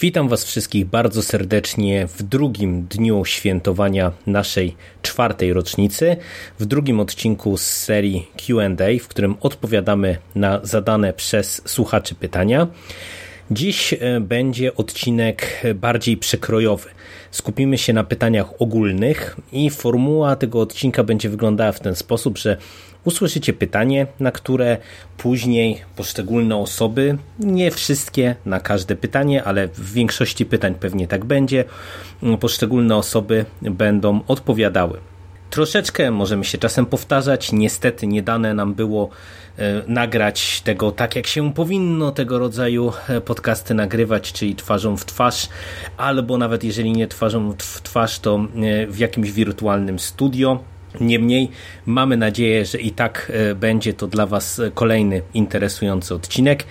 Witam Was wszystkich bardzo serdecznie w drugim dniu świętowania naszej czwartej rocznicy, w drugim odcinku z serii QA, w którym odpowiadamy na zadane przez słuchaczy pytania. Dziś e, będzie odcinek bardziej przekrojowy. Skupimy się na pytaniach ogólnych i formuła tego odcinka będzie wyglądała w ten sposób, że usłyszycie pytanie, na które później poszczególne osoby, nie wszystkie na każde pytanie, ale w większości pytań pewnie tak będzie, poszczególne osoby będą odpowiadały. Troszeczkę możemy się czasem powtarzać. Niestety nie dane nam było e, nagrać tego tak, jak się powinno tego rodzaju e, podcasty nagrywać, czyli twarzą w twarz, albo nawet jeżeli nie twarzą w twarz, to e, w jakimś wirtualnym studio. Niemniej mamy nadzieję, że i tak będzie to dla Was kolejny interesujący odcinek.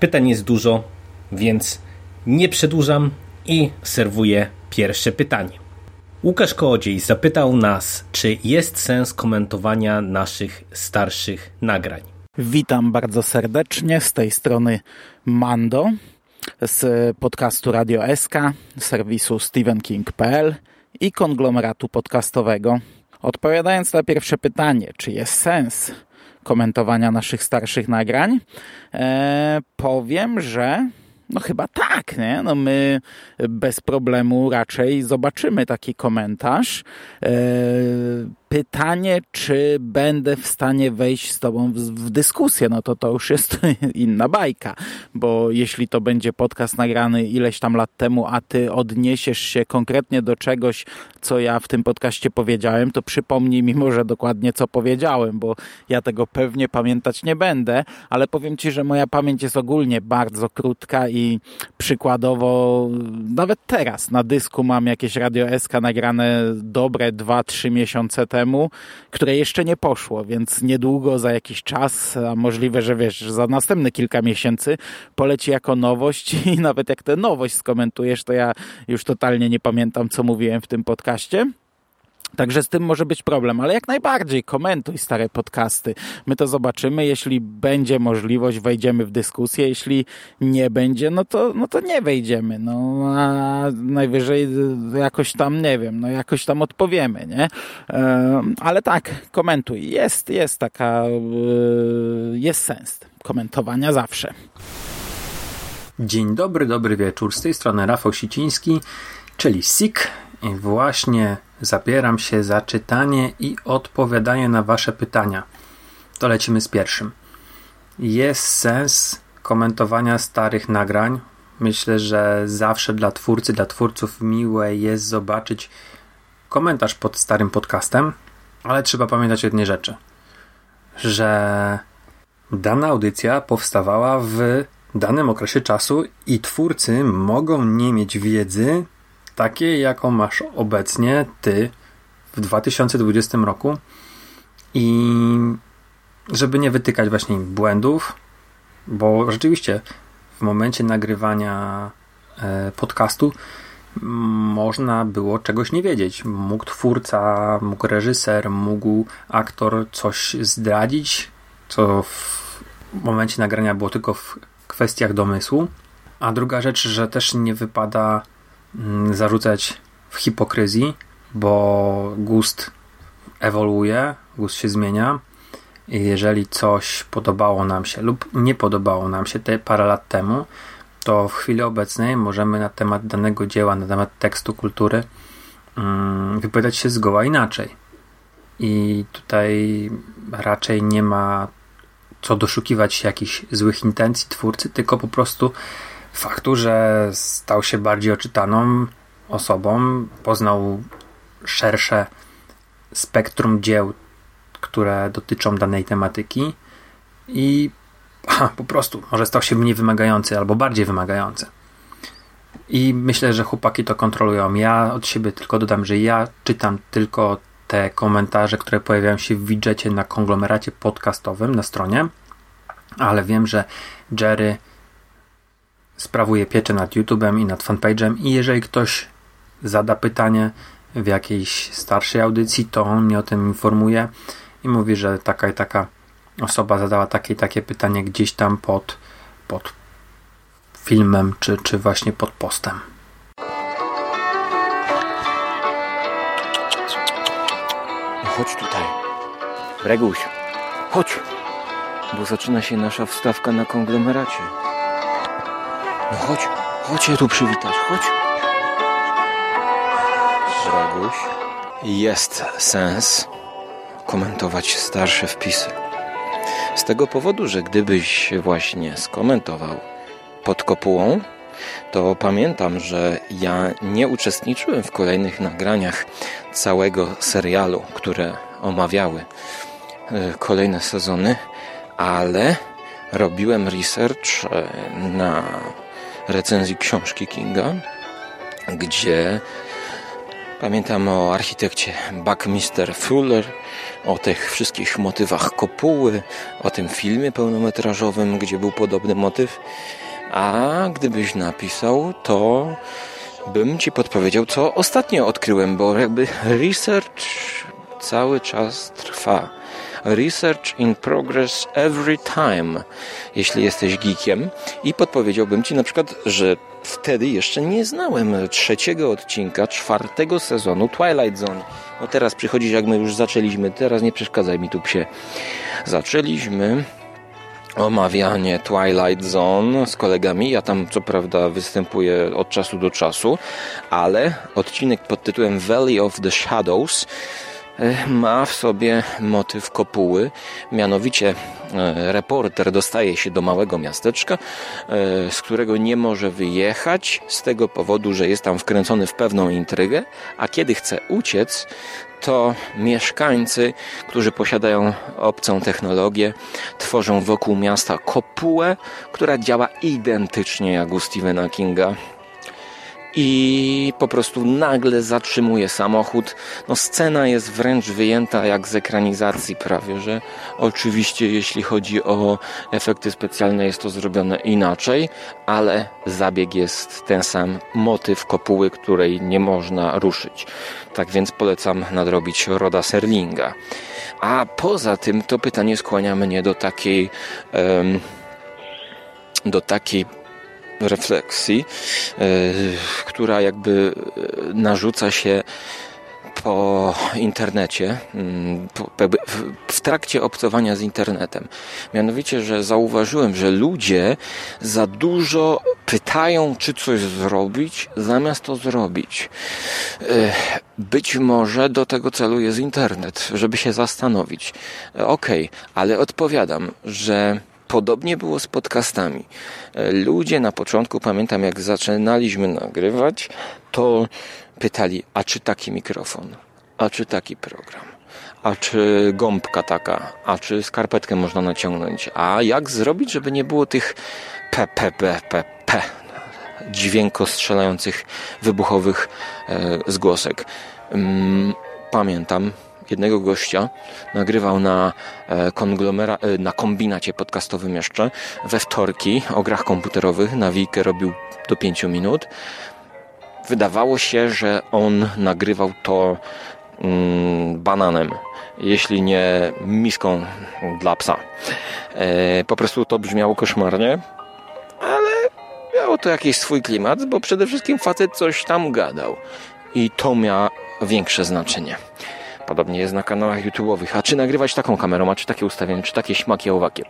Pytań jest dużo, więc nie przedłużam i serwuję pierwsze pytanie. Łukasz Kołodziej zapytał nas, czy jest sens komentowania naszych starszych nagrań. Witam bardzo serdecznie z tej strony Mando z podcastu Radio SK, serwisu stephenking.pl i konglomeratu podcastowego. Odpowiadając na pierwsze pytanie, czy jest sens komentowania naszych starszych nagrań, e, powiem, że no chyba tak, nie? No my bez problemu raczej zobaczymy taki komentarz. E, pytanie, czy będę w stanie wejść z tobą w, w, dyskusję, no to to już jest inna bajka, bo jeśli to będzie podcast nagrany ileś tam lat temu, a ty odniesiesz się konkretnie do czegoś, co ja w tym podcaście powiedziałem, to przypomnij mi może dokładnie, co powiedziałem, bo ja tego pewnie pamiętać nie będę, ale powiem ci, że moja pamięć jest ogólnie bardzo krótka i przykładowo nawet teraz na dysku mam jakieś Radio SK nagrane dobre 2-3 miesiące temu, temu, które jeszcze nie poszło, więc niedługo, za jakiś czas, a możliwe, że wiesz, za następne kilka miesięcy poleci jako nowość i nawet jak tę nowość skomentujesz, to ja już totalnie nie pamiętam, co mówiłem w tym podcaście. Także z tym może być problem, ale jak najbardziej komentuj stare podcasty. My to zobaczymy. Jeśli będzie możliwość, wejdziemy w dyskusję. Jeśli nie będzie, no to, no to nie wejdziemy. No, a najwyżej jakoś tam, nie wiem, no jakoś tam odpowiemy, nie? Ale tak, komentuj. Jest, jest taka, e, jest sens komentowania zawsze. Dzień dobry, dobry wieczór. Z tej strony Rafał Siciński, czyli SIK i właśnie zabieram się za czytanie i odpowiadanie na Wasze pytania. To lecimy z pierwszym. Jest sens komentowania starych nagrań. Myślę, że zawsze dla twórcy, dla twórców miłe jest zobaczyć komentarz pod starym podcastem, ale trzeba pamiętać o jednej rzeczy, że dana audycja powstawała w danym okresie czasu i twórcy mogą nie mieć wiedzy takiej, jaką masz obecnie ty w 2020 roku i żeby nie wytykać właśnie błędów, bo rzeczywiście w momencie nagrywania e, podcastu można było czegoś nie wiedzieć. Mógł twórca, mógł reżyser, mógł aktor coś zdradzić, co w momencie nagrania było tylko w kwestiach domysłu. A druga rzecz, że też nie wypada zarzucać w hipokryzji, bo gust ewoluuje, gust się zmienia. I jeżeli coś podobało nam się lub nie podobało nam się te parę lat temu, to w chwili obecnej możemy na temat danego dzieła, na temat tekstu, kultury mm, wypowiadać się zgoła inaczej. I tutaj raczej nie ma co doszukiwać się jakichś złych intencji twórcy, tylko po prostu faktu, że stał się bardziej oczytaną osobą, poznał szersze spektrum dzieł, które dotyczą danej tematyki i po prostu może stał się mniej wymagający albo bardziej wymagający. I myślę, że chłopaki to kontrolują. Ja od siebie tylko dodam, że ja czytam tylko te komentarze, które pojawiają się w widżecie na konglomeracie podcastowym na stronie, ale wiem, że Jerry sprawuje pieczę nad YouTube'em i nad fanpage'em i jeżeli ktoś zada pytanie w jakiejś starszej audycji, to on mnie o tym informuje i mówi, że taka i taka osoba zadała takie i takie pytanie gdzieś tam pod, pod filmem, czy, czy właśnie pod postem. No chodź tutaj. Reguś, chodź. Bo zaczyna się nasza wstawka na konglomeracie. No chodź, chodź je tu przywitać, chodź. Reguś, jest sens komentować starsze wpisy. Z tego powodu, że gdybyś właśnie skomentował pod kopułą, to pamiętam, że ja nie uczestniczyłem w kolejnych nagraniach całego serialu, które omawiały e, kolejne sezony, ale robiłem research e, na recenzji książki Kinga, gdzie pamiętam o architekcie Buckminster Fuller, o tych wszystkich motywach kopuły, o tym filmie pełnometrażowym, gdzie był podobny motyw. A gdybyś napisał, to bym ci podpowiedział, co ostatnio odkryłem, bo jakby research cały czas trwa. Research in progress every time, jeśli jesteś geekiem. I podpowiedziałbym ci na przykład, że wtedy jeszcze nie znałem trzeciego odcinka czwartego sezonu Twilight Zone. No teraz przychodzisz, jak my już zaczęliśmy, teraz nie przeszkadzaj mi tu psie. Zaczęliśmy omawianie Twilight Zone z kolegami. Ja tam co prawda występuję od czasu do czasu, ale odcinek pod tytułem Valley of the Shadows ma w sobie motyw kopuły. Mianowicie e, reporter dostaje się do małego miasteczka, e, z którego nie może wyjechać z tego powodu, że jest tam wkręcony w pewną intrygę, a kiedy chce uciec, to mieszkańcy, którzy posiadają obcą technologię, tworzą wokół miasta kopułę, która działa identycznie jak u Stephena Kinga i po prostu nagle zatrzymuje samochód. No scena jest wręcz wyjęta jak z ekranizacji prawie, że oczywiście jeśli chodzi o efekty specjalne jest to zrobione inaczej, ale zabieg jest ten sam, motyw kopuły, której nie można ruszyć. Tak więc polecam nadrobić Roda Serlinga. A poza tym to pytanie skłania mnie do takiej um, do takiej refleksji, e, która jakby e, narzuca się po internecie, mm, w trakcie obcowania z internetem. Mianowicie, że zauważyłem, że ludzie za dużo pytają, czy coś zrobić, zamiast to zrobić. E, być może do tego celu jest internet, żeby się zastanowić. Okej, okay, ale odpowiadam, że Podobnie było z podcastami. E, ludzie na początku, pamiętam jak zaczynaliśmy nagrywać, to pytali, a czy taki mikrofon, a czy taki program, a czy gąbka taka, a czy skarpetkę można naciągnąć, a jak zrobić, żeby nie było tych p, p, p, p, wybuchowych e, zgłosek. Mm, pamiętam, jednego gościa, nagrywał na e, konglomera, e, na kombinacie podcastowym jeszcze, we wtorki o grach komputerowych, na Wikę robił do 5 minut. Wydawało się, że on nagrywał to mm, bananem, jeśli nie miską dla psa. E, po prostu to brzmiało koszmarnie, ale miało to jakiś swój klimat, bo przede wszystkim facet coś tam gadał. I to miało większe znaczenie. Podobnie jest na kanałach YouTube'owych. A czy nagrywać taką kamerą, a czy takie ustawienie, czy takie śmaki owakie?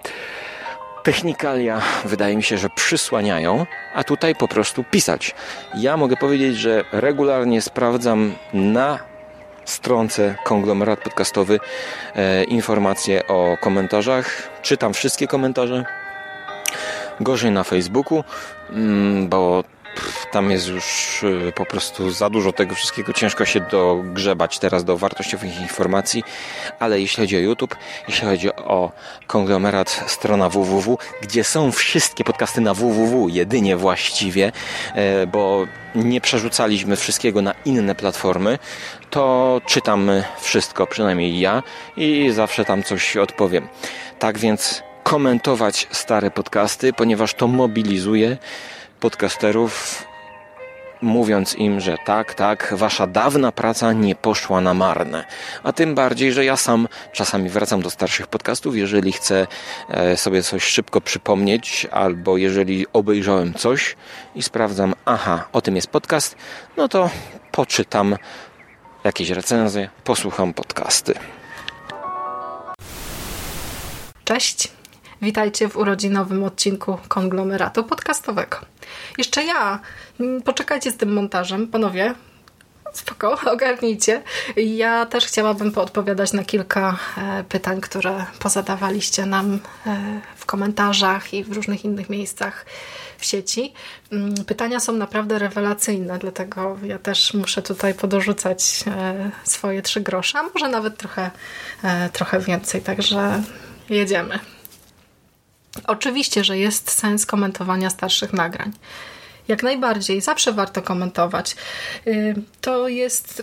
Technikalia wydaje mi się, że przysłaniają, a tutaj po prostu pisać. Ja mogę powiedzieć, że regularnie sprawdzam na stronce konglomerat podcastowy e, informacje o komentarzach. Czytam wszystkie komentarze. Gorzej na Facebooku, mm, bo Tam jest już y, po prostu za dużo tego wszystkiego. Ciężko się dogrzebać teraz do wartościowych informacji, ale jeśli chodzi o YouTube, jeśli chodzi o konglomerat strona www, gdzie są wszystkie podcasty na www, jedynie właściwie, e, bo nie przerzucaliśmy wszystkiego na inne platformy, to czytamy wszystko, przynajmniej ja, i zawsze tam coś odpowiem. Tak więc komentować stare podcasty, ponieważ to mobilizuje podcasterów, mówiąc im, że tak, tak, wasza dawna praca nie poszła na marne. A tym bardziej, że ja sam czasami wracam do starszych podcastów, jeżeli chcę e, sobie coś szybko przypomnieć, albo jeżeli obejrzałem coś i sprawdzam, aha, o tym jest podcast, no to poczytam jakieś recenzje, posłucham podcasty. Cześć. Witajcie w urodzinowym odcinku konglomeratu podcastowego. Jeszcze ja. Mm, poczekajcie z tym montażem, panowie. Spoko, ogarnijcie. Ja też chciałabym poodpowiadać na kilka e, pytań, które pozadawaliście nam e, w komentarzach i w różnych innych miejscach w sieci. Mm, pytania są naprawdę rewelacyjne, dlatego ja też muszę tutaj podorzucać e, swoje trzy grosze, a może nawet trochę, trochę więcej, także jedziemy. Oczywiście, że jest sens komentowania starszych nagrań. Jak najbardziej, zawsze warto komentować. Y, to jest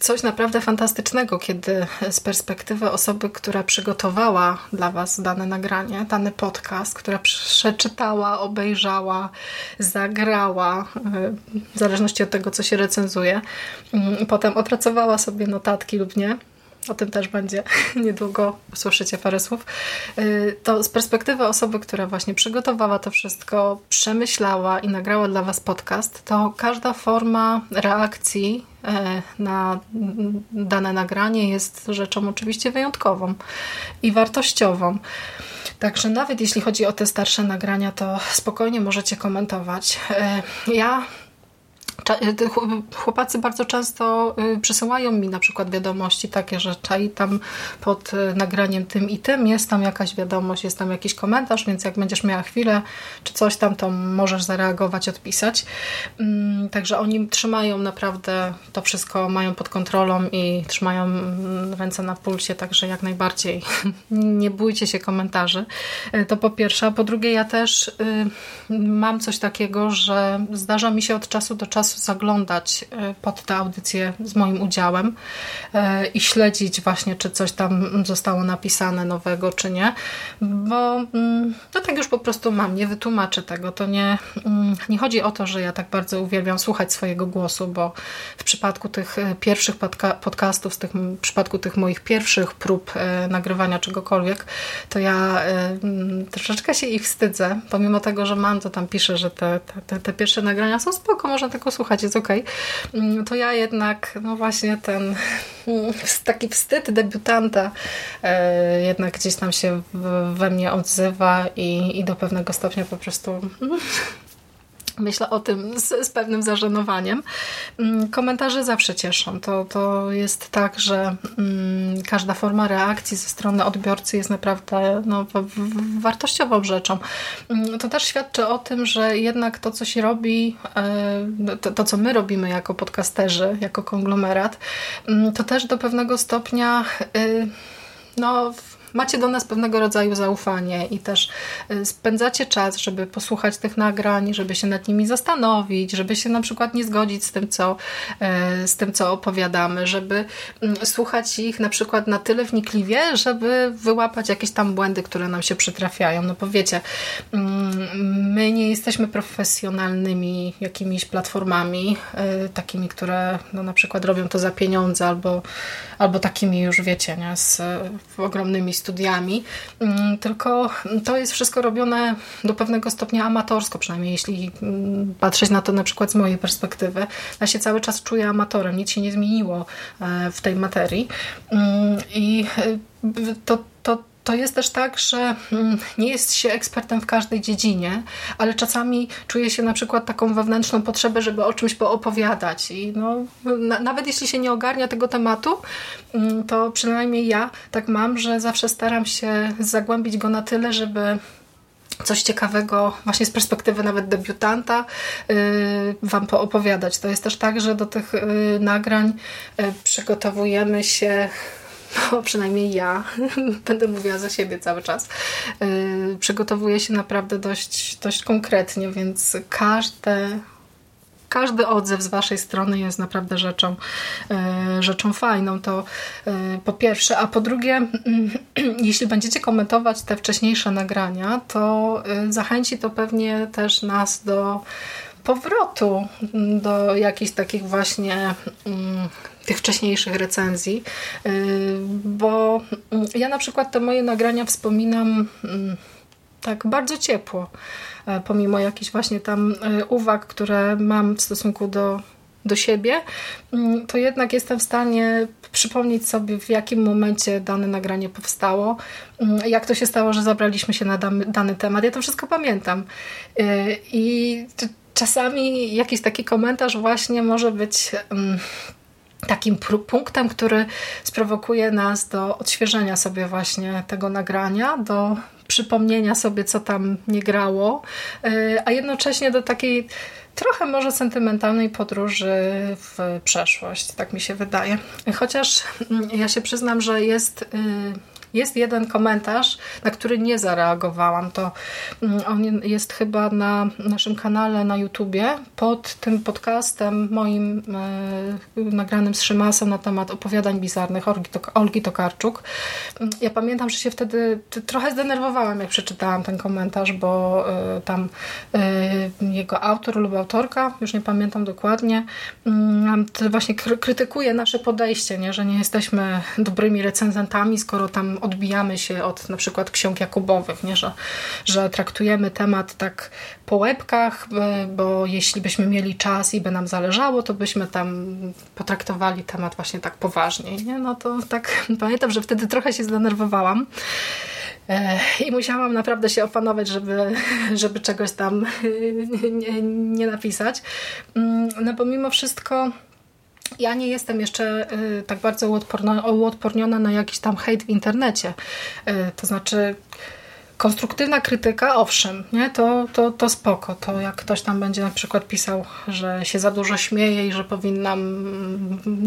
coś naprawdę fantastycznego, kiedy z perspektywy osoby, która przygotowała dla Was dane nagranie, dany podcast, która przeczytała, obejrzała, zagrała, y, w zależności od tego, co się recenzuje, y, potem opracowała sobie notatki lub nie, o tym też będzie niedługo, usłyszycie parę słów, y, to z perspektywy osoby, która właśnie przygotowała to wszystko, przemyślała i nagrała dla Was podcast, to każda forma reakcji y, na dane nagranie jest rzeczą oczywiście wyjątkową i wartościową. Także nawet jeśli chodzi o te starsze nagrania, to spokojnie możecie komentować. Y, ja chłopacy bardzo często y, przysyłają mi na przykład wiadomości takie, że czai tam pod y, nagraniem tym i tym, jest tam jakaś wiadomość, jest tam jakiś komentarz, więc jak będziesz miała chwilę czy coś tam, to możesz zareagować, odpisać. Mm, także oni trzymają naprawdę to wszystko, mają pod kontrolą i trzymają mm, ręce na pulsie, także jak najbardziej nie bójcie się komentarzy. To po pierwsze, a po drugie ja też mam coś takiego, że zdarza mi się od czasu do czasu zaglądać e, pod tę audycję z moim udziałem e, i śledzić właśnie, czy coś tam zostało napisane nowego, czy nie, bo mm, no tak już po prostu mam, nie wytłumaczę tego. To nie, mm, nie chodzi o to, że ja tak bardzo uwielbiam słuchać swojego głosu, bo w przypadku tych e, pierwszych podca podcastów, w, tych, w przypadku tych moich pierwszych prób nagrywania czegokolwiek, to ja mm, troszeczkę się ich wstydzę, pomimo tego, że mam, to tam piszę, że te, te, te pierwsze nagrania są spoko, można tego słuchać słuchać, jest ok, mm, to ja jednak, no właśnie ten taki wstyd debiutanta e, jednak gdzieś tam się we mnie odzywa i, i do pewnego stopnia po prostu Myślę o tym z, z, pewnym zażenowaniem. Mm, komentarze zawsze cieszą. To, to jest tak, że mm, każda forma reakcji ze strony odbiorcy jest naprawdę no, w, w, wartościową rzeczą. Mm, to też świadczy o tym, że jednak to, co się robi, e, to, to co my robimy jako podcasterzy, jako konglomerat, mm, to też do pewnego stopnia y, no, macie do nas pewnego rodzaju zaufanie i też y, spędzacie czas, żeby posłuchać tych nagrań, żeby się nad nimi zastanowić, żeby się na przykład nie zgodzić z tym, co, y, z tym, co opowiadamy, żeby mm, słuchać ich na przykład na tyle wnikliwie, żeby wyłapać jakieś tam błędy, które nam się przytrafiają. No powiecie, mm, my nie jesteśmy profesjonalnymi jakimiś platformami, y, takimi, które no, na przykład robią to za pieniądze albo, albo takimi już wiecie, nie, z ogromnymi studiami, mm, tylko to jest wszystko robione do pewnego stopnia amatorsko, przynajmniej jeśli mm, patrzeć na to na przykład z mojej perspektywy. Ja się cały czas czuję amatorem, nic się nie zmieniło e, w tej materii mm, i e, to, to jest też tak, że mm, nie jest się ekspertem w każdej dziedzinie, ale czasami czuje się na przykład taką wewnętrzną potrzebę, żeby o czymś poopowiadać. I no, na, nawet jeśli się nie ogarnia tego tematu, mm, to przynajmniej ja tak mam, że zawsze staram się zagłębić go na tyle, żeby coś ciekawego właśnie z perspektywy nawet debiutanta Wam poopowiadać. To jest też tak, że do tych nagrań przygotowujemy się przynajmniej ja, będę mówiła za siebie cały czas, yy, przygotowuję się naprawdę dość, dość konkretnie, więc każde każdy odzew z Waszej strony jest naprawdę rzeczą, yy, rzeczą fajną. To yy, po pierwsze, a po drugie, jeśli będziecie komentować te wcześniejsze nagrania, to yy, zachęci to pewnie też nas do powrotu do jakichś takich właśnie mm, tych wcześniejszych recenzji, y, bo mm, ja na przykład te moje nagrania wspominam mm, tak bardzo ciepło, e, pomimo jakichś właśnie tam e, uwag, które mam w stosunku do, do siebie, mm, to jednak jestem w stanie przypomnieć sobie, w jakim momencie dane nagranie powstało, jak to się stało, że zabraliśmy się na dany, temat. Ja to wszystko pamiętam. E, I czasami jakiś taki komentarz właśnie może być takim punktem, który sprowokuje nas do odświeżenia sobie właśnie tego nagrania, do przypomnienia sobie, co tam nie grało, y, a jednocześnie do takiej trochę może sentymentalnej podróży w przeszłość, tak mi się wydaje. Chociaż mm, ja się przyznam, że jest y, jest jeden komentarz, na który nie zareagowałam. To mm, on jest chyba na naszym kanale na YouTubie pod tym podcastem moim e, nagranym z Szymasem na temat opowiadań bizarnych Olgi, Olgi Tokarczuk. Mm, ja pamiętam, że się wtedy trochę zdenerwowałam, jak przeczytałam ten komentarz, bo e, tam e, jego autor lub autorka, już nie pamiętam dokładnie, mm, właśnie krytykuje nasze podejście, nie? że nie jesteśmy dobrymi recenzentami, skoro tam odbijamy się od na przykład ksiąg Jakubowych, nie? Że, że traktujemy temat tak po łebkach, bo jeśli byśmy mieli czas i by nam zależało, to byśmy tam potraktowali temat właśnie tak poważniej. Nie? No to tak pamiętam, że wtedy trochę się zdenerwowałam. E, I musiałam naprawdę się opanować, żeby, żeby czegoś tam nie, nie napisać. Mm, no bo mimo wszystko ja nie jestem jeszcze y, tak bardzo uodporniona na jakiś tam hejt w internecie. Y, to znaczy Konstruktywna krytyka, owszem, nie? To, to, to spoko. To jak ktoś tam będzie na przykład pisał, że się za dużo śmieje i że powinnam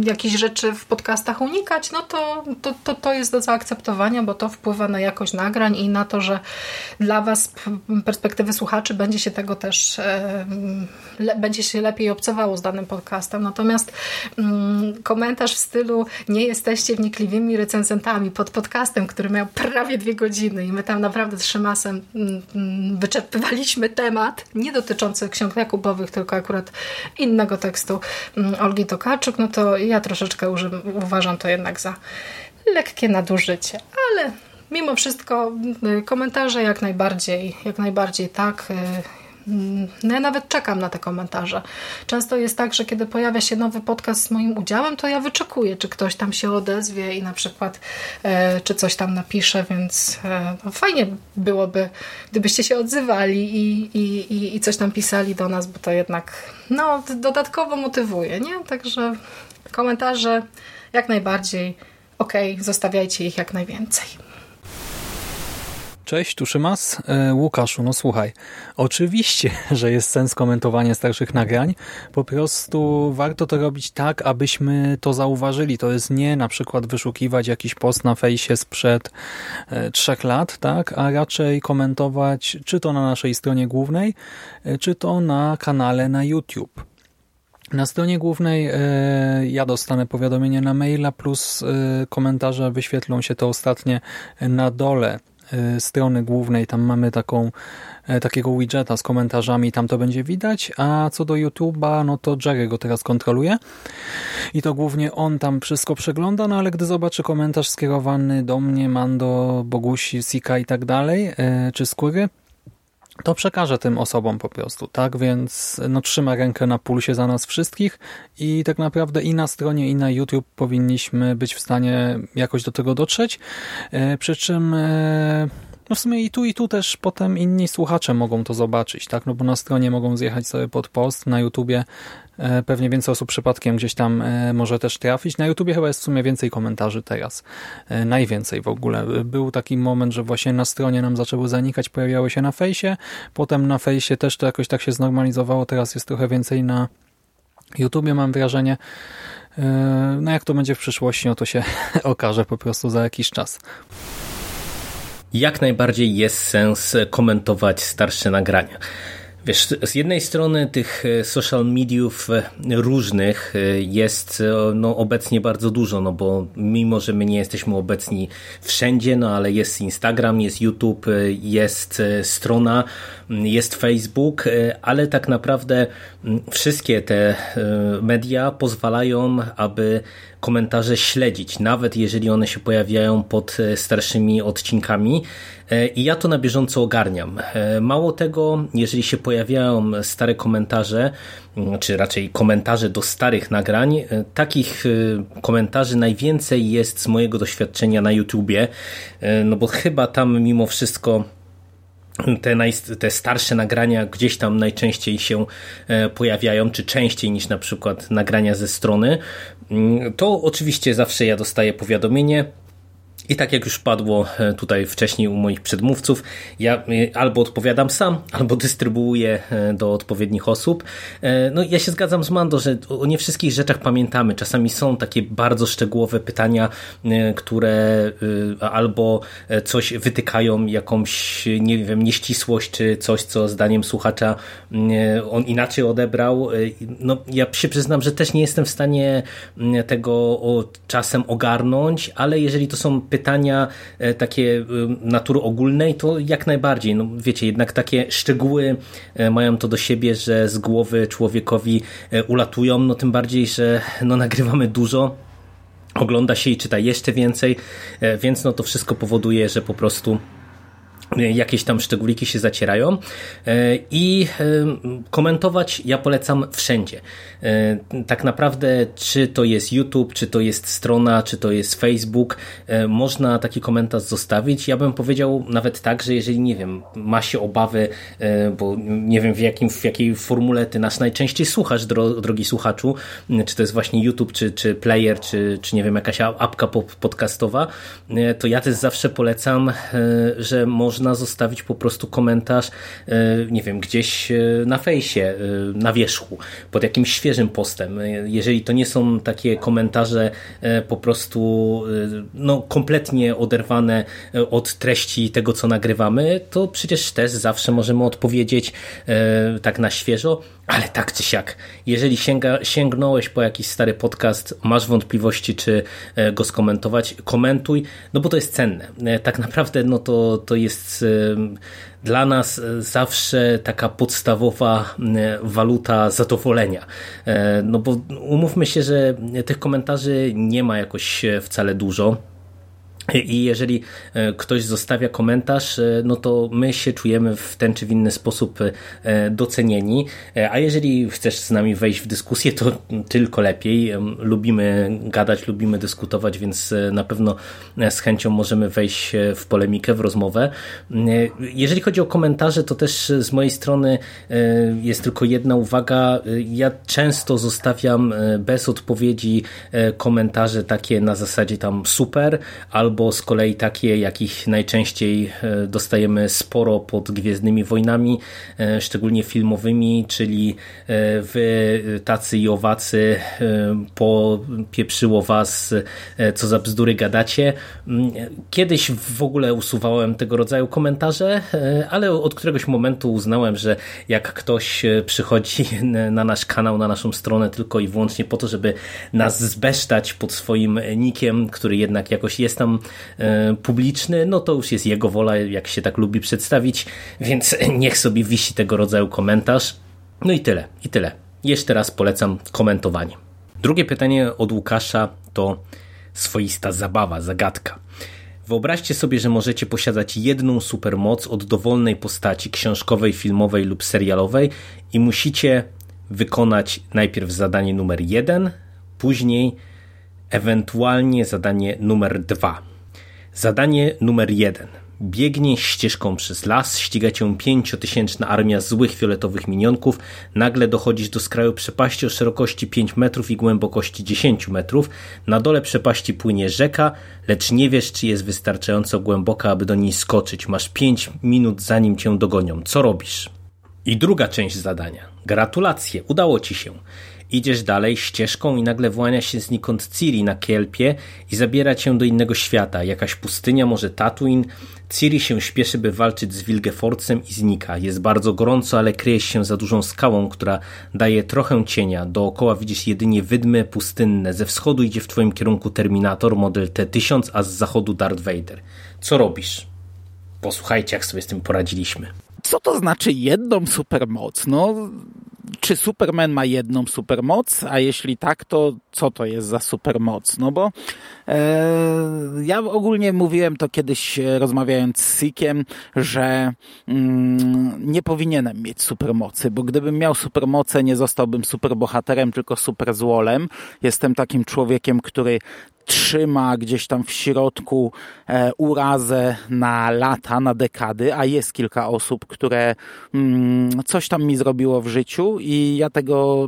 jakieś rzeczy w podcastach unikać, no to, to, to, to jest do zaakceptowania, bo to wpływa na jakość nagrań i na to, że dla Was perspektywy słuchaczy będzie się tego też le, będzie się lepiej obcowało z danym podcastem. Natomiast mm, komentarz w stylu nie jesteście wnikliwymi recenzentami pod podcastem, który miał prawie dwie godziny i my tam naprawdę z Szymasem mm, mm, wyczerpywaliśmy temat, nie dotyczący ksiąg Jakubowych, tylko akurat innego tekstu mm, Olgi Tokarczuk, no to ja troszeczkę uważam to jednak za lekkie nadużycie, ale mimo wszystko komentarze jak najbardziej, jak najbardziej tak. Mm, no ja nawet czekam na te komentarze. Często jest tak, że kiedy pojawia się nowy podcast z moim udziałem, to ja wyczekuję, czy ktoś tam się odezwie i na przykład e, czy coś tam napisze, więc e, no fajnie byłoby, gdybyście się odzywali i, i, i coś tam pisali do nas, bo to jednak no, dodatkowo motywuje, nie? Także komentarze jak najbardziej ok, zostawiajcie ich jak najwięcej. Cześć, tu Szymas. E, Łukaszu, no słuchaj, oczywiście, że jest sens komentowania starszych nagrań, po prostu warto to robić tak, abyśmy to zauważyli. To jest nie na przykład wyszukiwać jakiś post na fejsie sprzed e, trzech lat, tak, a raczej komentować czy to na naszej stronie głównej, e, czy to na kanale na YouTube. Na stronie głównej ja dostanę powiadomienie na maila plus komentarze wyświetlą się to ostatnie na dole strony głównej, tam mamy taką e, takiego widgeta z komentarzami, tam to będzie widać, a co do YouTube'a, no to Jerry go teraz kontroluje. I to głównie on tam wszystko przegląda, no ale gdy zobaczy komentarz skierowany do mnie, Mando, Bogusi, Sika i tak dalej, e, czy Skóry, to przekaże tym osobom po prostu, tak? Więc no, trzyma rękę na pulsie za nas wszystkich i tak naprawdę i na stronie, i na YouTube powinniśmy być w stanie jakoś do tego dotrzeć. E, przy czym e, no w sumie i tu, i tu też potem inni słuchacze mogą to zobaczyć, tak? No bo na stronie mogą zjechać sobie pod post, na YouTubie pewnie więcej osób przypadkiem gdzieś tam e, może też trafić. Na YouTubie chyba jest w sumie więcej komentarzy teraz. E, najwięcej w ogóle. Był taki moment, że właśnie na stronie nam zaczęły zanikać, pojawiały się na fejsie, potem na fejsie też to jakoś tak się znormalizowało, teraz jest trochę więcej na YouTubie mam wrażenie. No jak to będzie w przyszłości, no to się okaże po prostu za jakiś czas jak najbardziej jest sens komentować starsze nagrania. Wiesz, z jednej strony tych e, social mediów e, różnych e, jest no, obecnie bardzo dużo, no bo mimo, że my nie jesteśmy obecni wszędzie, no ale jest Instagram, jest YouTube, jest strona, jest Facebook, ale tak naprawdę wszystkie te media pozwalają, aby komentarze śledzić, nawet jeżeli one się pojawiają pod e, starszymi odcinkami. E, I ja to na bieżąco ogarniam. E, mało tego, jeżeli się pojawiają stare komentarze, mm, czy raczej komentarze do starych nagrań, takich komentarzy najwięcej jest z mojego doświadczenia na YouTubie, no bo chyba tam mimo wszystko te, naj, te starsze nagrania gdzieś tam najczęściej się pojawiają, czy częściej niż na przykład nagrania ze strony, to oczywiście zawsze ja dostaję powiadomienie, i tak jak już padło e, tutaj wcześniej u moich przedmówców, ja e, albo odpowiadam sam, albo dystrybuuję e, do odpowiednich osób. No ja się zgadzam z Mando, że o nie wszystkich rzeczach pamiętamy. Czasami są takie bardzo szczegółowe pytania, które albo coś wytykają, jakąś, nie wiem, nieścisłość, czy coś, co zdaniem słuchacza on inaczej odebrał. No ja się przyznam, że też nie jestem w stanie tego czasem ogarnąć, ale jeżeli to są pytania, pytania e, takie e, natury ogólnej, to jak najbardziej. No wiecie, jednak takie szczegóły e, mają to do siebie, że z głowy człowiekowi ulatują, no tym bardziej, że no nagrywamy dużo, ogląda się i czyta jeszcze więcej, więc no to wszystko powoduje, że po prostu jakieś tam szczególiki się zacierają e, i e, komentować ja polecam wszędzie. E, tak naprawdę, czy to jest YouTube, czy to jest strona, czy to jest Facebook, można taki komentarz zostawić. Ja bym powiedział nawet tak, że jeżeli, nie wiem, ma się obawy, bo nie wiem w, jakim, w jakiej formule ty nas najczęściej słuchasz, drogi słuchaczu, czy to jest właśnie YouTube, czy, czy player, czy, czy nie wiem, jakaś apka podcastowa, to ja też zawsze polecam, że można można zostawić po prostu komentarz, e, nie wiem, gdzieś e, na fejsie, e, na wierzchu, pod jakimś świeżym postem. Jeżeli to nie są takie komentarze po prostu no, kompletnie oderwane od treści tego, co nagrywamy, to przecież też zawsze możemy odpowiedzieć tak na świeżo, ale tak czy siak, jeżeli sięga, sięgnąłeś po jakiś stary podcast, masz wątpliwości, czy go skomentować, komentuj, no bo to jest cenne. Tak naprawdę no to, to jest dla nas zawsze taka podstawowa waluta zadowolenia. E, no bo umówmy się, że tych komentarzy nie ma jakoś wcale dużo. I jeżeli e, ktoś zostawia komentarz, e, no to my się czujemy w ten czy w inny sposób e, docenieni. A jeżeli chcesz z nami wejść w dyskusję, to tylko lepiej. Lubimy gadać, lubimy dyskutować, więc na pewno z chęcią możemy wejść w polemikę, w rozmowę. Jeżeli chodzi o komentarze, to też z mojej strony jest tylko jedna uwaga. Ja często zostawiam bez odpowiedzi komentarze takie na zasadzie tam super albo albo z kolei takie, jakich najczęściej e, dostajemy sporo pod Gwiezdnymi Wojnami, e, szczególnie filmowymi, czyli e, wy tacy i owacy popieprzyło was, co za bzdury gadacie. Mm, kiedyś w ogóle usuwałem tego rodzaju komentarze, ale od któregoś momentu uznałem, że jak ktoś przychodzi na nasz kanał, na naszą stronę tylko i wyłącznie po to, żeby nas zbesztać pod swoim nikiem, który jednak jakoś jest tam publiczny, no to już jest jego wola, jak się tak lubi przedstawić, więc niech sobie wisi tego rodzaju komentarz. No i tyle, i tyle. Jeszcze raz polecam komentowanie. Drugie pytanie od Łukasza to swoista zabawa, zagadka. Wyobraźcie sobie, że możecie posiadać jedną supermoc od dowolnej postaci książkowej, filmowej lub serialowej i musicie wykonać najpierw zadanie numer jeden, później ewentualnie zadanie numer dwa. Zadanie numer jeden. Biegnie ścieżką przez las, ściga cię pięciotysięczna armia złych fioletowych minionków. Nagle dochodzisz do skraju przepaści o szerokości 5 metrów i głębokości 10 metrów. Na dole przepaści płynie rzeka, lecz nie wiesz, czy jest wystarczająco głęboka, aby do niej skoczyć. Masz 5 minut, zanim cię dogonią. Co robisz? I druga część zadania. Gratulacje, udało ci się. Idziesz dalej ścieżką i nagle włania się znikąd Ciri na kielpie i zabiera cię do innego świata. Jakaś pustynia, może Tatooine. Ciri się śpieszy, by walczyć z Wilgeforcem i znika. Jest bardzo gorąco, ale kryje się za dużą skałą, która daje trochę cienia. Dookoła widzisz jedynie wydmy pustynne. Ze wschodu idzie w twoim kierunku Terminator model T-1000, a z zachodu Darth Vader. Co robisz? Posłuchajcie, jak sobie z tym poradziliśmy. Co to znaczy jedną supermoc? No, czy Superman ma jedną supermoc, a jeśli tak, to co to jest za supermoc? No bo e, ja ogólnie mówiłem to kiedyś e, rozmawiając z Sikiem, że mm, nie powinienem mieć supermocy, bo gdybym miał supermoce, nie zostałbym superbohaterem, tylko superzłolem. Jestem takim człowiekiem, który trzyma gdzieś tam w środku e, urazę na lata, na dekady, a jest kilka osób, które mm, coś tam mi zrobiło w życiu i ja tego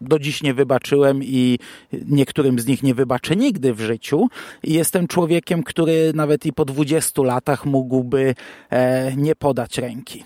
do dziś nie wybaczyłem i niektórym z nich nie wybaczę nigdy w życiu. Jestem człowiekiem, który nawet i po 20 latach mógłby e, nie podać ręki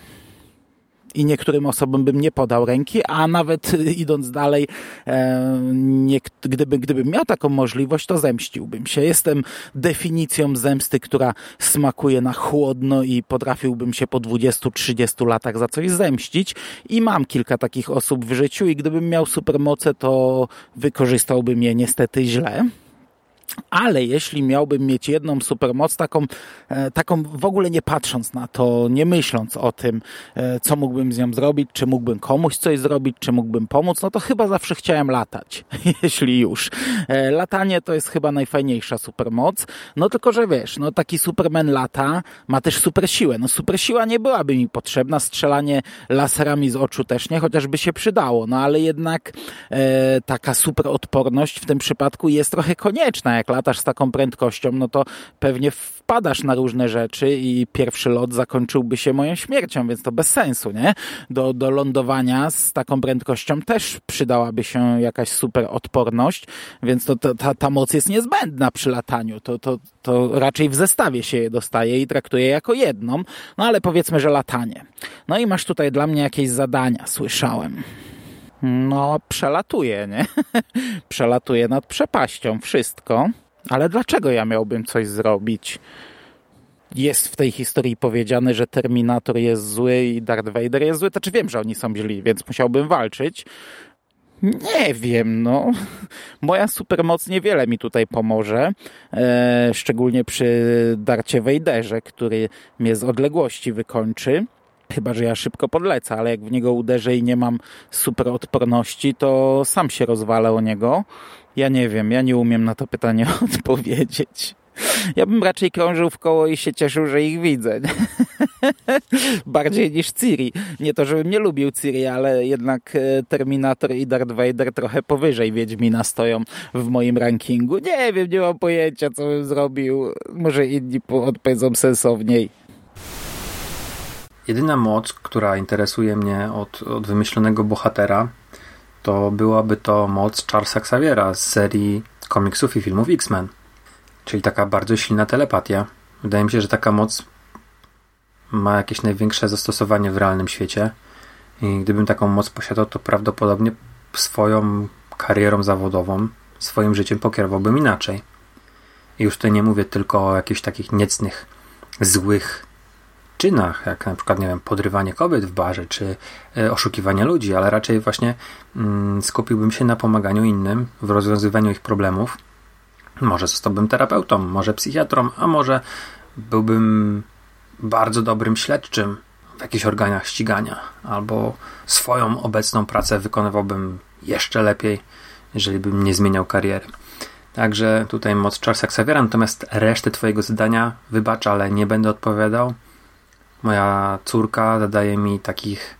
i niektórym osobom bym nie podał ręki, a nawet idąc dalej, e, nie, gdyby, gdybym miał taką możliwość, to zemściłbym się. Jestem definicją zemsty, która smakuje na chłodno i potrafiłbym się po 20-30 latach za coś zemścić i mam kilka takich osób w życiu i gdybym miał supermoce, to wykorzystałbym je niestety źle. Ale jeśli miałbym mieć jedną supermoc, taką, e, taką w ogóle nie patrząc na to, nie myśląc o tym, e, co mógłbym z nią zrobić, czy mógłbym komuś coś zrobić, czy mógłbym pomóc, no to chyba zawsze chciałem latać, jeśli już. E, latanie to jest chyba najfajniejsza supermoc, no tylko, że wiesz, no taki Superman lata, ma też super siłę. No super siła nie byłaby mi potrzebna, strzelanie laserami z oczu też nie, chociażby się przydało, no ale jednak e, taka super odporność w tym przypadku jest trochę konieczna, jak latasz z taką prędkością, no to pewnie wpadasz na różne rzeczy i pierwszy lot zakończyłby się moją śmiercią, więc to bez sensu, nie? Do, do lądowania z taką prędkością też przydałaby się jakaś super odporność, więc to, to ta, ta moc jest niezbędna przy lataniu. To, to, to raczej w zestawie się je dostaje i traktuje jako jedną, no ale powiedzmy, że latanie. No i masz tutaj dla mnie jakieś zadania, słyszałem. No, przelatuje, nie? przelatuje nad przepaścią wszystko. Ale dlaczego ja miałbym coś zrobić? Jest w tej historii powiedziane, że Terminator jest zły i Darth Vader jest zły. To czy wiem, że oni są źli, więc musiałbym walczyć. Nie wiem, no. Moja supermoc niewiele mi tutaj pomoże. E, szczególnie przy Darcie Vaderze, który mnie z odległości wykończy. Chyba, że ja szybko podlecę, ale jak w niego uderzę i nie mam super odporności, to sam się rozwalę o niego. Ja nie wiem, ja nie umiem na to pytanie odpowiedzieć. Ja bym raczej krążył w koło i się cieszył, że ich widzę. Bardziej niż Ciri. Nie to, żebym nie lubił Ciri, ale jednak e, Terminator i Darth Vader trochę powyżej Wiedźmina stoją w moim rankingu. Nie wiem, nie mam pojęcia, co bym zrobił. Może inni odpowiedzą sensowniej. Jedyna moc, która interesuje mnie od, od wymyślonego bohatera, to byłaby to moc Charlesa Xaviera z serii komiksów i filmów X-Men. Czyli taka bardzo silna telepatia. Wydaje mi się, że taka moc ma jakieś największe zastosowanie w realnym świecie. I gdybym taką moc posiadał, to prawdopodobnie swoją karierą zawodową, swoim życiem pokierowałbym inaczej. I już tutaj nie mówię tylko o jakichś takich niecnych, złych czynach, jak na przykład, nie wiem, podrywanie kobiet w barze, czy e, oszukiwanie ludzi, ale raczej właśnie mm, skupiłbym się na pomaganiu innym, w rozwiązywaniu ich problemów. Może zostałbym terapeutą, może psychiatrą, a może byłbym bardzo dobrym śledczym w jakichś organach ścigania, albo swoją obecną pracę wykonywałbym jeszcze lepiej, jeżeli bym nie zmieniał kariery. Także tutaj moc Charlesa Xaviera, natomiast resztę Twojego zadania wybacz, ale nie będę odpowiadał. Moja córka zadaje mi takich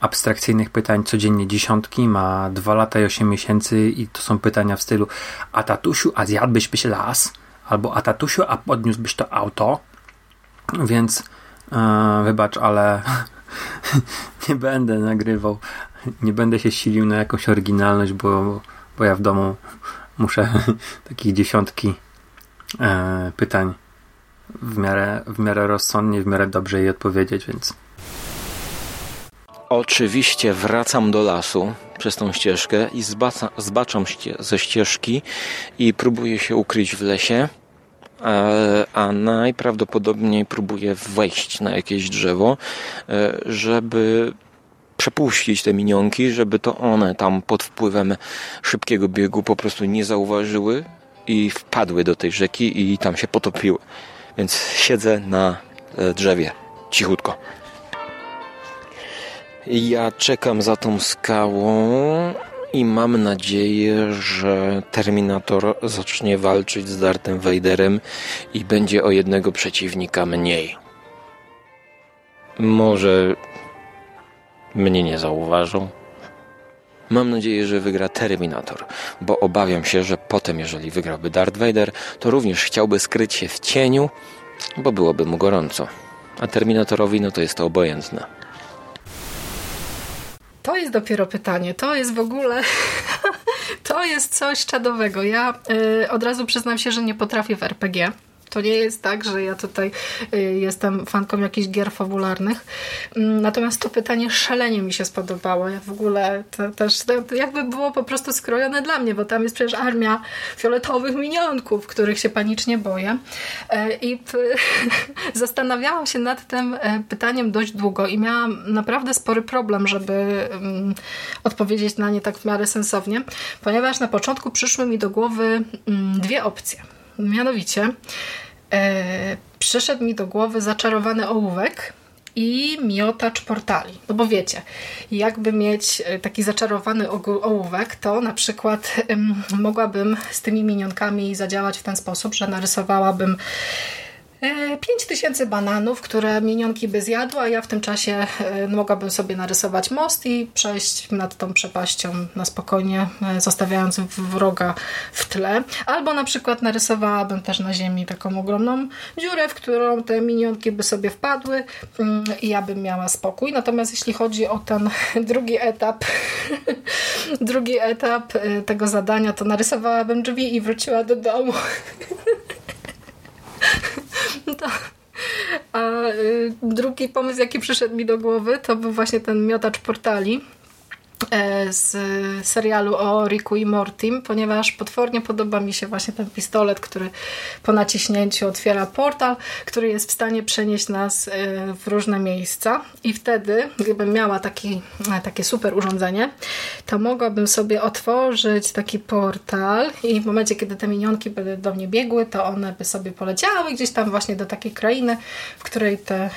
abstrakcyjnych pytań codziennie dziesiątki, ma 2 lata i 8 miesięcy i to są pytania w stylu a tatusiu, a zjadłbyś byś las? Albo a tatusiu, a podniósłbyś to auto? Więc e, wybacz, ale nie będę nagrywał, nie będę się silił na jakąś oryginalność, bo, bo ja w domu muszę takich dziesiątki e, pytań w miarę, w miarę rozsądnie, w miarę dobrze jej odpowiedzieć, więc Oczywiście wracam do lasu przez tą ścieżkę i zbaca, zbaczam ście, ze ścieżki i próbuję się ukryć w lesie, a, a najprawdopodobniej próbuję wejść na jakieś drzewo, e, żeby przepuścić te minionki, żeby to one tam pod wpływem szybkiego biegu po prostu nie zauważyły i wpadły do tej rzeki i tam się potopiły. Więc siedzę na e, drzewie, cichutko. Ja czekam za tą skałą i mam nadzieję, że Terminator zacznie walczyć z Darthem Vaderem i będzie o jednego przeciwnika mniej. Może mnie nie zauważą. Mam nadzieję, że wygra Terminator, bo obawiam się, że potem, jeżeli wygrałby Darth Vader, to również chciałby skryć się w cieniu, bo byłoby mu gorąco. A Terminatorowi, no to jest to obojętne. To jest dopiero pytanie. To jest w ogóle. to jest coś czadowego. Ja y, od razu przyznam się, że nie potrafię w RPG. To nie jest tak, że ja tutaj y, jestem fanką jakichś gier fabularnych. Mm, natomiast to pytanie szalenie mi się spodobało. Ja w ogóle to też jakby było po prostu skrojone dla mnie, bo tam jest przecież armia fioletowych minionków, których się panicznie boję. E, I zastanawiałam się nad tym e, pytaniem dość długo i miałam naprawdę spory problem, żeby mm, odpowiedzieć na nie tak w miarę sensownie, ponieważ na początku przyszły mi do głowy mm, dwie opcje. Mianowicie e, przyszedł mi do głowy zaczarowany ołówek i miotacz portali. No bo wiecie, jakby mieć e, taki zaczarowany ołówek, to na przykład mogłabym z tymi minionkami zadziałać w ten sposób, że narysowałabym 5000 e, bananów, które minionki by zjadły, a ja w tym czasie e, mogłabym sobie narysować most i przejść nad tą przepaścią na spokojnie, e, zostawiając wroga w tle. Albo na przykład narysowałabym też na ziemi taką ogromną dziurę, w którą te minionki by sobie wpadły mm, i ja bym miała spokój. Natomiast jeśli chodzi o ten drugi etap, drugi etap tego zadania, to narysowałabym drzwi i wróciła do domu. To, a y, drugi pomysł, jaki przyszedł mi do głowy, to był właśnie ten miotacz portali z serialu o Ricku i Mortim, ponieważ potwornie podoba mi się właśnie ten pistolet, który po naciśnięciu otwiera portal, który jest w stanie przenieść nas e, w różne miejsca. I wtedy, gdybym miała taki, e, takie super urządzenie, to mogłabym sobie otworzyć taki portal i w momencie, kiedy te minionki by do mnie biegły, to one by sobie poleciały gdzieś tam właśnie do takiej krainy, w której te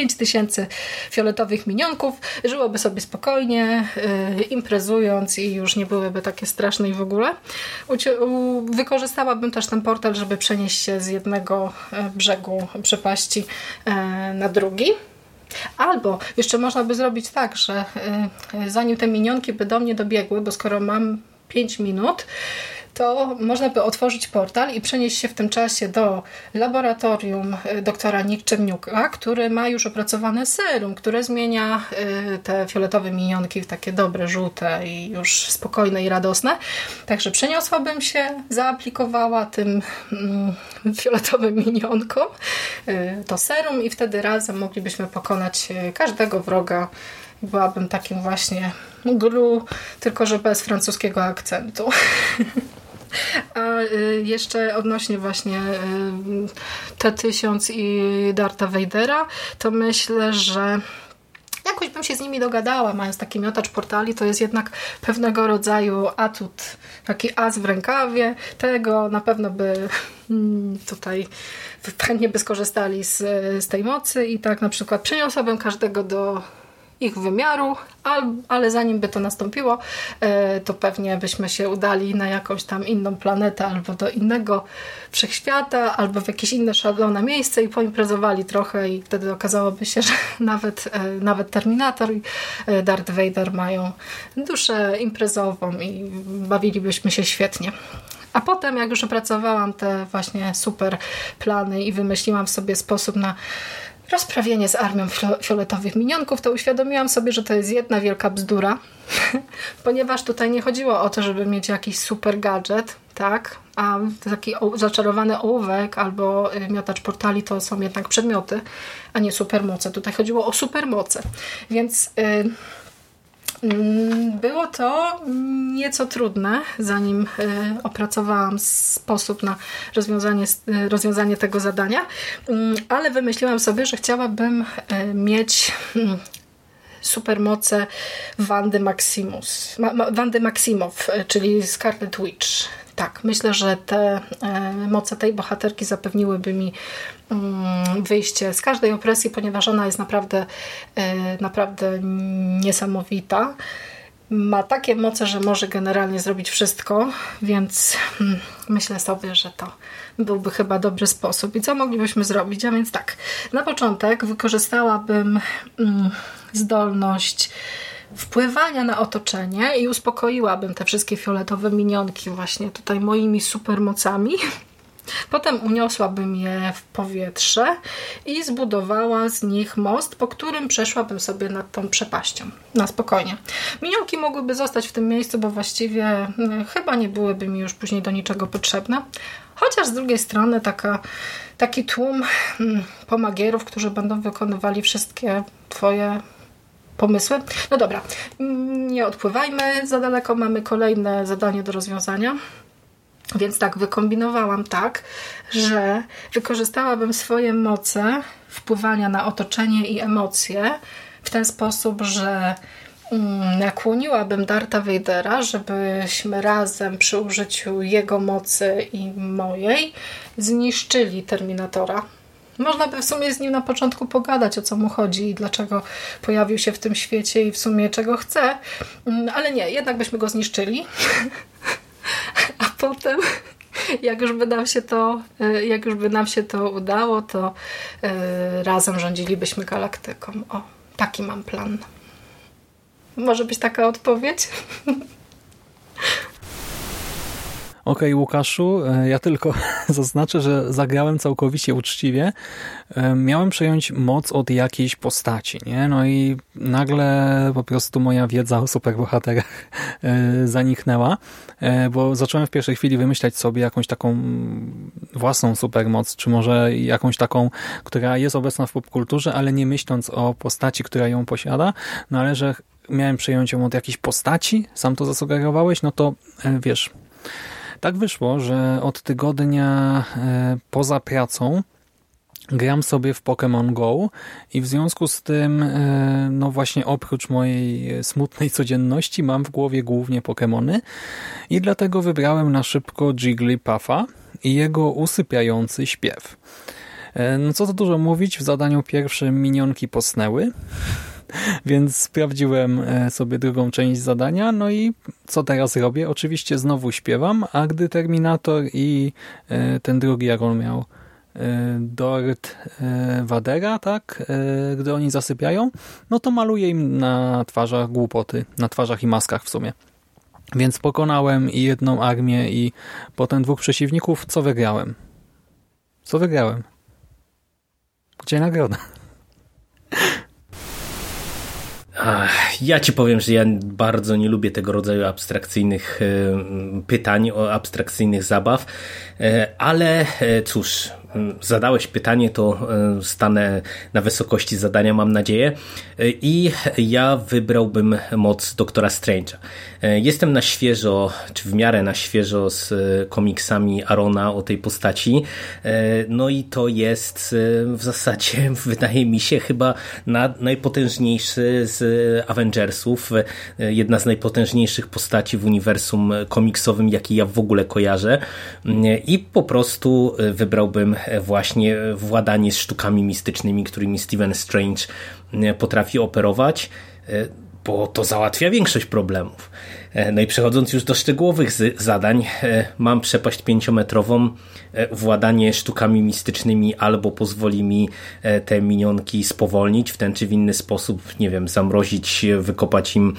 5 tysięcy fioletowych minionków, żyłoby sobie spokojnie, yy, imprezując i już nie byłyby takie straszne i w ogóle. wykorzystałabym też ten portal, żeby przenieść się z jednego e, brzegu przepaści yy, na drugi. Albo jeszcze można by zrobić tak, że yy, zanim te minionki by do mnie dobiegły, bo skoro mam 5 minut, to można by otworzyć portal i przenieść się w tym czasie do laboratorium y, doktora Nick Czerniuka, który ma już opracowane serum, które zmienia y, te fioletowe minionki w takie dobre, żółte i już spokojne i radosne. Także przeniosłabym się, zaaplikowała tym mm, fioletowym minionkom y, to serum i wtedy razem moglibyśmy pokonać każdego wroga byłabym takim właśnie gru, tylko że bez francuskiego akcentu. A y, jeszcze odnośnie właśnie y, T-1000 i Darta Vadera, to myślę, że jakoś bym się z nimi dogadała, mając taki miotacz portali, to jest jednak pewnego rodzaju atut, taki as w rękawie, tego na pewno by mm, tutaj chętnie by skorzystali z, z tej mocy i tak na przykład przeniosłabym każdego do ich wymiaru, ale zanim by to nastąpiło, e, to pewnie byśmy się udali na jakąś tam inną planetę albo do innego wszechświata, albo w jakieś inne szalone miejsce i poimprezowali trochę i wtedy okazałoby się, że nawet, e, nawet Terminator i e, Darth Vader mają duszę imprezową i bawilibyśmy się świetnie. A potem, jak już opracowałam te właśnie super plany i wymyśliłam sobie sposób na rozprawienie z armią fioletowych minionków, to uświadomiłam sobie, że to jest jedna wielka bzdura, ponieważ tutaj nie chodziło o to, żeby mieć jakiś super gadżet, tak? A taki zaczarowany ołówek albo y, miotacz portali to są jednak przedmioty, a nie supermoce. Tutaj chodziło o supermoce. Więc... Yy, było to nieco trudne, zanim e, opracowałam sposób na rozwiązanie, e, rozwiązanie tego zadania, mm, ale wymyśliłam sobie, że chciałabym e, mieć hmm, supermoce Wandy Maximus, Wandy Maximow, czyli Scarlet Witch. Tak, myślę, że te moce tej bohaterki zapewniłyby mi Mm, wyjście z każdej opresji, ponieważ ona jest naprawdę, e, naprawdę niesamowita. Ma takie moce, że może generalnie zrobić wszystko, więc mm, myślę sobie, że to byłby chyba dobry sposób. I co moglibyśmy zrobić? A więc tak, na początek wykorzystałabym mm, zdolność wpływania na otoczenie i uspokoiłabym te wszystkie fioletowe minionki właśnie tutaj moimi supermocami Potem uniosłabym je w powietrze i zbudowała z nich most, po którym przeszłabym sobie nad tą przepaścią. Na spokojnie. Minionki mogłyby zostać w tym miejscu, bo właściwie mm, chyba nie byłyby mi już później do niczego potrzebne. Chociaż z drugiej strony taka, taki tłum hmm, pomagierów, którzy będą wykonywali wszystkie twoje pomysły. No dobra, mm, nie odpływajmy za daleko, mamy kolejne zadanie do rozwiązania. Więc tak, wykombinowałam tak, że wykorzystałabym swoje moce wpływania na otoczenie i emocje w ten sposób, że mm, nakłoniłabym Darta Vadera, żebyśmy razem przy użyciu jego mocy i mojej zniszczyli Terminatora. Można by w sumie z nim na początku pogadać, o co mu chodzi i dlaczego pojawił się w tym świecie i w sumie czego chce, mm, ale nie, jednak byśmy go zniszczyli. potem jak już by nam się to, e, jak już by nam się to udało, to e, razem rządzilibyśmy galaktyką. O, taki mam plan. Może być taka odpowiedź? Okej, okay, Łukaszu, e, ja tylko zaznaczę, że zagrałem całkowicie uczciwie. E, miałem przejąć moc od jakiejś postaci, nie? No i nagle po prostu moja wiedza o superbohaterach e, zaniknęła, bo zacząłem w pierwszej chwili wymyślać sobie jakąś taką własną supermoc, czy może jakąś taką, która jest obecna w popkulturze, ale nie myśląc o postaci, która ją posiada, no ale że miałem przejąć ją od jakiejś postaci, sam to zasugerowałeś, no to wiesz, tak wyszło, że od tygodnia e, poza pracą gram sobie w Pokémon Go i w związku z tym, e, no właśnie oprócz mojej smutnej codzienności mam w głowie głównie Pokémony i dlatego wybrałem na szybko Jigglypuffa i jego usypiający śpiew. E, no co to dużo mówić, w zadaniu pierwszym minionki posnęły, Więc sprawdziłem e, sobie drugą część zadania, no i co teraz robię? Oczywiście znowu śpiewam, a gdy Terminator i e, ten drugi, jak on miał, e, Dort Wadera, tak? Gdy oni zasypiają, no to maluję im na twarzach głupoty, na twarzach i maskach w sumie. Więc pokonałem i jedną armię i potem dwóch przeciwników. Co wygrałem? Co wygrałem? Gdzie nagroda? Ja ci powiem, że ja bardzo nie lubię tego rodzaju abstrakcyjnych pytań, o abstrakcyjnych zabaw, e, ale e, cóż, zadałeś pytanie, to stanę na wysokości zadania, mam nadzieję. I ja wybrałbym moc Doktora Strange'a. Jestem na świeżo, czy w miarę na świeżo z komiksami Arona o tej postaci. No i to jest w zasadzie, wydaje mi się, chyba najpotężniejszy z Avengersów. Jedna z najpotężniejszych postaci w uniwersum komiksowym, jaki ja w ogóle kojarzę. I po prostu wybrałbym właśnie władanie sztukami mistycznymi, którymi Steven Strange potrafi operować, bo to załatwia większość problemów. E, no i przechodząc już do szczegółowych zadań, e, mam przepaść pięciometrową, e, władanie sztukami mistycznymi albo pozwoli mi te minionki spowolnić w ten czy w inny sposób, nie wiem, zamrozić, wykopać im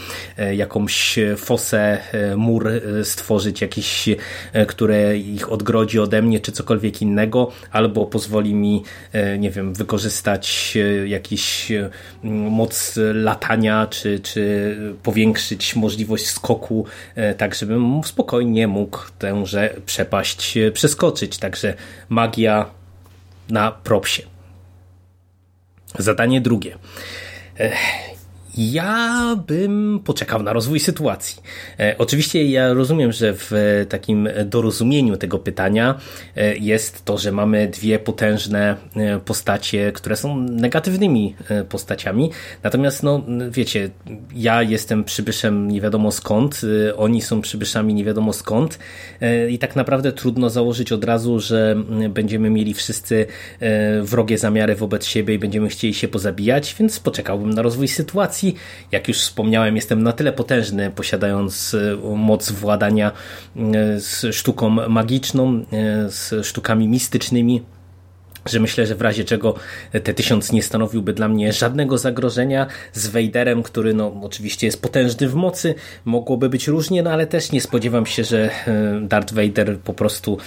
jakąś fosę, mur stworzyć jakiś, które ich odgrodzi ode mnie, czy cokolwiek innego, albo pozwoli mi, nie wiem, wykorzystać jakiś moc latania, czy, czy powiększyć możliwość skoku boku, e, tak żebym spokojnie mógł tęże przepaść e, przeskoczyć. Także magia na propsie. Zadanie drugie. Ja bym poczekał na rozwój sytuacji. E, oczywiście ja rozumiem, że w takim dorozumieniu tego pytania e, jest to, że mamy dwie potężne e, postacie, które są negatywnymi postaciami. Natomiast, no wiecie, ja jestem przybyszem nie wiadomo skąd, oni są przybyszami nie wiadomo skąd i tak naprawdę trudno założyć od razu, że będziemy mieli wszyscy wrogie zamiary wobec siebie i będziemy chcieli się pozabijać, więc poczekałbym na rozwój sytuacji jak już wspomniałem, jestem na tyle potężny, posiadając e, moc władania e, z sztuką magiczną, e, z sztukami mistycznymi, że myślę, że w razie czego te tysiąc nie stanowiłby dla mnie żadnego zagrożenia z Vaderem, który no oczywiście jest potężny w mocy, mogłoby być różnie, no ale też nie spodziewam się, że Darth Vader po prostu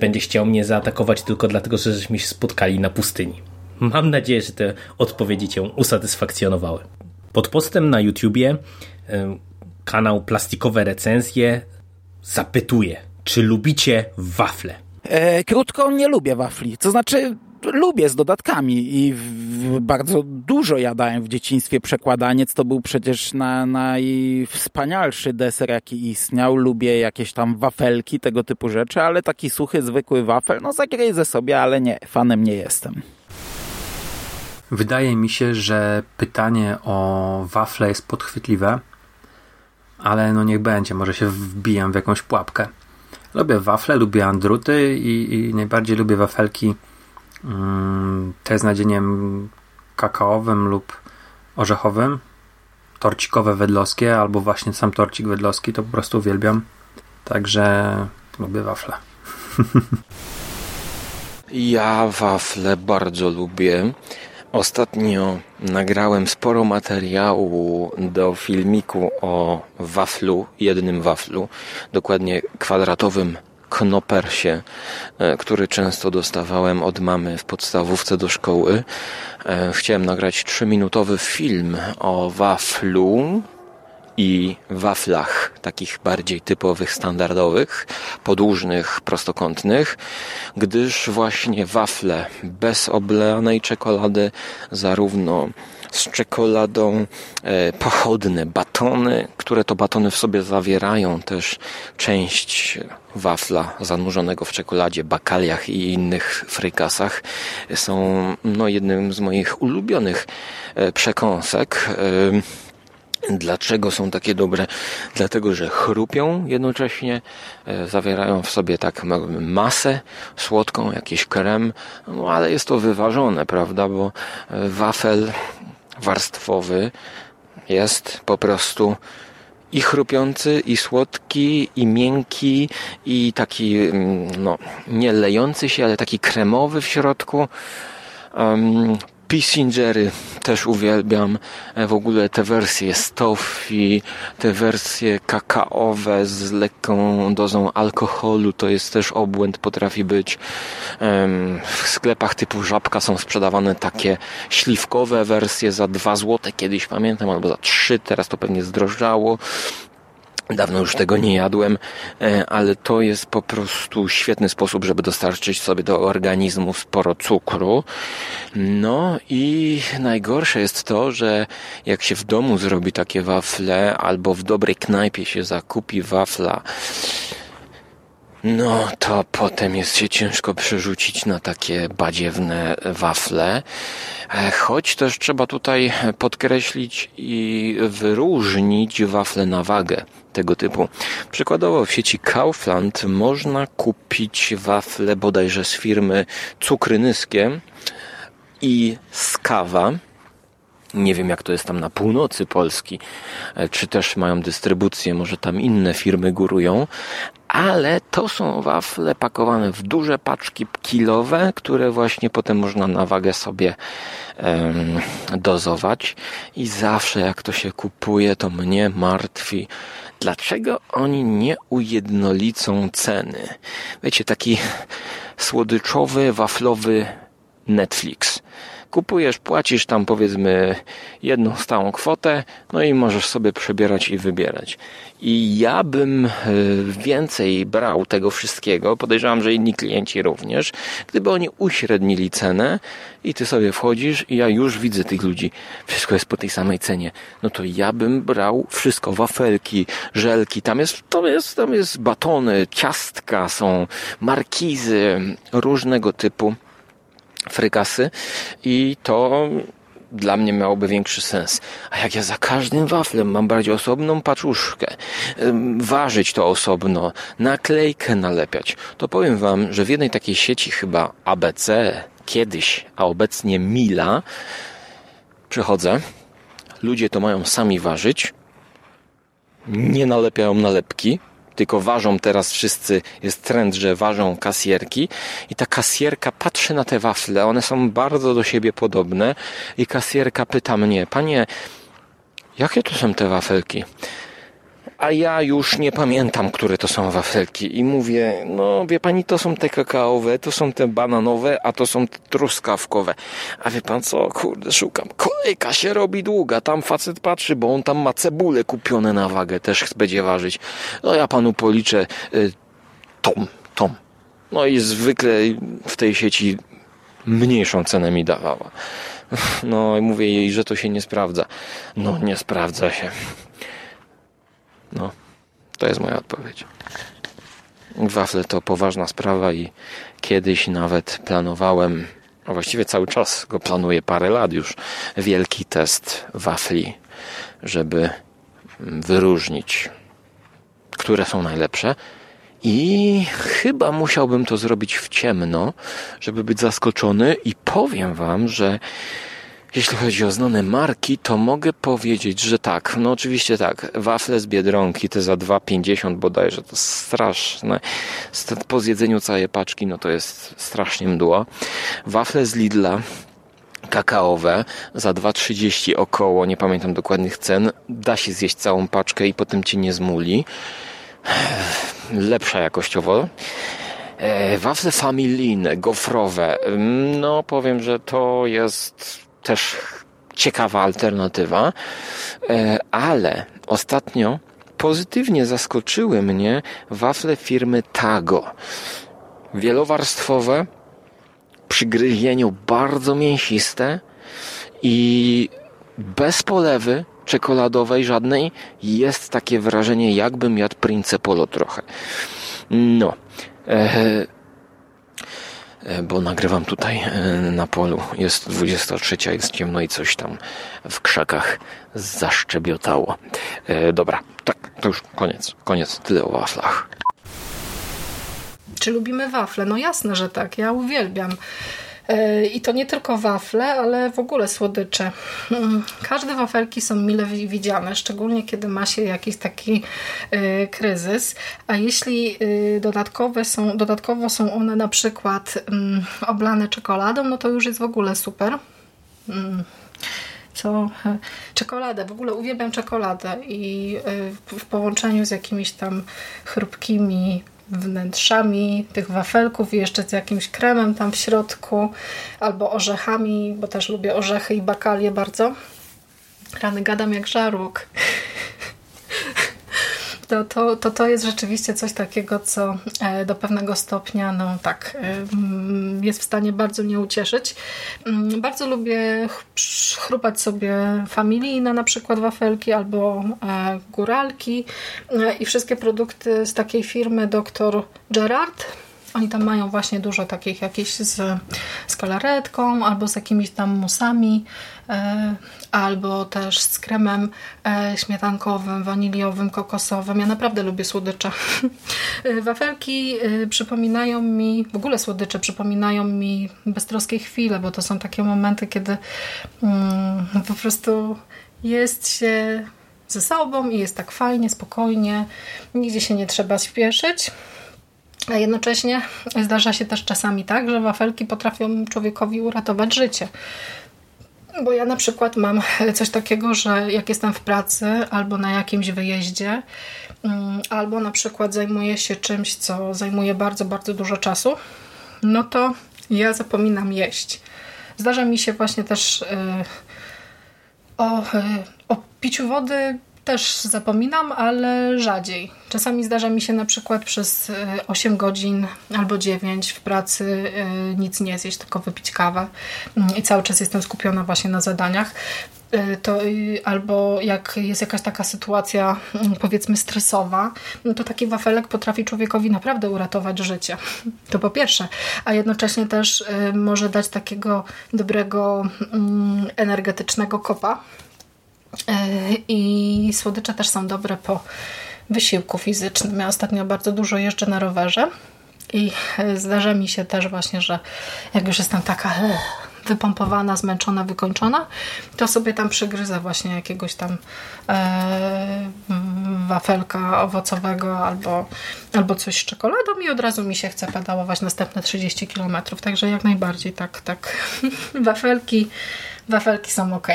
będzie chciał mnie zaatakować tylko dlatego, że żeśmy się spotkali na pustyni. Mam nadzieję, że te odpowiedzi Cię usatysfakcjonowały. Pod postem na YouTubie kanał Plastikowe Recenzje zapytuje, czy lubicie wafle? E, krótko, nie lubię wafli. To znaczy, lubię z dodatkami i w, bardzo dużo jadałem w dzieciństwie. Przekładaniec to był przecież na, najwspanialszy deser, jaki istniał. Lubię jakieś tam wafelki, tego typu rzeczy, ale taki suchy, zwykły wafel, no zagryzę sobie, ale nie, fanem nie jestem. Wydaje mi się, że pytanie o wafle jest podchwytliwe, ale no niech będzie, może się wbijam w jakąś pułapkę. Lubię wafle, lubię andruty i, i najbardziej lubię wafelki mm, te z nadzieniem kakaowym lub orzechowym, torcikowe wedlowskie albo właśnie sam torcik wedlowski, to po prostu uwielbiam. Także lubię wafle. Ja wafle bardzo lubię. Ostatnio nagrałem sporo materiału do filmiku o waflu, jednym waflu, dokładnie kwadratowym knopersie, e, który często dostawałem od mamy w podstawówce do szkoły. E, chciałem nagrać trzyminutowy film o waflu, i waflach, takich bardziej typowych, standardowych, podłużnych, prostokątnych, gdyż właśnie wafle bez obleanej czekolady, zarówno z czekoladą, e, pochodne batony, które to batony w sobie zawierają też część wafla zanurzonego w czekoladzie, bakaliach i innych frykasach są no, jednym z moich ulubionych e, przekąsek. Dlaczego są takie dobre? Dlatego, że chrupią jednocześnie, e, zawierają w sobie tak masę słodką, jakiś krem, no ale jest to wyważone, prawda? Bo e, wafel warstwowy jest po prostu i chrupiący, i słodki, i miękki, i taki, mm, no, nie lejący się, ale taki kremowy w środku. Pissingery też uwielbiam. E, w ogóle te wersje z toffee, te wersje kakaowe z lekką dozą alkoholu, to jest też obłęd, potrafi być. W sklepach typu Żabka są sprzedawane takie śliwkowe wersje za 2 złote kiedyś pamiętam, albo za 3, teraz to pewnie zdrożało. Dawno już tego nie jadłem, e, ale to jest po prostu świetny sposób, żeby dostarczyć sobie do organizmu sporo cukru. No i najgorsze jest to, że jak się w domu zrobi takie wafle, albo w dobrej knajpie się zakupi wafla, no to potem jest się ciężko przerzucić na takie badziewne wafle. E, choć też trzeba tutaj podkreślić i wyróżnić wafle na wagę tego typu. Przykładowo w sieci Kaufland można kupić wafle bodajże z firmy Cukry Nyskie i z kawa Nie wiem, jak to jest tam na północy Polski, e, czy też mają dystrybucję, może tam inne firmy górują, ale to są wafle pakowane w duże paczki kilowe, które właśnie potem można na wagę sobie um, dozować. I zawsze jak to się kupuje, to mnie martwi, dlaczego oni nie ujednolicą ceny. Wiecie, taki słodyczowy, waflowy Netflix. Kupujesz, płacisz tam powiedzmy jedną stałą kwotę, no i możesz sobie przebierać i wybierać. I ja bym e, więcej brał tego wszystkiego, podejrzewam, że inni klienci również, gdyby oni uśrednili cenę i ty sobie wchodzisz i ja już widzę tych ludzi, wszystko jest po tej samej cenie, no to ja bym brał wszystko, wafelki, żelki, tam jest, tam jest, tam jest batony, ciastka, są markizy różnego typu frykasy i to dla mnie miałoby większy sens. A jak ja za każdym waflem mam brać osobną paczuszkę, ważyć to osobno, naklejkę nalepiać, to powiem wam, że w jednej takiej sieci chyba ABC kiedyś, a obecnie Mila, przychodzę, ludzie to mają sami ważyć, nie nalepiają nalepki, tylko ważą teraz wszyscy, jest trend, że ważą kasjerki i ta kasjerka patrzy na te wafle, one są bardzo do siebie podobne i kasjerka pyta mnie, panie, jakie to są te wafelki? A ja już nie pamiętam, które to są wafelki. I mówię, no wie pani, to są te kakaowe, to są te bananowe, a to są te truskawkowe. A wie pan co, kurde, szukam. Kolejka się robi długa, tam facet patrzy, bo on tam ma cebule kupione na wagę, też będzie ważyć. No ja panu policzę y, tom, tom. No i zwykle w tej sieci mniejszą cenę mi dawała. No i mówię jej, że to się nie sprawdza. No nie sprawdza się. No, to jest moja odpowiedź. Wafle to poważna sprawa i kiedyś nawet planowałem, a właściwie cały czas go planuję parę lat już, wielki test wafli, żeby wyróżnić, które są najlepsze. I chyba musiałbym to zrobić w ciemno, żeby być zaskoczony i powiem wam, że jeśli chodzi o znane marki, to mogę powiedzieć, że tak. No oczywiście tak. Wafle z Biedronki, te za 2,50 bodajże, to straszne. Po zjedzeniu całej paczki, no to jest strasznie mdło. Wafle z Lidla, kakaowe za 2,30 około, nie pamiętam dokładnych cen. Da się zjeść całą paczkę i potem cię nie zmuli. Lepsza jakościowo. E, wafle familijne, gofrowe. No powiem, że to jest też ciekawa alternatywa, e, ale ostatnio pozytywnie zaskoczyły mnie wafle firmy Tago. Wielowarstwowe, przy gryzieniu bardzo mięsiste i bez polewy czekoladowej żadnej jest takie wrażenie jakbym jadł Prince Polo trochę. No. E, bo nagrywam tutaj e, na polu. Jest 23, jest ciemno i coś tam w krzakach zaszczebiotało. E, dobra, tak, to już koniec. Koniec, tyle o waflach. Czy lubimy wafle? No jasne, że tak. Ja uwielbiam. E, I to nie tylko wafle, ale w ogóle słodycze. Mm, każde wafelki są mile widziane, szczególnie kiedy ma się jakiś taki e, kryzys. A jeśli e, dodatkowe są, dodatkowo są one na przykład mm, oblane czekoladą, no to już jest w ogóle super. Mm, co? Czekoladę. W ogóle uwielbiam czekoladę i w połączeniu z jakimiś tam chrupkimi wnętrzami tych wafelków i jeszcze z jakimś kremem tam w środku, albo orzechami, bo też lubię orzechy i bakalie bardzo. Rany gadam jak żarłok. To, to, to, to jest rzeczywiście coś takiego, co e, do pewnego stopnia no tak, e, jest w stanie bardzo mnie ucieszyć. Mm, bardzo lubię chrupać sobie familijne na przykład wafelki albo e, góralki i wszystkie produkty z takiej firmy Dr. Gerard Oni tam mają właśnie dużo takich jakieś z, z kalaretką albo z jakimiś tam musami, albo też z kremem e, śmietankowym, waniliowym, kokosowym. Ja naprawdę lubię słodycze. E, wafelki e, przypominają mi, w ogóle słodycze przypominają mi beztroskie chwile, bo to są takie momenty, kiedy mm, po prostu jest się ze sobą i jest tak fajnie, spokojnie, nigdzie się nie trzeba śpieszyć. A jednocześnie zdarza się też czasami tak, że wafelki potrafią człowiekowi uratować życie. Bo ja na przykład mam coś takiego, że jak jestem w pracy albo na jakimś wyjeździe, mm, albo na przykład zajmuję się czymś, co zajmuje bardzo, bardzo dużo czasu, no to ja zapominam jeść. Zdarza mi się właśnie też y, o, y, o piciu wody też zapominam, ale rzadziej. Czasami zdarza mi się na przykład przez 8 e, godzin albo 9 w pracy e, nic nie zjeść, tylko wypić kawę mm, i cały czas jestem skupiona właśnie na zadaniach. E, to, albo jak jest jakaś taka sytuacja mm, powiedzmy stresowa, no to taki wafelek potrafi człowiekowi naprawdę uratować życie. To po pierwsze, a jednocześnie też może dać takiego dobrego mm, energetycznego kopa I słodycze też są dobre po wysiłku fizycznym. Ja ostatnio bardzo dużo jeżdżę na rowerze i e, zdarza mi się też właśnie, że jak już jestem taka e, wypompowana, zmęczona, wykończona, to sobie tam przygryzę właśnie jakiegoś tam e, wafelka owocowego albo, albo coś z czekoladą i od razu mi się chce pedałować następne 30 km. Także jak najbardziej tak, tak. wafelki, wafelki są ok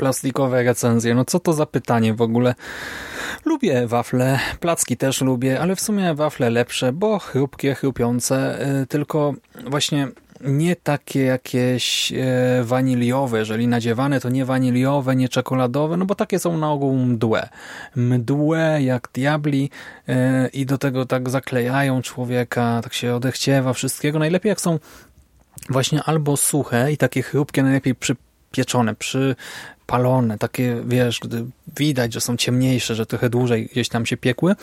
plastikowe recenzje. No co to za pytanie w ogóle? Lubię wafle, placki też lubię, ale w sumie wafle lepsze, bo chrupkie, chrupiące, y, tylko właśnie nie takie jakieś y, waniliowe, jeżeli nadziewane to nie waniliowe, nie czekoladowe, no bo takie są na ogół mdłe. Mdłe jak diabli y, i do tego tak zaklejają człowieka, tak się odechciewa wszystkiego. Najlepiej jak są właśnie albo suche i takie chrupkie, najlepiej przypieczone, przy palone, takie wiesz, gdy widać, że są ciemniejsze, że trochę dłużej gdzieś tam się piekły,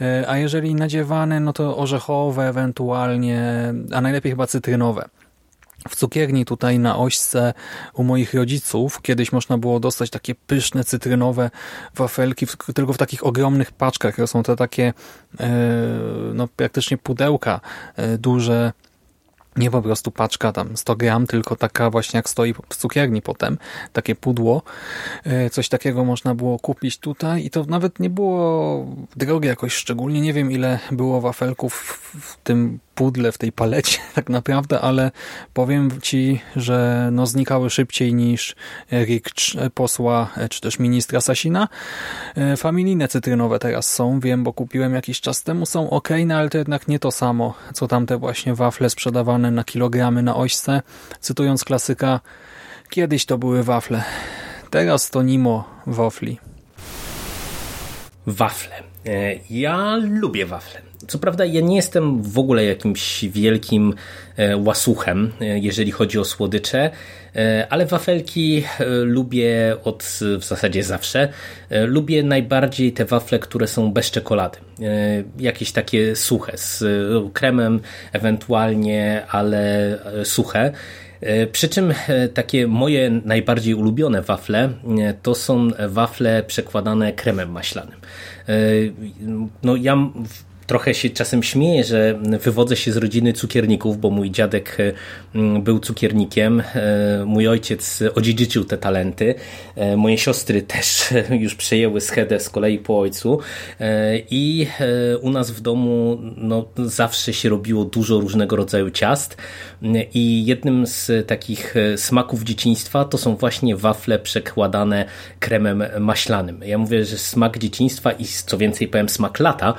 e, a jeżeli nadziewane, no to orzechowe ewentualnie, a najlepiej chyba cytrynowe. W cukierni tutaj na ośce u moich rodziców kiedyś można było dostać takie pyszne cytrynowe wafelki, tylko w takich ogromnych paczkach. To są to takie e, no, praktycznie pudełka e, duże nie po prostu paczka tam 100 gram, tylko taka właśnie jak stoi w cukierni potem, takie pudło. E, coś takiego można było kupić tutaj i to nawet nie było drogie jakoś szczególnie. Nie wiem ile było wafelków w tym pudle, w tej palecie tak naprawdę, ale powiem Ci, że no znikały szybciej niż Rick posła, e, czy też ministra Sasina. E, familijne cytrynowe teraz są, wiem, bo kupiłem jakiś czas temu, są ok, no ale to jednak nie to samo, co tamte właśnie wafle sprzedawane na kilogramy na ośce. Cytując klasyka, kiedyś to były wafle, teraz to Nimo wafli. Wafle. E, ja lubię wafle. Co prawda ja nie jestem w ogóle jakimś wielkim e, łasuchem, e, jeżeli chodzi o słodycze, e, ale wafelki lubię od w zasadzie zawsze. Lubię najbardziej te wafle, które są bez czekolady. Jakieś takie suche, z kremem ewentualnie, ale suche. Przy czym takie moje najbardziej ulubione wafle to są wafle przekładane kremem maślanym. No ja trochę się czasem śmieję, że wywodzę się z rodziny cukierników, bo mój dziadek e, był cukiernikiem, e, mój ojciec odziedziczył te talenty, e, moje siostry też już przejęły schedę z kolei po ojcu. I u nas w domu no, zawsze się robiło dużo różnego rodzaju ciast. I jednym z takich smaków dzieciństwa to są właśnie wafle przekładane kremem maślanym. Ja mówię, że smak dzieciństwa i co więcej powiem smak lata,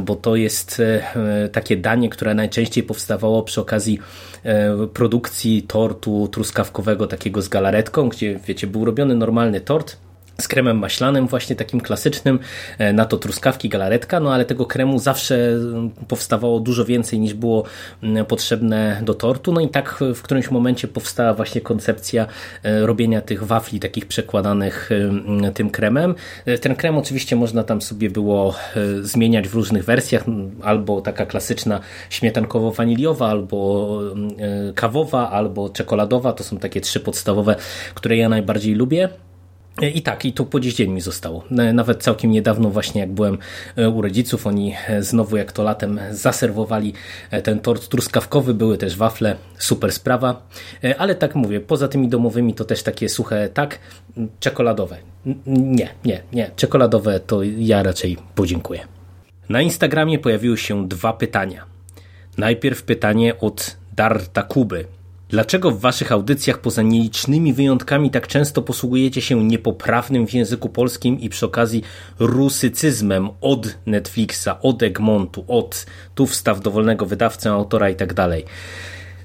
bo to jest e, takie danie, które najczęściej powstawało przy okazji e, produkcji tortu truskawkowego takiego z galaretką, gdzie wiecie, był robiony normalny tort, z kremem maślanym, właśnie takim klasycznym, e, na to truskawki, galaretka, no ale tego kremu zawsze mm, powstawało dużo więcej niż było mm, potrzebne do tortu, no i tak w którymś momencie powstała właśnie koncepcja e, robienia tych wafli takich przekładanych mm, tym kremem. E, ten krem oczywiście można tam sobie było zmieniać w różnych wersjach, albo taka klasyczna śmietankowo-waniliowa, albo kawowa, albo czekoladowa, to są takie trzy podstawowe, które ja najbardziej lubię. I tak, i to po dziś dzień mi zostało. Nawet całkiem niedawno właśnie jak byłem e, u rodziców, oni e, znowu jak to latem zaserwowali e, ten tort truskawkowy, były też wafle, super sprawa. Ale tak mówię, poza tymi domowymi to też takie suche, tak, czekoladowe. Nie, nie, nie, czekoladowe to ja raczej podziękuję. Na Instagramie pojawiły się dwa pytania. Najpierw pytanie od Darta Kuby – Dlaczego w waszych audycjach poza nielicznymi wyjątkami tak często posługujecie się niepoprawnym w języku polskim i przy okazji rusycyzmem od Netflixa, od Egmontu, od tu wstaw dowolnego wydawcę, autora i tak?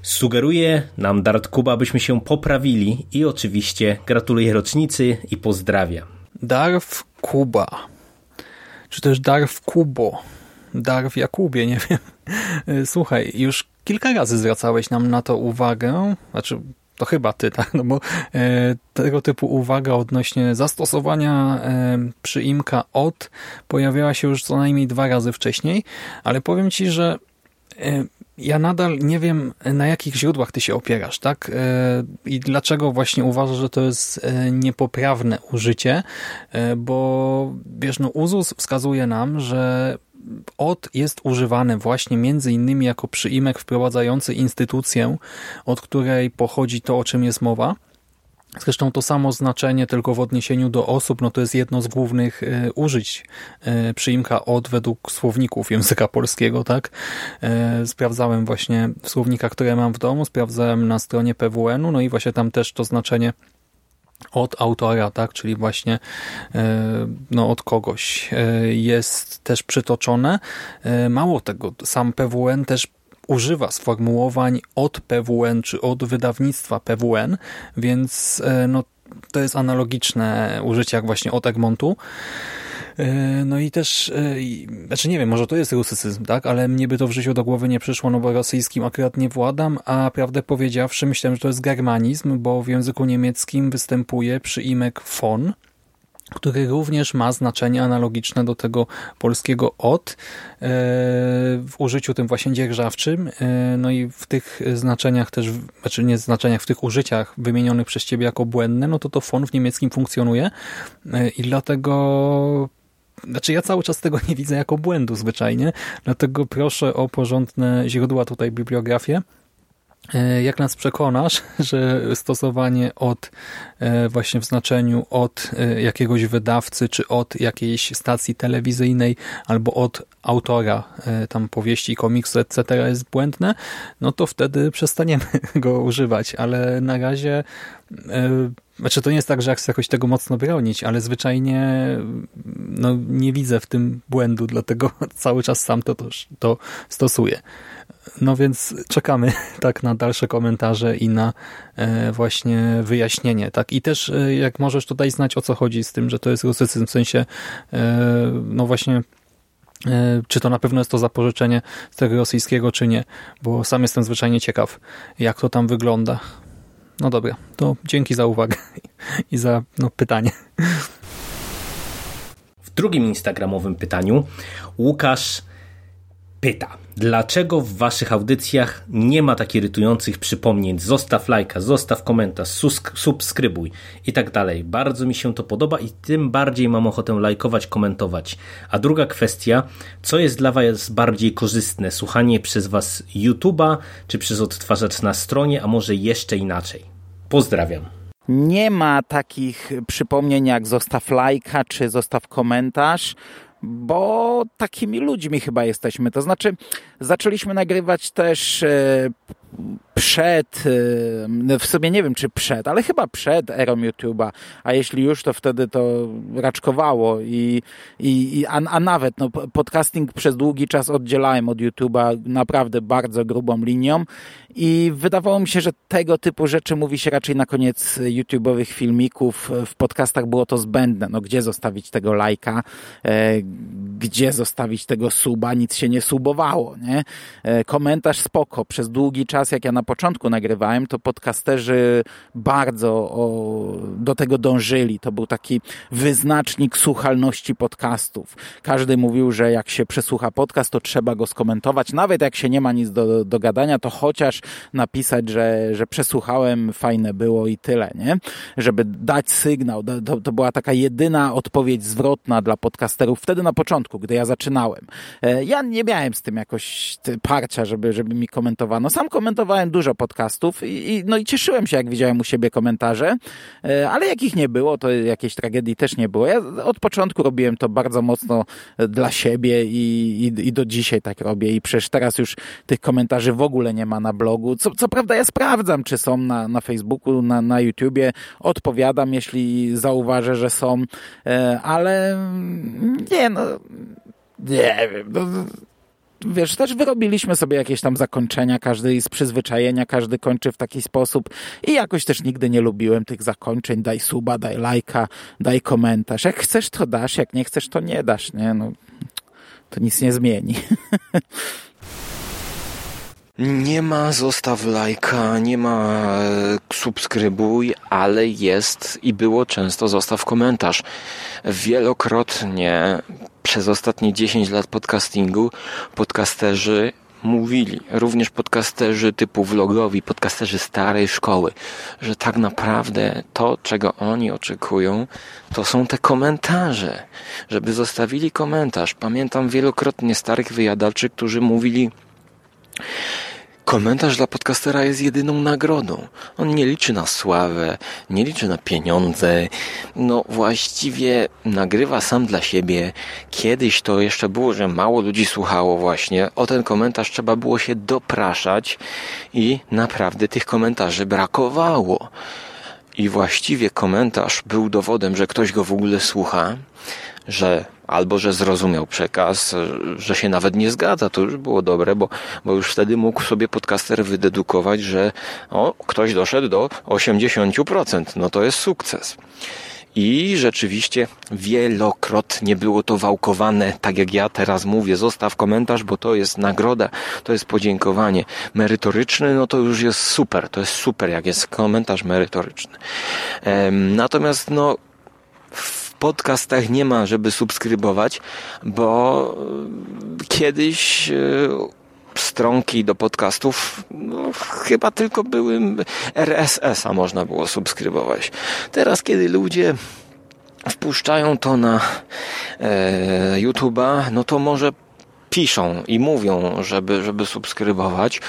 Sugeruje nam Dart Kuba, abyśmy się poprawili i oczywiście gratuluję rocznicy i pozdrawiam. Darf Kuba, czy też Darf Kubo, Darf Jakubie, nie wiem. Słuchaj, już kilka razy zwracałeś nam na to uwagę, znaczy to chyba ty, tak? No bo e, tego typu uwaga odnośnie zastosowania e, przyimka od pojawiała się już co najmniej dwa razy wcześniej, ale powiem ci, że e, ja nadal nie wiem, na jakich źródłach ty się opierasz, tak? E, I dlaczego właśnie uważasz, że to jest e, niepoprawne użycie, e, bo wiesz, no UZUS wskazuje nam, że od jest używany właśnie między innymi jako przyimek wprowadzający instytucję, od której pochodzi to, o czym jest mowa. Zresztą to samo znaczenie, tylko w odniesieniu do osób, no to jest jedno z głównych y, użyć y, przyimka od według słowników języka polskiego, tak? Y, sprawdzałem właśnie w słownikach, które mam w domu, sprawdzałem na stronie PWN-u, no i właśnie tam też to znaczenie od autora, tak, czyli właśnie e, no, od kogoś e, jest też przytoczone. E, mało tego, sam PWN też używa sformułowań od PWN czy od wydawnictwa PWN, więc no, to jest analogiczne użycie jak właśnie od Egmontu. E, no i też, e, znaczy nie wiem, może to jest rusycyzm, tak, ale mnie by to w życiu do głowy nie przyszło, no bo rosyjskim akurat nie władam, a prawdę powiedziawszy myślałem, że to jest germanizm, bo w języku niemieckim występuje przyimek von, który również ma znaczenie analogiczne do tego polskiego od e, w użyciu tym właśnie dzierżawczym. No i w tych znaczeniach też, znaczy nie znaczeniach, w tych użyciach wymienionych przez ciebie jako błędne, no to to von w niemieckim funkcjonuje i dlatego znaczy ja cały czas tego nie widzę jako błędu zwyczajnie, dlatego proszę o porządne źródła tutaj bibliografię. E, jak nas przekonasz, że stosowanie od e, właśnie w znaczeniu od e, jakiegoś wydawcy, czy od jakiejś stacji telewizyjnej, albo od autora tam powieści, komiksu, etc. jest błędne, no to wtedy przestaniemy go używać, ale na razie znaczy to nie jest tak, że chcę jakoś tego mocno bronić, ale zwyczajnie no, nie widzę w tym błędu, dlatego cały czas sam to, to, to stosuję. No więc czekamy tak na dalsze komentarze i na e, właśnie wyjaśnienie. tak I też e, jak możesz tutaj znać o co chodzi z tym, że to jest rusycyzm, w sensie e, no właśnie czy to na pewno jest to zapożyczenie z tego rosyjskiego, czy nie, bo sam jestem zwyczajnie ciekaw, jak to tam wygląda. No dobra, to dzięki za uwagę i za no, pytanie. W drugim instagramowym pytaniu Łukasz pyta, dlaczego w waszych audycjach nie ma takich irytujących przypomnień, zostaw lajka, zostaw komentarz, subskrybuj i tak dalej. Bardzo mi się to podoba i tym bardziej mam ochotę lajkować, komentować. A druga kwestia, co jest dla was bardziej korzystne, słuchanie przez was YouTube'a, czy przez odtwarzacz na stronie, a może jeszcze inaczej? Pozdrawiam. Nie ma takich przypomnień jak zostaw lajka czy zostaw komentarz bo takimi ludźmi chyba jesteśmy. To znaczy, zaczęliśmy nagrywać też e, przed, y, w sobie nie wiem czy przed, ale chyba przed erą YouTube'a, a jeśli już, to wtedy to raczkowało i, i, a, a nawet no, podcasting przez długi czas oddzielałem od YouTube'a naprawdę bardzo grubą linią i wydawało mi się, że tego typu rzeczy mówi się raczej na koniec YouTube'owych filmików. W podcastach było to zbędne. No gdzie zostawić tego lajka? E, gdzie zostawić tego suba? Nic się nie subowało, nie? E, komentarz spoko. Przez długi czas, jak ja na początku nagrywałem, to podcasterzy bardzo o, do tego dążyli. To był taki wyznacznik słuchalności podcastów. Każdy mówił, że jak się przesłucha podcast, to trzeba go skomentować. Nawet jak się nie ma nic do, do gadania, to chociaż napisać, że, że przesłuchałem, fajne było i tyle, nie? Żeby dać sygnał. To, to była taka jedyna odpowiedź zwrotna dla podcasterów wtedy na początku, gdy ja zaczynałem. E, ja nie miałem z tym jakoś parcia, żeby, żeby mi komentowano. Sam komentowałem dużo podcastów i, no i cieszyłem się, jak widziałem u siebie komentarze, e, ale jakich nie było, to jakiejś tragedii też nie było. Ja od początku robiłem to bardzo mocno dla siebie i, i, i do dzisiaj tak robię i przecież teraz już tych komentarzy w ogóle nie ma na blogu. Co, co prawda ja sprawdzam, czy są na, na Facebooku, na, na YouTubie. Odpowiadam, jeśli zauważę, że są, e, ale nie no, nie wiem. No, wiesz, też wyrobiliśmy sobie jakieś tam zakończenia, każdy z przyzwyczajenia, każdy kończy w taki sposób i jakoś też nigdy nie lubiłem tych zakończeń, daj suba, daj lajka, daj komentarz. Jak chcesz, to dasz, jak nie chcesz, to nie dasz, nie? No, to nic nie zmieni. Nie ma zostaw lajka, nie ma e, subskrybuj, ale jest i było często zostaw komentarz. Wielokrotnie przez ostatnie 10 lat podcastingu podcasterzy mówili, również podcasterzy typu vlogowi, podcasterzy starej szkoły, że tak naprawdę to, czego oni oczekują, to są te komentarze, żeby zostawili komentarz. Pamiętam wielokrotnie starych wyjadaczy, którzy mówili, Komentarz dla podcastera jest jedyną nagrodą. On nie liczy na sławę, nie liczy na pieniądze. No właściwie nagrywa sam dla siebie. Kiedyś to jeszcze było, że mało ludzi słuchało właśnie. O ten komentarz trzeba było się dopraszać i naprawdę tych komentarzy brakowało. I właściwie komentarz był dowodem, że ktoś go w ogóle słucha, że albo że zrozumiał przekaz, że się nawet nie zgadza, to już było dobre, bo, bo już wtedy mógł sobie podcaster wydedukować, że o, ktoś doszedł do 80%, no to jest sukces. I rzeczywiście wielokrotnie było to wałkowane, tak jak ja teraz mówię, zostaw komentarz, bo to jest nagroda, to jest podziękowanie. Merytoryczny, no to już jest super, to jest super, jak jest komentarz merytoryczny. Natomiast no, podcastach nie ma, żeby subskrybować, bo e, kiedyś e, stronki do podcastów no, chyba tylko były RSS-a można było subskrybować. Teraz, kiedy ludzie wpuszczają to na e, YouTube'a, no to może piszą i mówią, żeby, żeby subskrybować.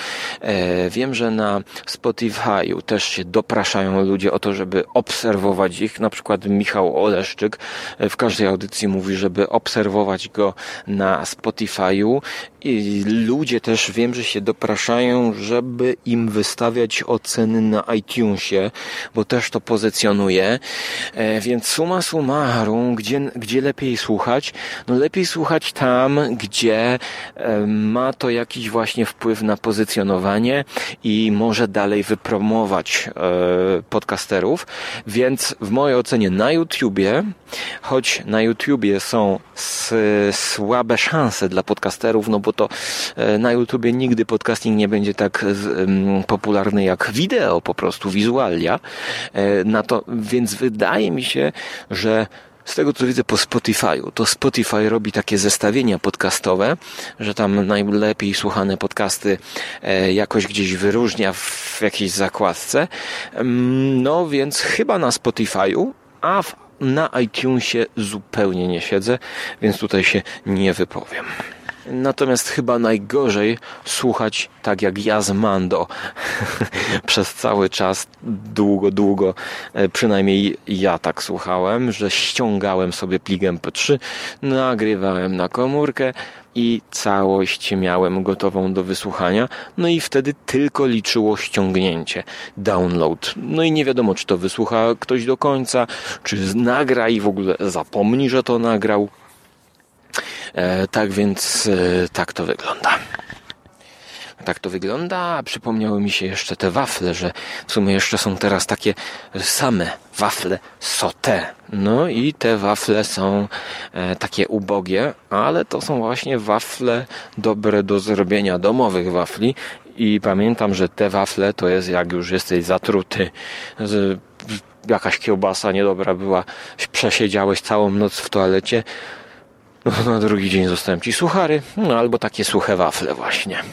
E, wiem, że na Spotify'u też się dopraszają ludzie o to, żeby obserwować ich. Na przykład Michał Oleszczyk e, w każdej audycji mówi, żeby obserwować go na Spotify'u i ludzie też wiem, że się dopraszają, żeby im wystawiać oceny na iTunesie, bo też to pozycjonuje. E, więc suma summarum, gdzie, gdzie lepiej słuchać? No lepiej słuchać tam, gdzie e, ma to jakiś właśnie wpływ na pozycjonowanie i może dalej wypromować e, podcasterów. Więc w mojej ocenie na YouTubie, choć na YouTubie są słabe szanse dla podcasterów, no bo to e, na YouTubie nigdy podcasting nie będzie tak popularny jak wideo, po prostu wizualia. Na to, więc wydaje mi się, że z tego co widzę po Spotify'u, to Spotify robi takie zestawienia podcastowe, że tam najlepiej słuchane podcasty e, jakoś gdzieś wyróżnia w jakiejś zakładce. No więc chyba na Spotify'u, a na iTunesie zupełnie nie siedzę, więc tutaj się nie wypowiem. Natomiast chyba najgorzej słuchać tak jak ja z Mando przez cały czas, długo, długo, e, przynajmniej ja tak słuchałem, że ściągałem sobie plik MP3, nagrywałem na komórkę, i całość miałem gotową do wysłuchania, no i wtedy tylko liczyło ściągnięcie, download. No i nie wiadomo, czy to wysłucha ktoś do końca, czy nagra i w ogóle zapomni, że to nagrał. E, tak więc e, tak to wygląda. Tak to wygląda, przypomniały mi się jeszcze te wafle, że w sumie jeszcze są teraz takie same wafle sauté. No i te wafle są e, takie ubogie, ale to są właśnie wafle dobre do zrobienia domowych wafli i pamiętam, że te wafle to jest jak już jesteś zatruty, jakaś kiełbasa niedobra była, przesiedziałeś całą noc w toalecie, no, na drugi dzień zostałem ci suchary, no albo takie suche wafle właśnie.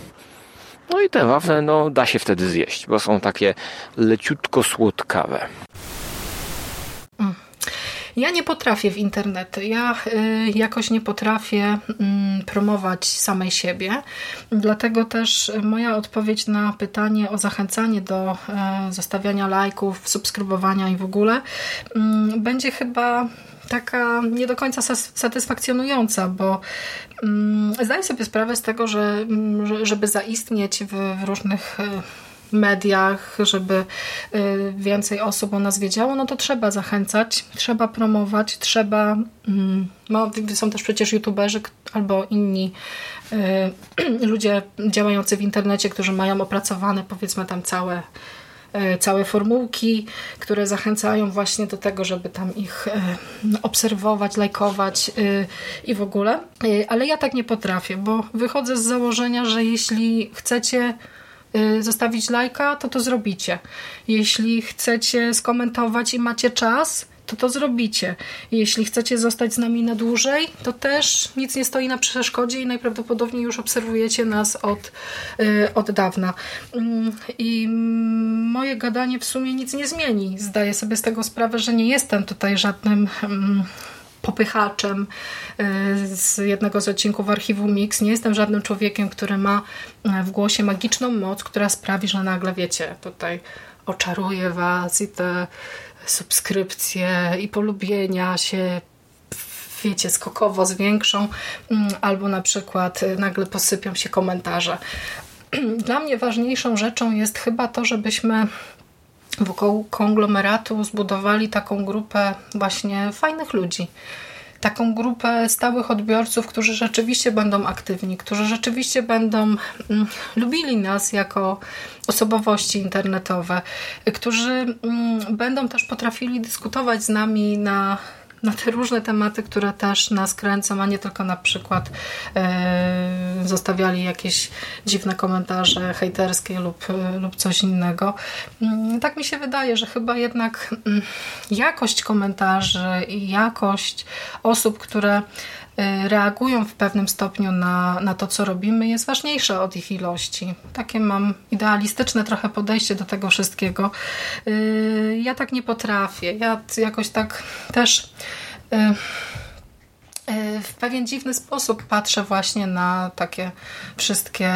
No i te wafle, no da się wtedy zjeść, bo są takie leciutko słodkawe. Mm. Ja nie potrafię w internety. Ja y, jakoś nie potrafię y, promować samej siebie. Dlatego też moja odpowiedź na pytanie o zachęcanie do y, zostawiania lajków, subskrybowania i w ogóle mm, będzie chyba taka nie do końca satysfakcjonująca, bo um, zdaję sobie sprawę z tego, że mm, żeby zaistnieć w, różnych e, mediach, żeby e, więcej osób o nas wiedziało, no to trzeba zachęcać, trzeba promować, trzeba. Mm, no, są też przecież youtuberzy albo inni e, ludzie działający w internecie, którzy mają opracowane powiedzmy tam całe całe formułki, które zachęcają właśnie do tego, żeby tam ich e, obserwować, lajkować e, i w ogóle. Ale ja tak nie potrafię, bo wychodzę z założenia, że jeśli chcecie zostawić lajka, to to zrobicie. Jeśli chcecie skomentować i macie czas, to to zrobicie. Jeśli chcecie zostać z nami na dłużej, to też nic nie stoi na przeszkodzie i najprawdopodobniej już obserwujecie nas od, yy, od dawna. Yy, I moje gadanie w sumie nic nie zmieni. Zdaję sobie z tego sprawę, że nie jestem tutaj żadnym yy, popychaczem y, z jednego z odcinków archiwum Mix. Nie jestem żadnym człowiekiem, który ma y, w głosie magiczną moc, która sprawi, że nagle wiecie, tutaj oczaruje was i te subskrypcje i polubienia się wiecie, skokowo zwiększą, mm, albo na przykład y, nagle posypią się komentarze. Dla mnie ważniejszą rzeczą jest chyba to, żebyśmy wokół konglomeratu zbudowali taką grupę właśnie fajnych ludzi. Taką grupę stałych odbiorców, którzy rzeczywiście będą aktywni, którzy rzeczywiście będą mm, lubili nas jako osobowości internetowe, którzy mm, będą też potrafili dyskutować z nami na na te różne tematy, które też nas kręcą, a nie tylko na przykład e, zostawiali jakieś dziwne komentarze hejterskie lub, lub coś innego. Mm, tak mi się wydaje, że chyba jednak mm, jakość komentarzy i jakość osób, które e, reagują w pewnym stopniu na, na to, co robimy, jest ważniejsza od ich ilości. Takie mam idealistyczne trochę podejście do tego wszystkiego. E, ja tak nie potrafię. Ja jakoś tak też Y, y, w pewien dziwny sposób patrzę właśnie na takie wszystkie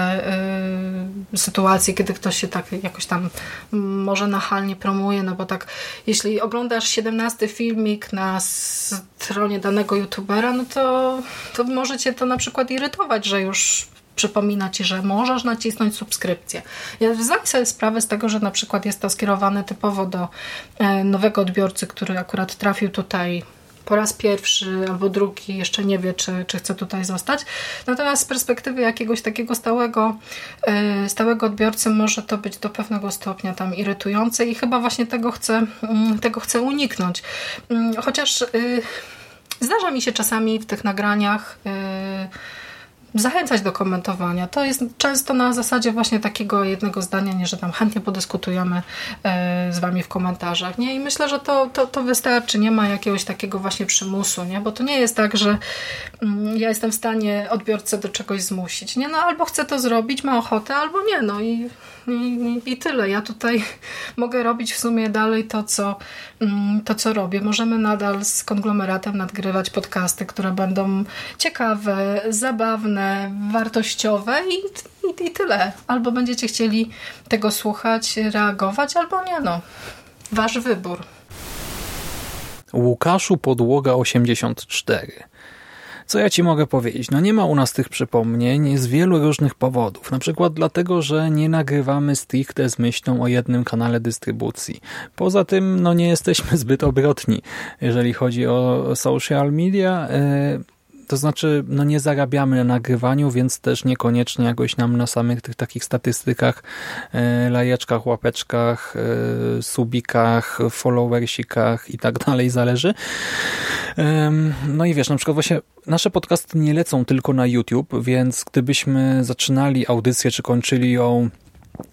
y, sytuacje, kiedy ktoś się tak jakoś tam może nachalnie promuje, no bo tak jeśli oglądasz 17 filmik na stronie danego youtubera, no to, to może cię to na przykład irytować, że już przypomina Ci, że możesz nacisnąć subskrypcję. Ja zdaję sobie sprawę z tego, że na przykład jest to skierowane typowo do e, nowego odbiorcy, który akurat trafił tutaj po raz pierwszy albo drugi jeszcze nie wie, czy, czy chce tutaj zostać. Natomiast z perspektywy jakiegoś takiego stałego, e, stałego odbiorcy może to być do pewnego stopnia tam irytujące i chyba właśnie tego chcę, mm, tego chcę uniknąć. Mm, chociaż y, zdarza mi się czasami w tych nagraniach y, zachęcać do komentowania. To jest często na zasadzie właśnie takiego jednego zdania, nie, że tam chętnie podyskutujemy e, z Wami w komentarzach. Nie? I myślę, że to, to, to wystarczy. Nie ma jakiegoś takiego właśnie przymusu, nie? bo to nie jest tak, że mm, ja jestem w stanie odbiorcę do czegoś zmusić. Nie? No, albo chcę to zrobić, ma ochotę, albo nie. No i i, i tyle. Ja tutaj mogę robić w sumie dalej to co, mm, to, co robię. Możemy nadal z konglomeratem nadgrywać podcasty, które będą ciekawe, zabawne, wartościowe i, i, i tyle. Albo będziecie chcieli tego słuchać, reagować, albo nie. No. Wasz wybór. Łukaszu Podłoga 84. Co ja ci mogę powiedzieć? No nie ma u nas tych przypomnień z wielu różnych powodów. Na przykład dlatego, że nie nagrywamy stricte z myślą o jednym kanale dystrybucji. Poza tym, no nie jesteśmy zbyt obrotni, jeżeli chodzi o social media. E, to znaczy, no nie zarabiamy na nagrywaniu, więc też niekoniecznie jakoś nam na samych tych takich statystykach, e, lajeczkach, łapeczkach, e, subikach, followersikach i tak dalej zależy. No i wiesz, na przykład właśnie nasze podcasty nie lecą tylko na YouTube, więc gdybyśmy zaczynali audycję, czy kończyli ją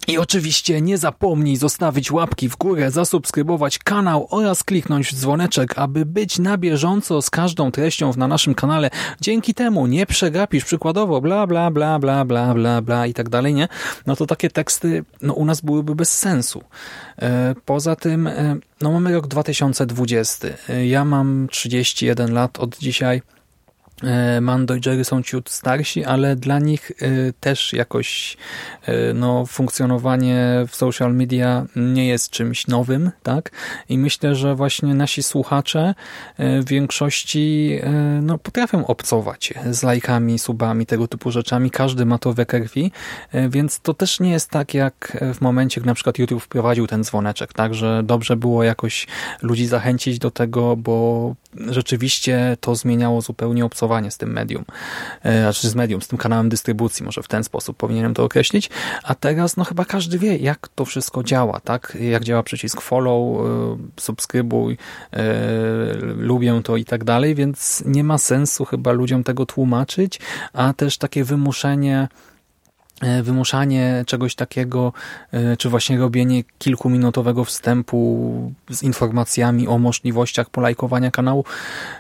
i oczywiście nie zapomnij zostawić łapki w górę, zasubskrybować kanał oraz kliknąć w dzwoneczek, aby być na bieżąco z każdą treścią na naszym kanale. Dzięki temu nie przegapisz przykładowo bla bla bla bla bla bla bla i tak dalej, nie? No to takie teksty no, u nas byłyby bez sensu. E, poza tym, e, no mamy rok 2020. E, ja mam 31 lat od dzisiaj. E, Mando i Jerry są ciut starsi, ale dla nich e, też jakoś e, no, funkcjonowanie w social media nie jest czymś nowym, tak? I myślę, że właśnie nasi słuchacze w większości no, potrafią obcować z lajkami, subami, tego typu rzeczami. Każdy ma to we krwi, więc to też nie jest tak jak w momencie, gdy na przykład YouTube wprowadził ten dzwoneczek, tak? Że dobrze było jakoś ludzi zachęcić do tego, bo rzeczywiście to zmieniało zupełnie obcowanie z tym medium, e, znaczy z medium, z tym kanałem dystrybucji, może w ten sposób powinienem to określić, a teraz no chyba każdy wie, jak to wszystko działa, tak? Jak działa przycisk follow, e, subskrybuj, e, lubię to i tak dalej, więc nie ma sensu chyba ludziom tego tłumaczyć, a też takie wymuszenie wymuszanie czegoś takiego, e, czy właśnie robienie kilkuminutowego wstępu z informacjami o możliwościach polajkowania kanału,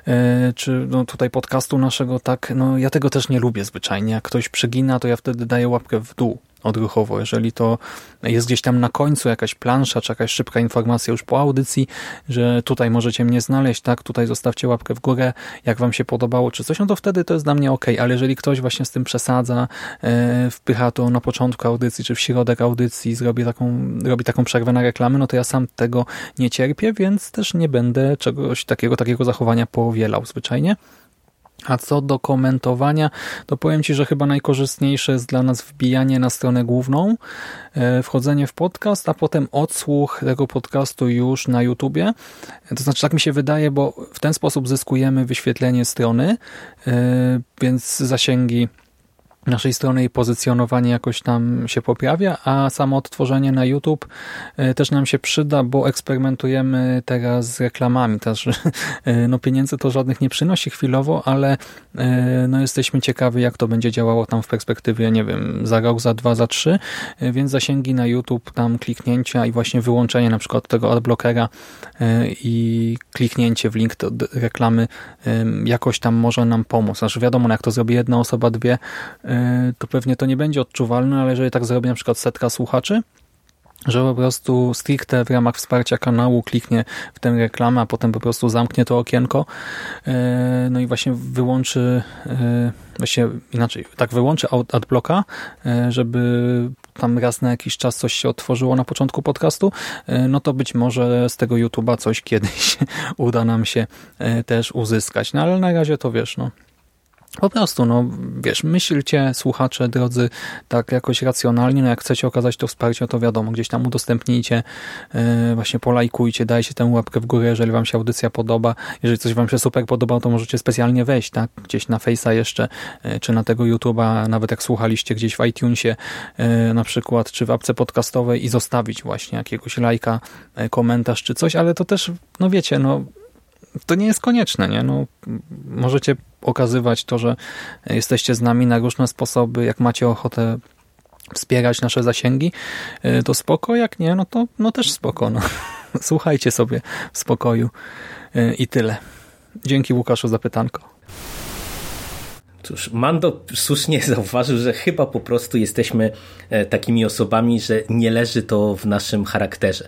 e, czy no tutaj podcastu naszego, tak, no ja tego też nie lubię zwyczajnie. Jak ktoś przegina, to ja wtedy daję łapkę w dół odruchowo. Jeżeli to jest gdzieś tam na końcu jakaś plansza, czy jakaś szybka informacja już po audycji, że tutaj możecie mnie znaleźć, tak, tutaj zostawcie łapkę w górę, jak wam się podobało, czy coś, no to wtedy to jest dla mnie ok, ale jeżeli ktoś właśnie z tym przesadza, e, wpycha to na początku audycji, czy w środek audycji, zrobi taką, robi taką przerwę na reklamę, no to ja sam tego nie cierpię, więc też nie będę czegoś takiego, takiego zachowania powielał zwyczajnie. A co do komentowania, to powiem Ci, że chyba najkorzystniejsze jest dla nas wbijanie na stronę główną, e, wchodzenie w podcast, a potem odsłuch tego podcastu już na YouTubie. To znaczy, tak mi się wydaje, bo w ten sposób zyskujemy wyświetlenie strony, e, więc zasięgi naszej strony i pozycjonowanie jakoś tam się poprawia, a samo odtworzenie na YouTube e, też nam się przyda, bo eksperymentujemy teraz z reklamami. Też, e, no pieniędzy to żadnych nie przynosi chwilowo, ale e, no jesteśmy ciekawi, jak to będzie działało tam w perspektywie, nie wiem, za rok, za dwa, za trzy, więc zasięgi na YouTube, tam kliknięcia i właśnie wyłączenie na przykład tego adblockera i kliknięcie w link do reklamy jakoś tam może nam pomóc. Znaczy wiadomo, no jak to zrobi jedna osoba, dwie, to pewnie to nie będzie odczuwalne, ale jeżeli tak zrobi na przykład setka słuchaczy, że po prostu stricte w ramach wsparcia kanału kliknie w tę reklamę, a potem po prostu zamknie to okienko e, no i właśnie wyłączy e, właśnie inaczej, tak wyłączy adblocka, żeby tam raz na jakiś czas coś się otworzyło na początku podcastu, no to być może z tego YouTube'a coś kiedyś uda nam się też uzyskać. No ale na razie to wiesz, no po prostu, no wiesz, myślcie, słuchacze drodzy, tak jakoś racjonalnie, no jak chcecie okazać to wsparcie, to wiadomo, gdzieś tam udostępnijcie, yy, właśnie polajkujcie, dajcie tę łapkę w górę, jeżeli wam się audycja podoba. Jeżeli coś wam się super podoba, to możecie specjalnie wejść, tak, gdzieś na Face'a jeszcze, yy, czy na tego YouTube'a, nawet jak słuchaliście gdzieś w iTunesie yy, na przykład, czy w apce podcastowej i zostawić właśnie jakiegoś lajka, komentarz, czy coś, ale to też, no wiecie, no to nie jest konieczne, nie? No, możecie okazywać to, że jesteście z nami na różne sposoby, jak macie ochotę wspierać nasze zasięgi, y, to spoko, jak nie, no to no też spoko. No. Słuchajcie sobie w spokoju y, i tyle. Dzięki Łukaszu za pytanko. Cóż, Mando słusznie zauważył, że chyba po prostu jesteśmy e, takimi osobami, że nie leży to w naszym charakterze.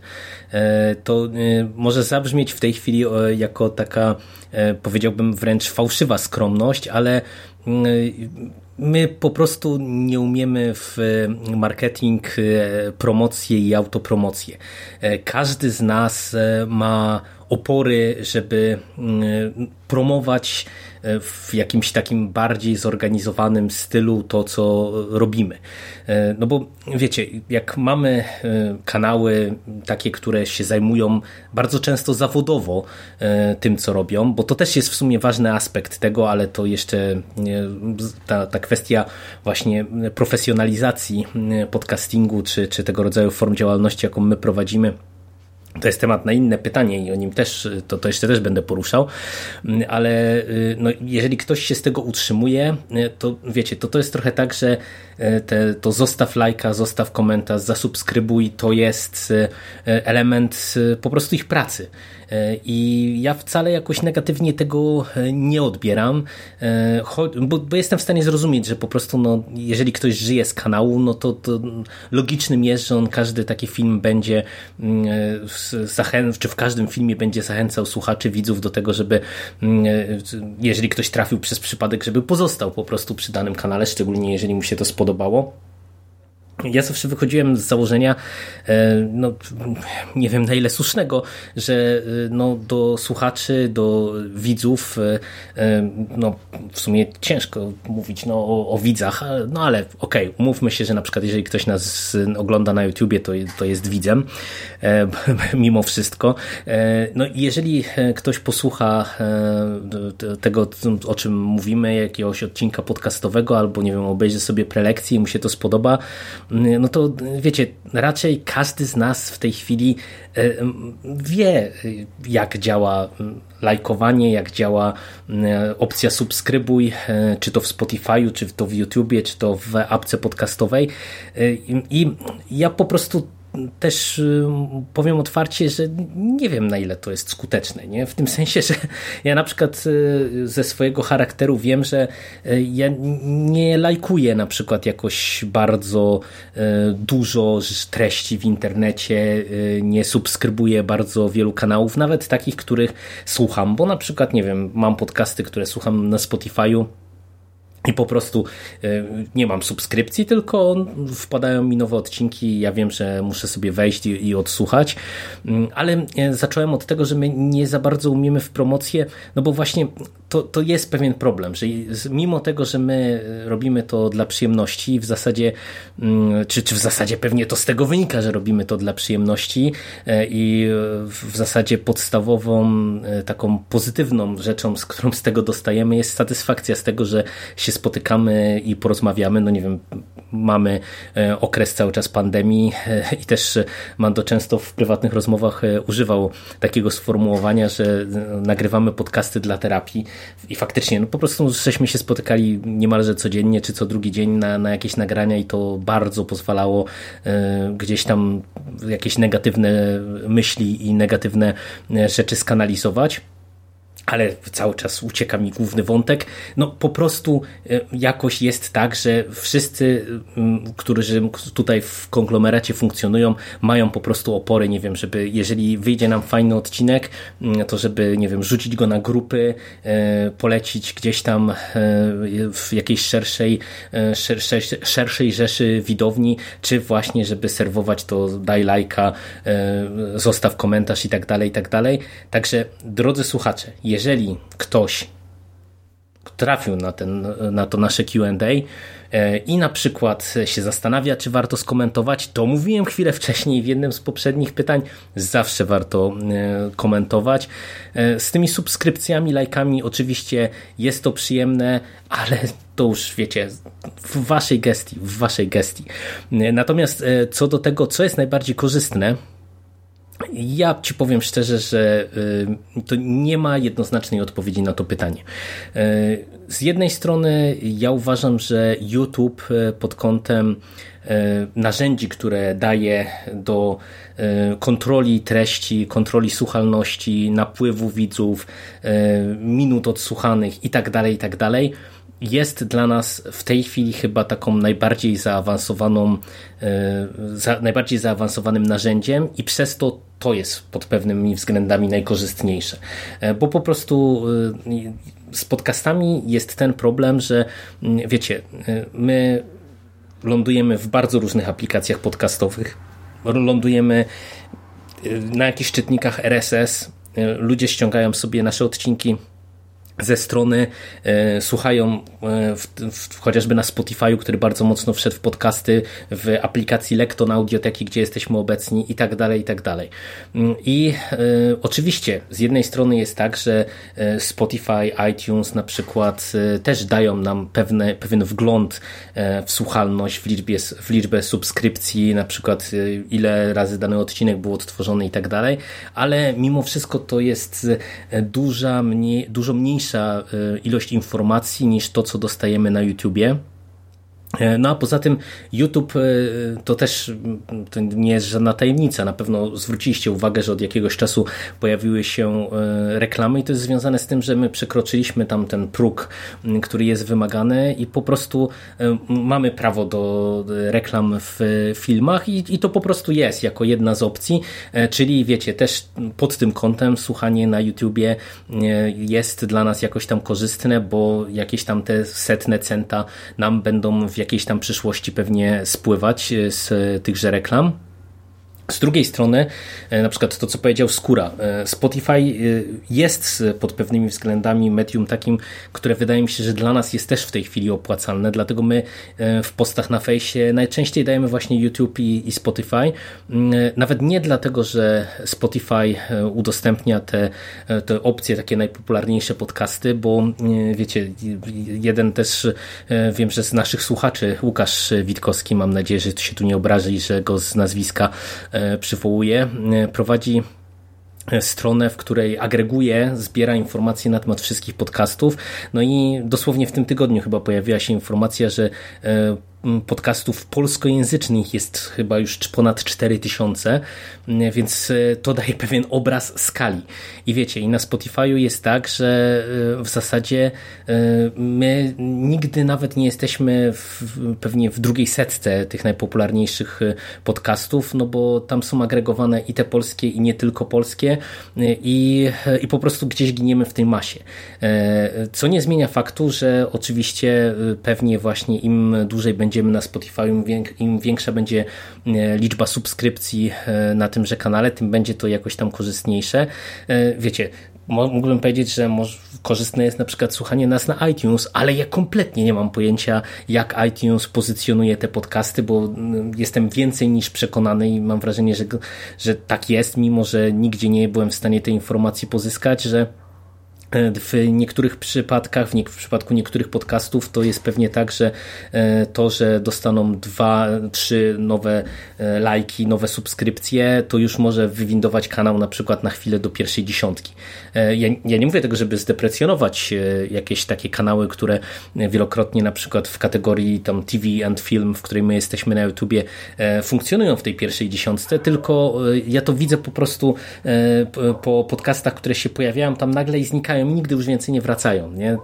E, to e, może zabrzmieć w tej chwili jako taka, powiedziałbym wręcz fałszywa skromność, ale mm, My po prostu nie umiemy w marketing, promocję i autopromocję. Każdy z nas ma opory, żeby mm, promować w jakimś takim bardziej zorganizowanym stylu to, co robimy. E, no bo wiecie, jak mamy e, kanały takie, które się zajmują bardzo często zawodowo tym, co robią, bo to też jest w sumie ważny aspekt tego, ale to jeszcze ta, ta kwestia właśnie profesjonalizacji podcastingu, czy, czy tego rodzaju form działalności, jaką my prowadzimy, to jest temat na inne pytanie i o nim też, to, to jeszcze też będę poruszał, ale y, no, jeżeli ktoś się z tego utrzymuje, y, to wiecie, to to jest trochę tak, że y, te, to zostaw lajka, zostaw komentarz, zasubskrybuj, to jest element po prostu ich pracy. E, I ja wcale jakoś negatywnie tego e, nie odbieram, e, bo, bo jestem w stanie zrozumieć, że po prostu no, jeżeli ktoś żyje z kanału, no to, to logicznym jest, że on każdy taki film będzie mm, zachęcał, czy w każdym filmie będzie zachęcał słuchaczy, widzów do tego, żeby mm, jeżeli ktoś trafił przez przypadek, żeby pozostał po prostu przy danym kanale, szczególnie jeżeli mu się to spodobało. Ja zawsze wychodziłem z założenia, e, no, nie wiem na ile słusznego, że e, no, do słuchaczy, do widzów, e, no, w sumie ciężko mówić no, o, o widzach, no ale okej, okay, umówmy się, że na przykład jeżeli ktoś nas ogląda na YouTubie, to, to jest widzem, mimo wszystko. No jeżeli ktoś posłucha tego, o czym mówimy, jakiegoś odcinka podcastowego, albo nie wiem, obejrzy sobie prelekcję i mu się to spodoba, no to wiecie, raczej każdy z nas w tej chwili e, wie, jak działa lajkowanie, jak działa opcja subskrybuj, czy to w Spotify'u, czy to w YouTubie, czy to w apce podcastowej. I ja po prostu też y, powiem otwarcie, że nie wiem na ile to jest skuteczne. Nie? W tym sensie, że ja na przykład y, ze swojego charakteru wiem, że y, ja nie lajkuję na przykład jakoś bardzo dużo treści w internecie, nie subskrybuję bardzo wielu kanałów, nawet takich, których słucham, bo na przykład, nie wiem, mam podcasty, które słucham na Spotify'u i po prostu e, nie mam subskrypcji, tylko wpadają mi nowe odcinki. Ja wiem, że muszę sobie wejść i, odsłuchać, mm, ale e, zacząłem od tego, że my nie za bardzo umiemy w promocję, no bo właśnie to, to jest pewien problem, że mimo tego, że my robimy to dla przyjemności, w zasadzie, mm, czy, czy w zasadzie pewnie to z tego wynika, że robimy to dla przyjemności e, i w zasadzie podstawową, taką pozytywną rzeczą, z którą z tego dostajemy, jest satysfakcja z tego, że się spotykamy i porozmawiamy. No nie wiem, mamy e, okres cały czas pandemii e, i też Mando często w prywatnych rozmowach e, używał takiego sformułowania, że nagrywamy podcasty dla terapii i faktycznie no po prostu żeśmy się spotykali niemalże codziennie czy co drugi dzień na, na jakieś nagrania i to bardzo pozwalało gdzieś tam jakieś negatywne myśli i negatywne rzeczy skanalizować ale cały czas ucieka mi główny wątek. No po prostu e, jakoś jest tak, że wszyscy, którzy tutaj w konglomeracie funkcjonują, mają po prostu opory, nie wiem, żeby jeżeli wyjdzie nam fajny odcinek, to żeby, nie wiem, rzucić go na grupy, e, polecić gdzieś tam e, w jakiejś szerszej, szerszej, szerszej rzeszy widowni, czy właśnie, żeby serwować to daj lajka, zostaw komentarz i tak dalej, i tak dalej. Także drodzy słuchacze, jeżeli ktoś trafił na, ten, na to nasze QA e, i na przykład się zastanawia, czy warto skomentować, to mówiłem chwilę wcześniej w jednym z poprzednich pytań, zawsze warto e, komentować. E, z tymi subskrypcjami, lajkami oczywiście jest to przyjemne, ale to już wiecie, w waszej gestii, w waszej gestii. Natomiast co do tego, co jest najbardziej korzystne, ja ci powiem szczerze, że y, to nie ma jednoznacznej odpowiedzi na to pytanie. Y, z jednej strony ja uważam, że YouTube y, pod kątem narzędzi, które daje do kontroli treści, kontroli słuchalności, napływu widzów, minut odsłuchanych itd., tak itd., tak jest dla nas w tej chwili chyba taką najbardziej zaawansowaną, e, za, najbardziej zaawansowanym narzędziem i przez to to jest pod pewnymi względami najkorzystniejsze. E, bo po prostu e, z podcastami jest ten problem, że mm, wiecie, my lądujemy w bardzo różnych aplikacjach podcastowych, lądujemy na jakichś czytnikach RSS, ludzie ściągają sobie nasze odcinki ze strony e, słuchają e, w, w, chociażby na Spotify'u, który bardzo mocno wszedł w podcasty, w aplikacji Lekton Audioteki, gdzie jesteśmy obecni i tak dalej, i tak dalej. Mm, I e, oczywiście z jednej strony jest tak, że e, Spotify, iTunes na przykład też dają nam pewne, pewien wgląd w słuchalność, w, liczbie, w liczbę subskrypcji, na przykład ile razy dany odcinek był odtworzony i tak dalej, ale mimo wszystko to jest duża, mniej, dużo mniejsza mniejsza e, ilość informacji niż to, co dostajemy na YouTubie. E, no a poza tym YouTube e, to też to nie jest żadna tajemnica. Na pewno zwróciliście uwagę, że od jakiegoś czasu pojawiły się e, reklamy i to jest związane z tym, że my przekroczyliśmy tam ten próg, który jest wymagany i po prostu mamy prawo do reklam w filmach i, i to po prostu jest jako jedna z opcji, czyli wiecie, też pod tym kątem słuchanie na YouTubie jest dla nas jakoś tam korzystne, bo jakieś tam te setne centa nam będą w jakiejś tam przyszłości pewnie spływać e, z tychże reklam. Z drugiej strony, e, na przykład to, co powiedział Skóra, e, Spotify e, jest pod pewnymi względami medium takim, które wydaje mi się, że dla nas jest też w tej chwili opłacalne, dlatego my w postach na fejsie najczęściej dajemy właśnie YouTube i, Spotify. Mm, nawet nie dlatego, że Spotify udostępnia te, te opcje, takie najpopularniejsze podcasty, bo wiecie, jeden też wiem, że z naszych słuchaczy, Łukasz Witkowski, mam nadzieję, że się tu nie obrazi że go z nazwiska przywołuje, e, prowadzi stronę, w której agreguje, zbiera informacje na temat wszystkich podcastów. No i dosłownie w tym tygodniu chyba pojawiła się informacja, że e, podcastów polskojęzycznych jest chyba już ponad 4000, więc e, to daje pewien obraz skali. I wiecie, i na Spotify'u jest tak, że e, w zasadzie e, my nigdy nawet nie jesteśmy w, pewnie w drugiej setce tych najpopularniejszych podcastów, no bo tam są agregowane i te polskie, i nie tylko polskie i, i po prostu gdzieś giniemy w tej masie. Co nie zmienia faktu, że oczywiście pewnie właśnie im dłużej będzie będziemy na Spotify, im większa będzie e, liczba subskrypcji e, na tymże kanale, tym będzie to jakoś tam korzystniejsze. E, wiecie, mógłbym powiedzieć, że korzystne jest na przykład słuchanie nas na iTunes, ale ja kompletnie nie mam pojęcia, jak iTunes pozycjonuje te podcasty, bo jestem więcej niż przekonany i mam wrażenie, że, że tak jest, mimo że nigdzie nie byłem w stanie tej informacji pozyskać, że w niektórych przypadkach, w, w, przypadku niektórych podcastów to jest pewnie tak, że e, to, że dostaną dwa, trzy nowe e, lajki, nowe subskrypcje, to już może wywindować kanał na przykład na chwilę do pierwszej dziesiątki. E, ja, ja nie mówię tego, żeby zdeprecjonować jakieś takie kanały, które wielokrotnie na przykład w kategorii tam TV and Film, w której my jesteśmy na YouTubie, funkcjonują w tej pierwszej dziesiątce, tylko ja to widzę po prostu po podcastach, które się pojawiają tam nagle i znikają nigdy już więcej nie wracają. Nie?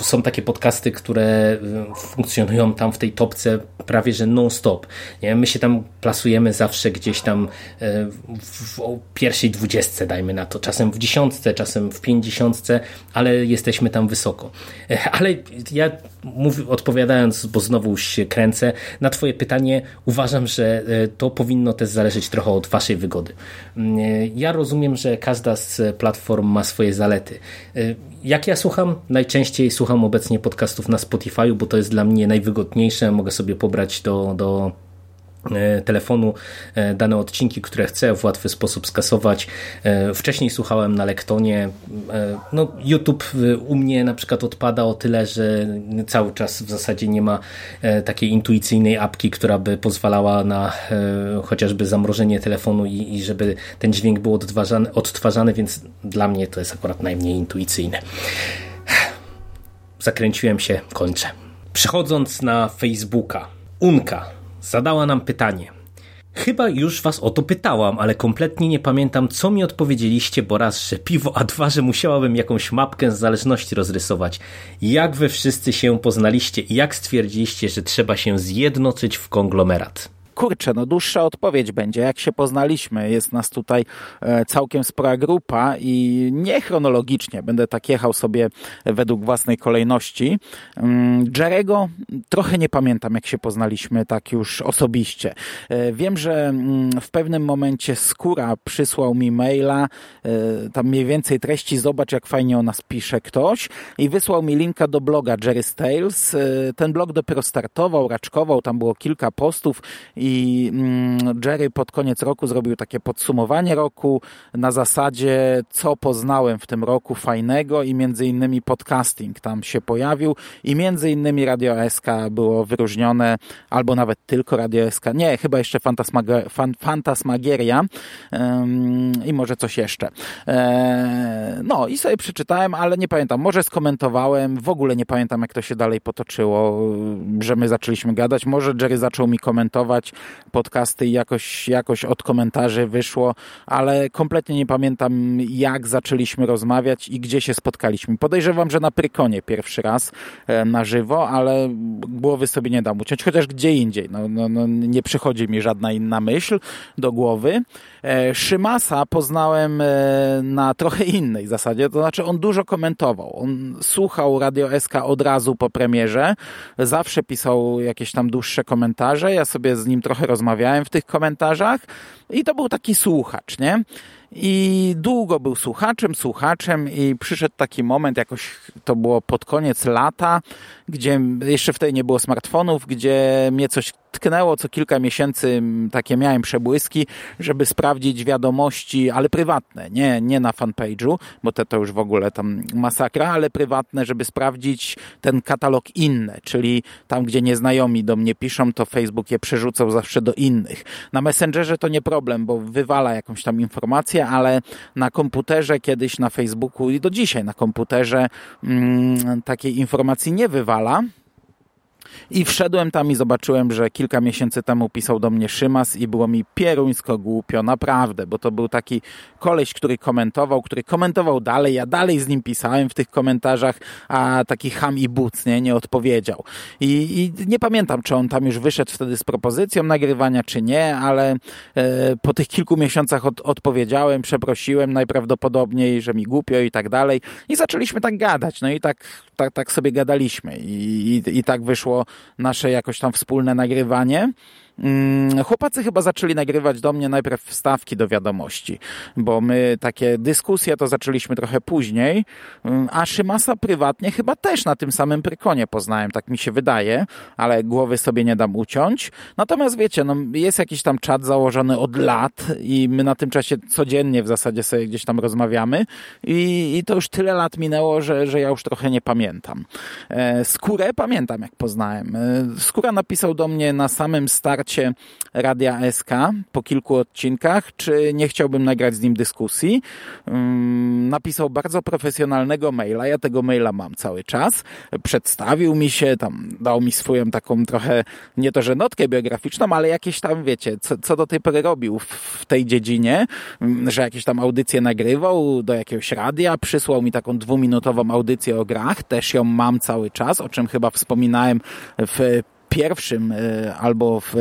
Są takie podcasty, które y, funkcjonują tam w tej topce prawie że non-stop. Nie? My się tam plasujemy zawsze gdzieś tam y, w pierwszej dwudziestce, dajmy na to. Czasem w dziesiątce, czasem w pięćdziesiątce, ale jesteśmy tam wysoko. Ale ja mów, odpowiadając, bo znowu się kręcę, na twoje pytanie uważam, że y, to powinno też zależeć trochę od waszej wygody. Ja rozumiem, że każda z platform ma swoje zalety. Y, jak ja słucham? Najczęściej słucham obecnie podcastów na Spotify, bo to jest dla mnie najwygodniejsze. Mogę sobie pobrać do, do E, telefonu e, dane odcinki, które chcę w łatwy sposób skasować. E, wcześniej słuchałem na Lektonie. No, YouTube u mnie na przykład odpada o tyle, że cały czas w zasadzie nie ma takiej intuicyjnej apki, która by pozwalała na chociażby zamrożenie telefonu i, i żeby ten dźwięk był odtwarzany, odtwarzany, więc dla mnie to jest akurat najmniej intuicyjne. Zakręciłem się, kończę. Przechodząc na Facebooka. Unka zadała nam pytanie. Chyba już was o to pytałam, ale kompletnie nie pamiętam, co mi odpowiedzieliście, bo raz, że piwo, a dwa, że musiałabym jakąś mapkę z zależności rozrysować. Jak wy wszyscy się poznaliście i jak stwierdziliście, że trzeba się zjednoczyć w konglomerat? Kurczę, no dłuższa odpowiedź będzie. Jak się poznaliśmy, jest nas tutaj e, całkiem spora grupa i nie chronologicznie, będę tak jechał sobie według własnej kolejności. Mm, Jerego trochę nie pamiętam, jak się poznaliśmy tak już osobiście. E, wiem, że mm, w pewnym momencie Skóra przysłał mi maila, tam mniej więcej treści, zobacz jak fajnie o nas pisze ktoś i wysłał mi linka do bloga Jerry Tales. Ten blog dopiero startował, raczkował, tam było kilka postów i mm, Jerry pod koniec roku zrobił takie podsumowanie roku na zasadzie, co poznałem w tym roku fajnego i między innymi podcasting tam się pojawił. I między innymi Radio SK było wyróżnione, albo nawet tylko Radio SK, nie, chyba jeszcze fan, Fantasmagieria um, i może coś jeszcze. E, no i sobie przeczytałem, ale nie pamiętam, może skomentowałem, w ogóle nie pamiętam jak to się dalej potoczyło, że my zaczęliśmy gadać, może Jerry zaczął mi komentować podcasty i jakoś, jakoś od komentarzy wyszło, ale kompletnie nie pamiętam jak zaczęliśmy rozmawiać i gdzie się spotkaliśmy. Podejrzewam, że na Prykonie pierwszy raz e, na żywo, ale głowy sobie nie dam uciąć, chociaż gdzie indziej. No, no, no nie przychodzi mi żadna inna myśl do głowy. E, Szymasa poznałem e, na trochę innej zasadzie, to znaczy on dużo komentował. On słuchał Radio SK od razu po premierze, zawsze pisał jakieś tam dłuższe komentarze, ja sobie z nim trochę rozmawiałem w tych komentarzach i to był taki słuchacz, nie? I długo był słuchaczem, słuchaczem i przyszedł taki moment, jakoś to było pod koniec lata, gdzie jeszcze wtedy nie było smartfonów, gdzie mnie coś tknęło co kilka miesięcy, takie miałem przebłyski, żeby sprawdzić wiadomości, ale prywatne, nie, nie na fanpage'u, bo te to już w ogóle tam masakra, ale prywatne, żeby sprawdzić ten katalog inny, czyli tam, gdzie nieznajomi do mnie piszą, to Facebook je przerzucał zawsze do innych. Na Messengerze to nie problem, bo wywala jakąś tam informację, ale na komputerze kiedyś na Facebooku i do dzisiaj na komputerze mm, takiej informacji nie wywala, i wszedłem tam i zobaczyłem, że kilka miesięcy temu pisał do mnie Szymas i było mi pieruńsko głupio, naprawdę, bo to był taki koleś, który komentował, który komentował dalej, ja dalej z nim pisałem w tych komentarzach, a taki ham i buc, nie, nie odpowiedział. I, I, nie pamiętam, czy on tam już wyszedł wtedy z propozycją nagrywania, czy nie, ale e, po tych kilku miesiącach od, odpowiedziałem, przeprosiłem najprawdopodobniej, że mi głupio i tak dalej i zaczęliśmy tak gadać, no i tak, tak, tak sobie gadaliśmy i, i, i tak wyszło nasze jakoś tam wspólne nagrywanie. Mm, chłopacy chyba zaczęli nagrywać do mnie najpierw wstawki do wiadomości, bo my takie dyskusje to zaczęliśmy trochę później, mm, a Szymasa prywatnie chyba też na tym samym prykonie poznałem, tak mi się wydaje, ale głowy sobie nie dam uciąć. Natomiast wiecie, no, jest jakiś tam czat założony od lat i my na tym czasie codziennie w zasadzie sobie gdzieś tam rozmawiamy i, i to już tyle lat minęło, że, że ja już trochę nie pamiętam. E, Skórę pamiętam, jak poznałem. E, Skóra napisał do mnie na samym starcie starcie Radia SK po kilku odcinkach, czy nie chciałbym nagrać z nim dyskusji. Mm, napisał bardzo profesjonalnego maila, ja tego maila mam cały czas. Przedstawił mi się, tam dał mi swoją taką trochę, nie to, że notkę biograficzną, ale jakieś tam, wiecie, co, co do tej pory robił w tej dziedzinie, mm, że jakieś tam audycje nagrywał do jakiegoś radia, przysłał mi taką dwuminutową audycję o grach, też ją mam cały czas, o czym chyba wspominałem w pierwszym e, albo w,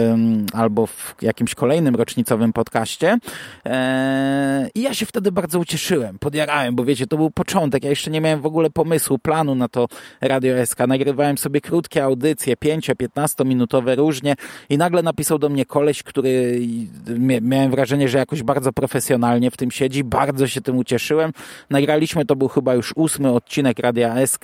albo w jakimś kolejnym rocznicowym podcaście. E, I ja się wtedy bardzo ucieszyłem, podjarałem, bo wiecie, to był początek. Ja jeszcze nie miałem w ogóle pomysłu, planu na to Radio SK. Nagrywałem sobie krótkie audycje, 5-15 minutowe różnie i nagle napisał do mnie koleś, który miałem wrażenie, że jakoś bardzo profesjonalnie w tym siedzi. Bardzo się tym ucieszyłem. Nagraliśmy, to był chyba już ósmy odcinek Radia SK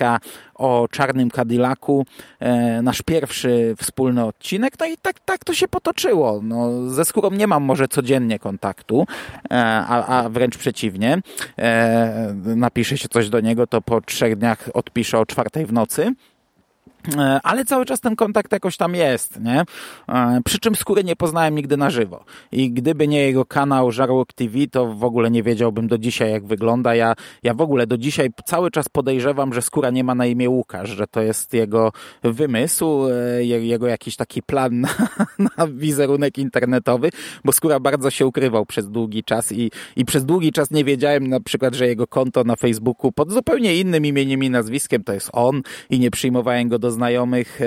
o czarnym Cadillacu. E, nasz pierwszy wspólny odcinek, no i tak, tak to się potoczyło. No, ze skórą nie mam może codziennie kontaktu, e, a, a wręcz przeciwnie. E, napisze się coś do niego, to po trzech dniach odpiszę o czwartej w nocy. E, ale cały czas ten kontakt jakoś tam jest, nie? E, przy czym skóry nie poznałem nigdy na żywo. I gdyby nie jego kanał Żarłok TV, to w ogóle nie wiedziałbym do dzisiaj, jak wygląda. Ja, ja w ogóle do dzisiaj cały czas podejrzewam, że skóra nie ma na imię Łukasz, że to jest jego wymysł, e, jego jakiś taki plan na, na wizerunek internetowy, bo skóra bardzo się ukrywał przez długi czas i, i przez długi czas nie wiedziałem na przykład, że jego konto na Facebooku pod zupełnie innym imieniem i nazwiskiem to jest on i nie przyjmowałem go do znajomych.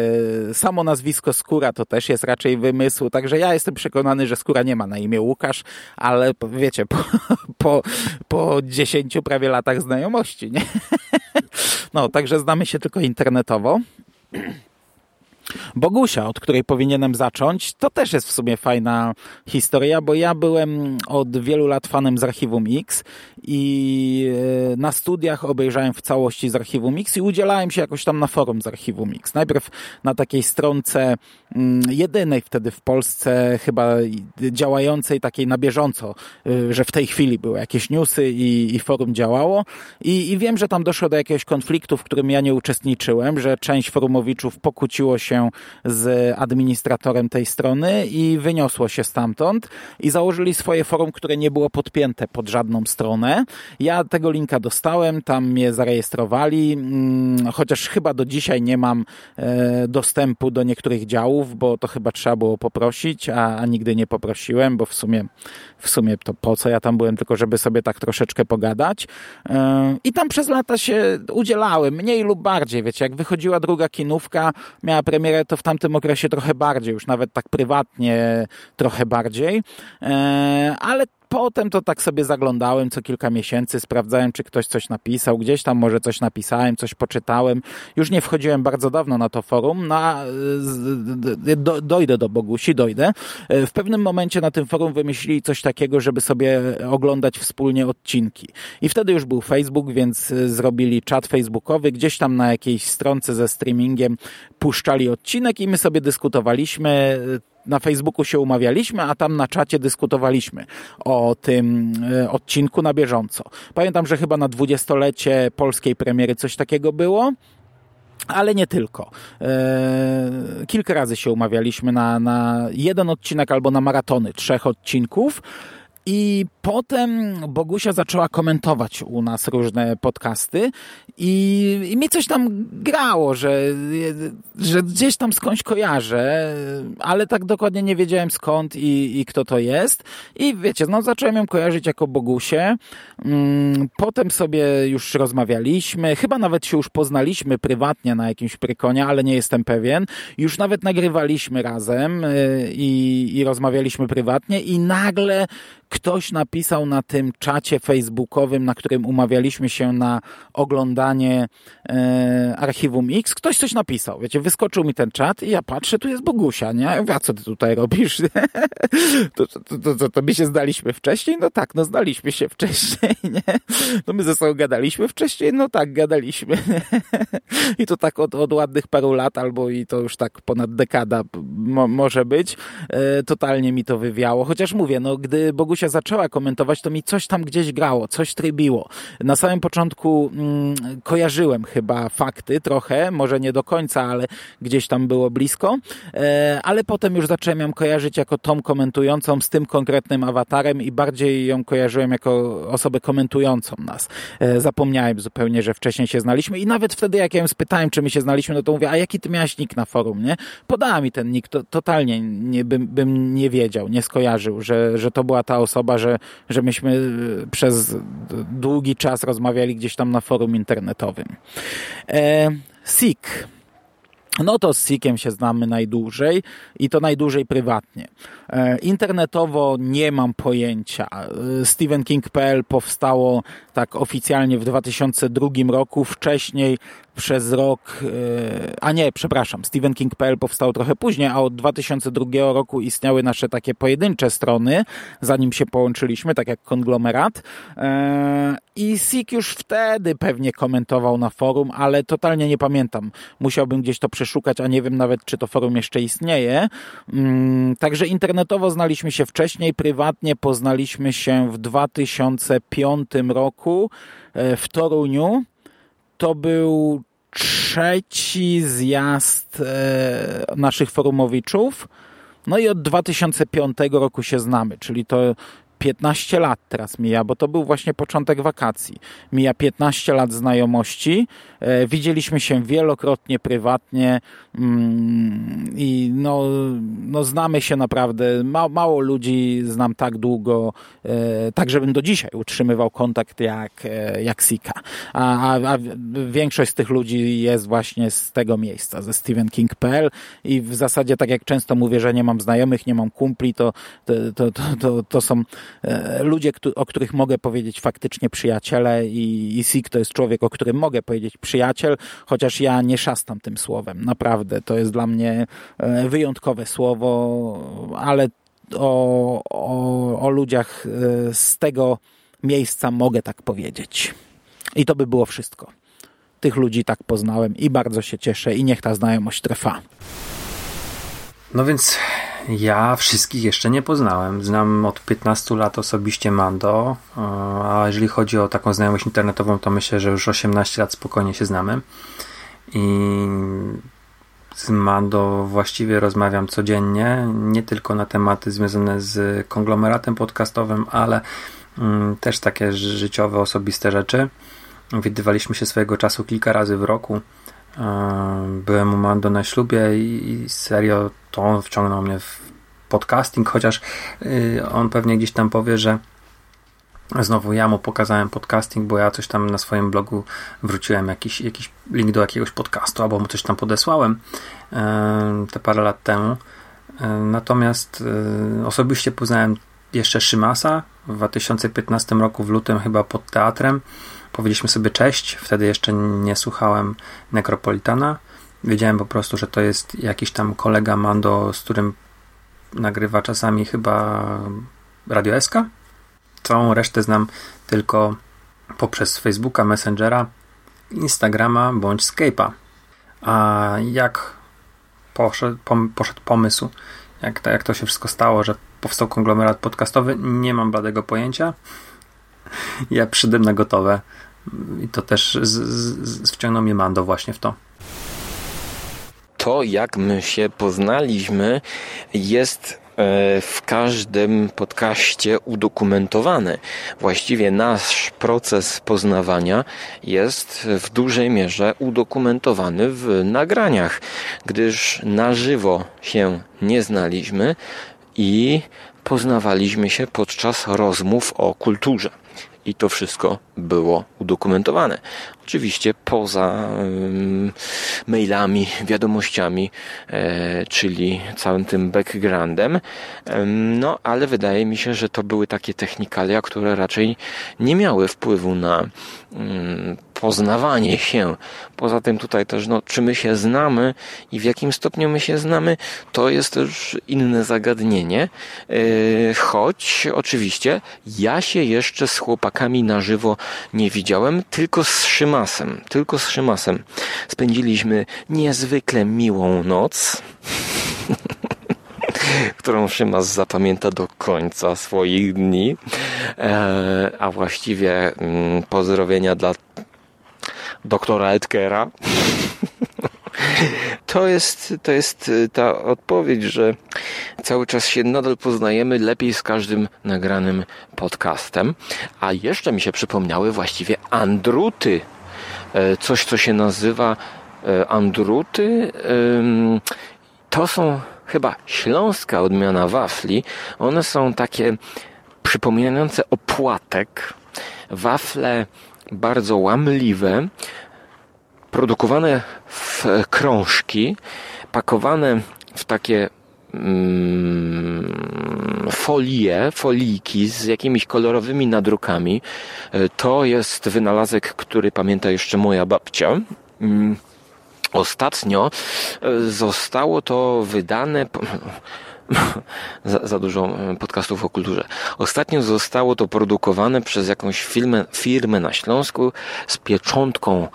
E, samo nazwisko Skóra to też jest raczej wymysł, także ja jestem przekonany, że Skóra nie ma na imię Łukasz, ale wiecie, po, po, po 10 prawie latach znajomości, nie? No, także znamy się tylko internetowo. Bogusia, od której powinienem zacząć, to też jest w sumie fajna historia, bo ja byłem od wielu lat fanem z Archiwum X i e, na studiach obejrzałem w całości z Archiwum X i udzielałem się jakoś tam na forum z Archiwum X. Najpierw na takiej stronce mm, jedynej wtedy w Polsce chyba działającej takiej na bieżąco, e, że w tej chwili były jakieś newsy i, i forum działało I, i wiem, że tam doszło do jakiegoś konfliktu, w którym ja nie uczestniczyłem, że część forumowiczów pokłóciło się z administratorem tej strony i wyniosło się stamtąd i założyli swoje forum, które nie było podpięte pod żadną stronę. Ja tego linka dostałem, tam mnie zarejestrowali, mm, chociaż chyba do dzisiaj nie mam e, dostępu do niektórych działów, bo to chyba trzeba było poprosić, a, a nigdy nie poprosiłem, bo w sumie, w sumie to po co ja tam byłem, tylko żeby sobie tak troszeczkę pogadać. E, I tam przez lata się udzielałem, mniej lub bardziej, wiecie, jak wychodziła druga kinówka, miała premierę premierę, to w tamtym okresie trochę bardziej, już nawet tak prywatnie trochę bardziej, e, ale Potem to tak sobie zaglądałem co kilka miesięcy, sprawdzałem, czy ktoś coś napisał, gdzieś tam może coś napisałem, coś poczytałem. Już nie wchodziłem bardzo dawno na to forum, no do, dojdę do Bogusi, dojdę. E, w pewnym momencie na tym forum wymyślili coś takiego, żeby sobie oglądać wspólnie odcinki. I wtedy już był Facebook, więc e, zrobili czat facebookowy, gdzieś tam na jakiejś stronce ze streamingiem puszczali odcinek i my sobie dyskutowaliśmy na Facebooku się umawialiśmy, a tam na czacie dyskutowaliśmy o tym e, odcinku na bieżąco. Pamiętam, że chyba na dwudziestolecie polskiej premiery coś takiego było. Ale nie tylko. Eee, kilka razy się umawialiśmy na, na jeden odcinek albo na maratony trzech odcinków. I potem Bogusia zaczęła komentować u nas różne podcasty i, i mi coś tam grało, że, że gdzieś tam skądś kojarzę, ale tak dokładnie nie wiedziałem skąd i, i kto to jest. I wiecie, no zacząłem ją kojarzyć jako Bogusię. Mm, potem sobie już rozmawialiśmy, chyba nawet się już poznaliśmy prywatnie na jakimś prykonie, ale nie jestem pewien. Już nawet nagrywaliśmy razem y, i, i rozmawialiśmy prywatnie i nagle ktoś napisał na tym czacie facebookowym, na którym umawialiśmy się na oglądanie e, Archiwum X, ktoś coś napisał, wiecie, wyskoczył mi ten czat i ja patrzę, tu jest Bogusia, nie? Ja mówię, a co ty tutaj robisz? to, to, to, to, to my się zdaliśmy wcześniej? No tak, no zdaliśmy się wcześniej, nie? No my ze sobą gadaliśmy wcześniej? No tak, gadaliśmy. I to tak od, od ładnych paru lat, albo i to już tak ponad dekada mo, może być. E, totalnie mi to wywiało, chociaż mówię, no gdy Bogusia zaczęła komentować, to mi coś tam gdzieś grało, coś trybiło. Na samym początku mm, kojarzyłem chyba fakty trochę, może nie do końca, ale gdzieś tam było blisko, e, ale potem już zacząłem ją kojarzyć jako tą komentującą z tym konkretnym awatarem i bardziej ją kojarzyłem jako osobę komentującą nas. E, zapomniałem zupełnie, że wcześniej się znaliśmy i nawet wtedy jak ja ją spytałem, czy my się znaliśmy, no to mówię, a jaki ty miałaś nick na forum, nie? Podała mi ten nick, to, totalnie nie, bym, bym nie wiedział, nie skojarzył, że, że to była ta osoba, że, że myśmy e, przez długi czas rozmawiali gdzieś tam na forum internetowym. E, SIK. No to z SIKiem się znamy najdłużej i to najdłużej prywatnie. E, internetowo nie mam pojęcia. E, StephenKing.pl powstało tak oficjalnie w 2002 roku. Wcześniej przez rok, e, a nie, przepraszam, StephenKing.pl powstał trochę później, a od 2002 roku istniały nasze takie pojedyncze strony, zanim się połączyliśmy, tak jak konglomerat. E, I Sik już wtedy pewnie komentował na forum, ale totalnie nie pamiętam. Musiałbym gdzieś to przeszukać, a nie wiem nawet, czy to forum jeszcze istnieje. Mm, także internetowo znaliśmy się wcześniej, prywatnie poznaliśmy się w 2005 roku e, w Toruniu. To był trzeci zjazd e, naszych forumowiczów. No i od 2005 roku się znamy, czyli to 15 lat teraz mija, bo to był właśnie początek wakacji. Mija 15 lat znajomości. E, widzieliśmy się wielokrotnie prywatnie mm, i no, no znamy się naprawdę. Ma, mało ludzi znam tak długo, e, tak żebym do dzisiaj utrzymywał kontakt jak, e, jak Sika. A, a, a większość z tych ludzi jest właśnie z tego miejsca, ze stephenking.pl i w zasadzie tak jak często mówię, że nie mam znajomych, nie mam kumpli, to, to, to, to, to są ludzie, o których mogę powiedzieć faktycznie przyjaciele i, i Sik to jest człowiek, o którym mogę powiedzieć przyjaciel, chociaż ja nie szastam tym słowem. Naprawdę, to jest dla mnie e, wyjątkowe słowo, ale o, o, o ludziach e, z tego miejsca mogę tak powiedzieć. I to by było wszystko. Tych ludzi tak poznałem i bardzo się cieszę i niech ta znajomość trwa. No więc ja wszystkich jeszcze nie poznałem. Znam od 15 lat osobiście Mando, e, a jeżeli chodzi o taką znajomość internetową, to myślę, że już 18 lat spokojnie się znamy. I z Mando właściwie rozmawiam codziennie, nie tylko na tematy związane z konglomeratem podcastowym, ale mm, też takie życiowe, osobiste rzeczy. Widywaliśmy się swojego czasu kilka razy w roku. E, byłem u Mando na ślubie i serio to on wciągnął mnie w podcasting, chociaż y, on pewnie gdzieś tam powie, że Znowu ja mu pokazałem podcasting, bo ja coś tam na swoim blogu wróciłem, jakiś, jakiś link do jakiegoś podcastu, albo mu coś tam podesłałem e, te parę lat temu. E, natomiast osobiście poznałem jeszcze Szymasa w 2015 roku w lutym chyba pod teatrem powiedzieliśmy sobie cześć. Wtedy jeszcze nie słuchałem Necropolitana. Wiedziałem po prostu, że to jest jakiś tam kolega Mando, z którym nagrywa czasami chyba Radio SK. Całą resztę znam tylko poprzez Facebooka, Messengera, Instagrama bądź Skype'a. A jak poszedł, poszedł pomysł, jak to, jak to się wszystko stało, że powstał konglomerat podcastowy, nie mam bladego pojęcia. Ja przyszedłem na gotowe. I to też z, z, wciągnął mnie Mando właśnie w to. To, jak my się poznaliśmy, jest e, w każdym podcaście udokumentowane. Właściwie nasz proces poznawania jest w dużej mierze udokumentowany w nagraniach, gdyż na żywo się nie znaliśmy i poznawaliśmy się podczas rozmów o kulturze i to wszystko było udokumentowane. Oczywiście poza mailami, wiadomościami, e, czyli całym tym backgroundem. No, ale wydaje mi się, że to były takie technikalia, które raczej nie miały wpływu na poznawanie się. Poza tym tutaj też, no, czy my się znamy i w jakim stopniu my się znamy, to jest też inne zagadnienie. E, choć oczywiście ja się jeszcze z chłopakami na żywo nie widziałem, tylko z Szymasem. Tylko z Szymasem. Spędziliśmy niezwykle miłą noc. którą Szymas zapamięta do końca swoich dni. E, a właściwie mm, pozdrowienia dla doktora Edgera. To jest, to jest y, ta odpowiedź, że cały czas się nadal poznajemy lepiej z każdym nagranym podcastem. A jeszcze mi się przypomniały właściwie andruty. E, coś, co się nazywa e, andruty. To są chyba śląska odmiana wafli. One są takie przypominające opłatek. Wafle bardzo łamliwe, produkowane w krążki, pakowane w takie folie, foliki z jakimiś kolorowymi nadrukami. E, to jest wynalazek, który pamięta jeszcze moja babcia. Mm, ostatnio e, zostało to wydane za, za dużo e, podcastów o kulturze. Ostatnio zostało to produkowane przez jakąś firmę, firmę na Śląsku z pieczątką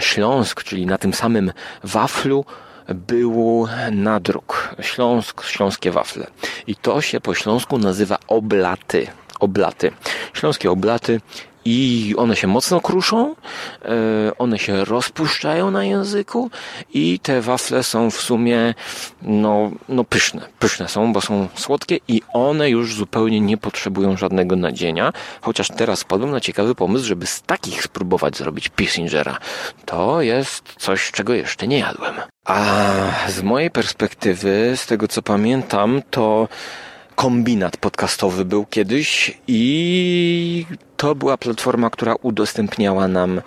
Śląsk, czyli na tym samym waflu był nadruk. Śląsk, śląskie wafle. I to się po śląsku nazywa oblaty. Oblaty. Śląskie oblaty i one się mocno kruszą, e, one się rozpuszczają na języku i te wafle są w sumie no, no pyszne. Pyszne są, bo są słodkie i one już zupełnie nie potrzebują żadnego nadzienia, chociaż teraz spadłem na ciekawy pomysł, żeby z takich spróbować zrobić Pissingera. To jest coś, czego jeszcze nie jadłem. A z mojej perspektywy, z tego co pamiętam, to kombinat podcastowy był kiedyś i to była platforma, która udostępniała nam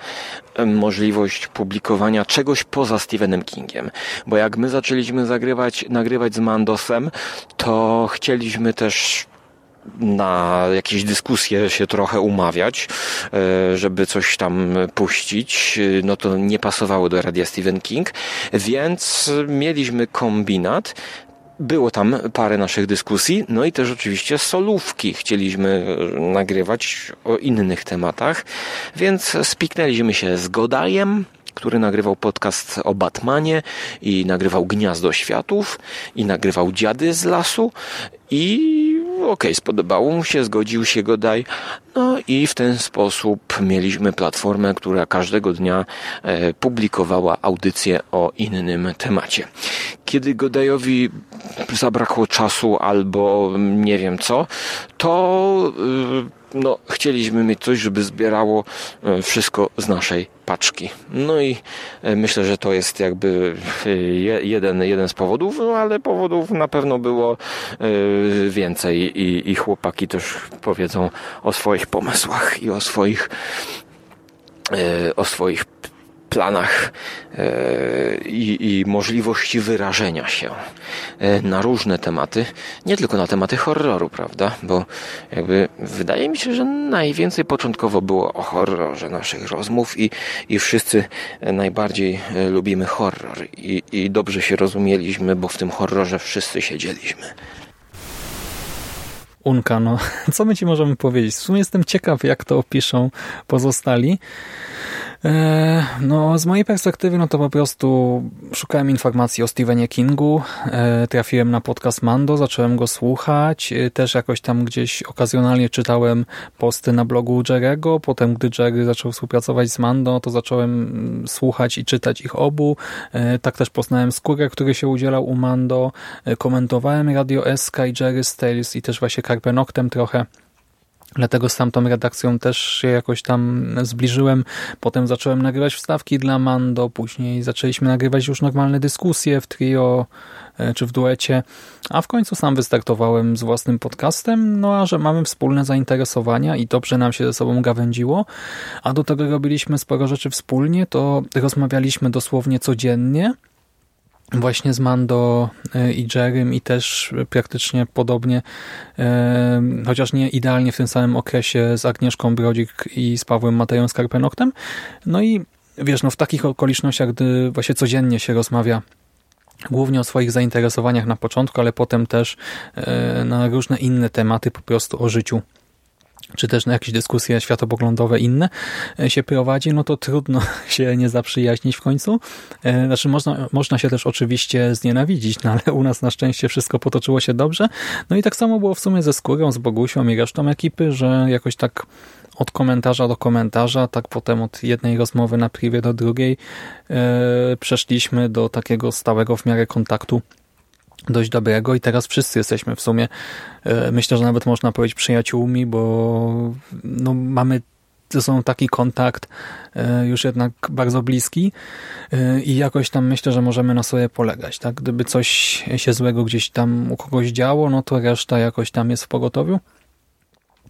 możliwość publikowania czegoś poza Stephenem Kingiem. Bo jak my zaczęliśmy zagrywać, nagrywać z Mandosem, to chcieliśmy też na jakieś dyskusje się trochę umawiać, e, żeby coś tam puścić, no to nie pasowało do radia Stephen King, więc mieliśmy kombinat, było tam parę naszych dyskusji, no i też oczywiście solówki chcieliśmy nagrywać o innych tematach, więc spiknęliśmy się z Godajem, który nagrywał podcast o Batmanie i nagrywał Gniazdo Światów i nagrywał Dziady z lasu i okej, okay, spodobało mu się, zgodził się Godaj. No i w ten sposób mieliśmy platformę, która każdego dnia e, publikowała audycję o innym temacie. Kiedy Godajowi zabrakło czasu albo nie wiem co, to e, no, chcieliśmy mieć coś, żeby zbierało e, wszystko z naszej paczki. No i e, myślę, że to jest jakby e, jeden, jeden z powodów, no ale powodów na pewno było więcej i, i chłopaki też powiedzą o swoich pomysłach i o swoich o swoich planach e, i, i możliwości wyrażenia się e, na różne tematy, nie tylko na tematy horroru, prawda? Bo jakby wydaje mi się, że najwięcej początkowo było o horrorze naszych rozmów i, i wszyscy najbardziej e, lubimy horror i, i dobrze się rozumieliśmy, bo w tym horrorze wszyscy siedzieliśmy. Unka, no co my ci możemy powiedzieć? W sumie jestem ciekaw, jak to opiszą pozostali. E, no, z mojej perspektywy, no to po prostu szukałem informacji o Stephenie Kingu, e, trafiłem na podcast Mando, zacząłem go słuchać, e, też jakoś tam gdzieś okazjonalnie czytałem posty na blogu Jerego, potem gdy Jerry zaczął współpracować z Mando, to zacząłem mm, słuchać i czytać ich obu, tak też poznałem Skórę, który się udzielał u Mando, komentowałem Radio SK i Jerry Stales i też właśnie Carpe Noctem trochę, Dlatego z tamtą redakcją też się jakoś tam zbliżyłem. Potem zacząłem nagrywać wstawki dla Mando, później zaczęliśmy nagrywać już normalne dyskusje w trio e, czy w duecie, a w końcu sam wystartowałem z własnym podcastem, no a że mamy wspólne zainteresowania i dobrze nam się ze sobą gawędziło, a do tego robiliśmy sporo rzeczy wspólnie, to rozmawialiśmy dosłownie codziennie, właśnie z Mando e, i Jerrym i też praktycznie podobnie, e, chociaż nie idealnie w tym samym okresie z Agnieszką Brodzik i z Pawłem Mateją Skarpenoktem. No i wiesz, no w takich okolicznościach, gdy właśnie codziennie się rozmawia głównie o swoich zainteresowaniach na początku, ale potem też e, na różne inne tematy, po prostu o życiu czy też na jakieś dyskusje światopoglądowe inne e, się prowadzi, no to trudno się nie zaprzyjaźnić w końcu. E, znaczy można, można się też oczywiście znienawidzić, no ale u nas na szczęście wszystko potoczyło się dobrze. No i tak samo było w sumie ze Skórą, z Bogusią i resztą ekipy, że jakoś tak od komentarza do komentarza, tak potem od jednej rozmowy na privie do drugiej e, przeszliśmy do takiego stałego w miarę kontaktu dość dobrego i teraz wszyscy jesteśmy w sumie, e, myślę, że nawet można powiedzieć przyjaciółmi, bo no, mamy ze sobą taki kontakt e, już jednak bardzo bliski e, i jakoś tam myślę, że możemy na sobie polegać. Tak? Gdyby coś się złego gdzieś tam u kogoś działo, no to reszta jakoś tam jest w pogotowiu.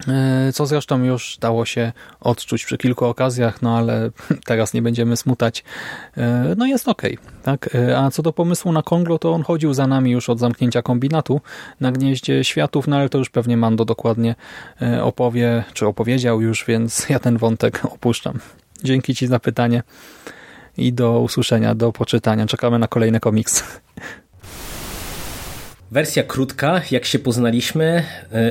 E, co zresztą już dało się odczuć przy kilku okazjach, no ale teraz nie będziemy smutać. E, no jest ok. Tak? E, a co do pomysłu na Konglo, to on chodził za nami już od zamknięcia kombinatu na Gnieździe Światów, no ale to już pewnie Mando dokładnie opowie, czy opowiedział już, więc ja ten wątek opuszczam. Dzięki Ci za pytanie i do usłyszenia, do poczytania. Czekamy na kolejny komiks. Wersja krótka, jak się poznaliśmy,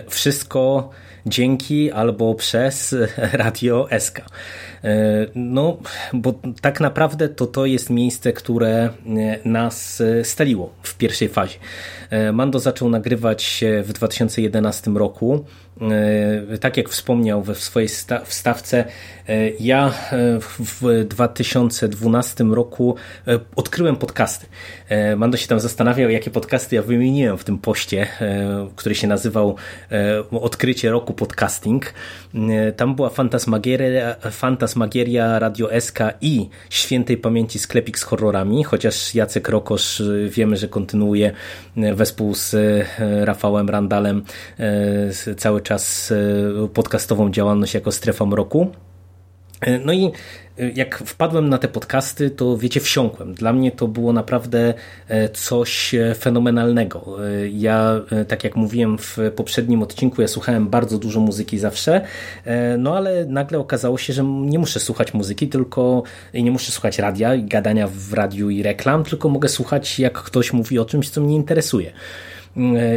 wszystko dzięki albo przez Radio SK. E, no, bo tak naprawdę to to jest miejsce, które e, nas e, staliło w pierwszej fazie. Mando zaczął nagrywać w 2011 roku tak jak wspomniał we swojej wstawce, ja w 2012 roku odkryłem podcasty. Mando się tam zastanawiał, jakie podcasty ja wymieniłem w tym poście, który się nazywał Odkrycie roku podcasting. Tam była Fantasmagieria, Fantasmagieria Radio SK i Świętej Pamięci Sklepik z horrorami, chociaż Jacek Rokosz wiemy, że kontynuuje wespół z Rafałem Randalem cały czas e, podcastową działalność jako Strefa Mroku. E, no i e, jak wpadłem na te podcasty, to wiecie, wsiąkłem. Dla mnie to było naprawdę coś fenomenalnego. Ja, tak jak mówiłem w poprzednim odcinku, ja słuchałem bardzo dużo muzyki zawsze, no ale nagle okazało się, że nie muszę słuchać muzyki, tylko nie muszę słuchać radia, gadania w radiu i reklam, tylko mogę słuchać, jak ktoś mówi o czymś, co mnie interesuje.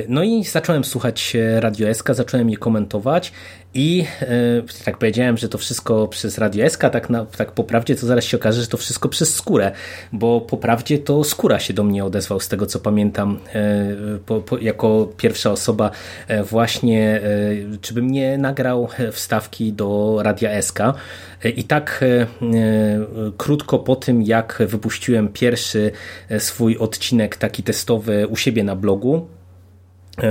No i zacząłem słuchać Radio SK, zacząłem je komentować i e, tak powiedziałem, że to wszystko przez Radio SK, tak, na, tak po prawdzie to zaraz się okaże, że to wszystko przez skórę, bo po prawdzie to skóra się do mnie odezwał z tego co pamiętam e, po, po, jako pierwsza osoba e, właśnie, czy bym nie nagrał wstawki do Radia SK i tak krótko po tym jak wypuściłem pierwszy swój odcinek taki testowy u siebie na blogu,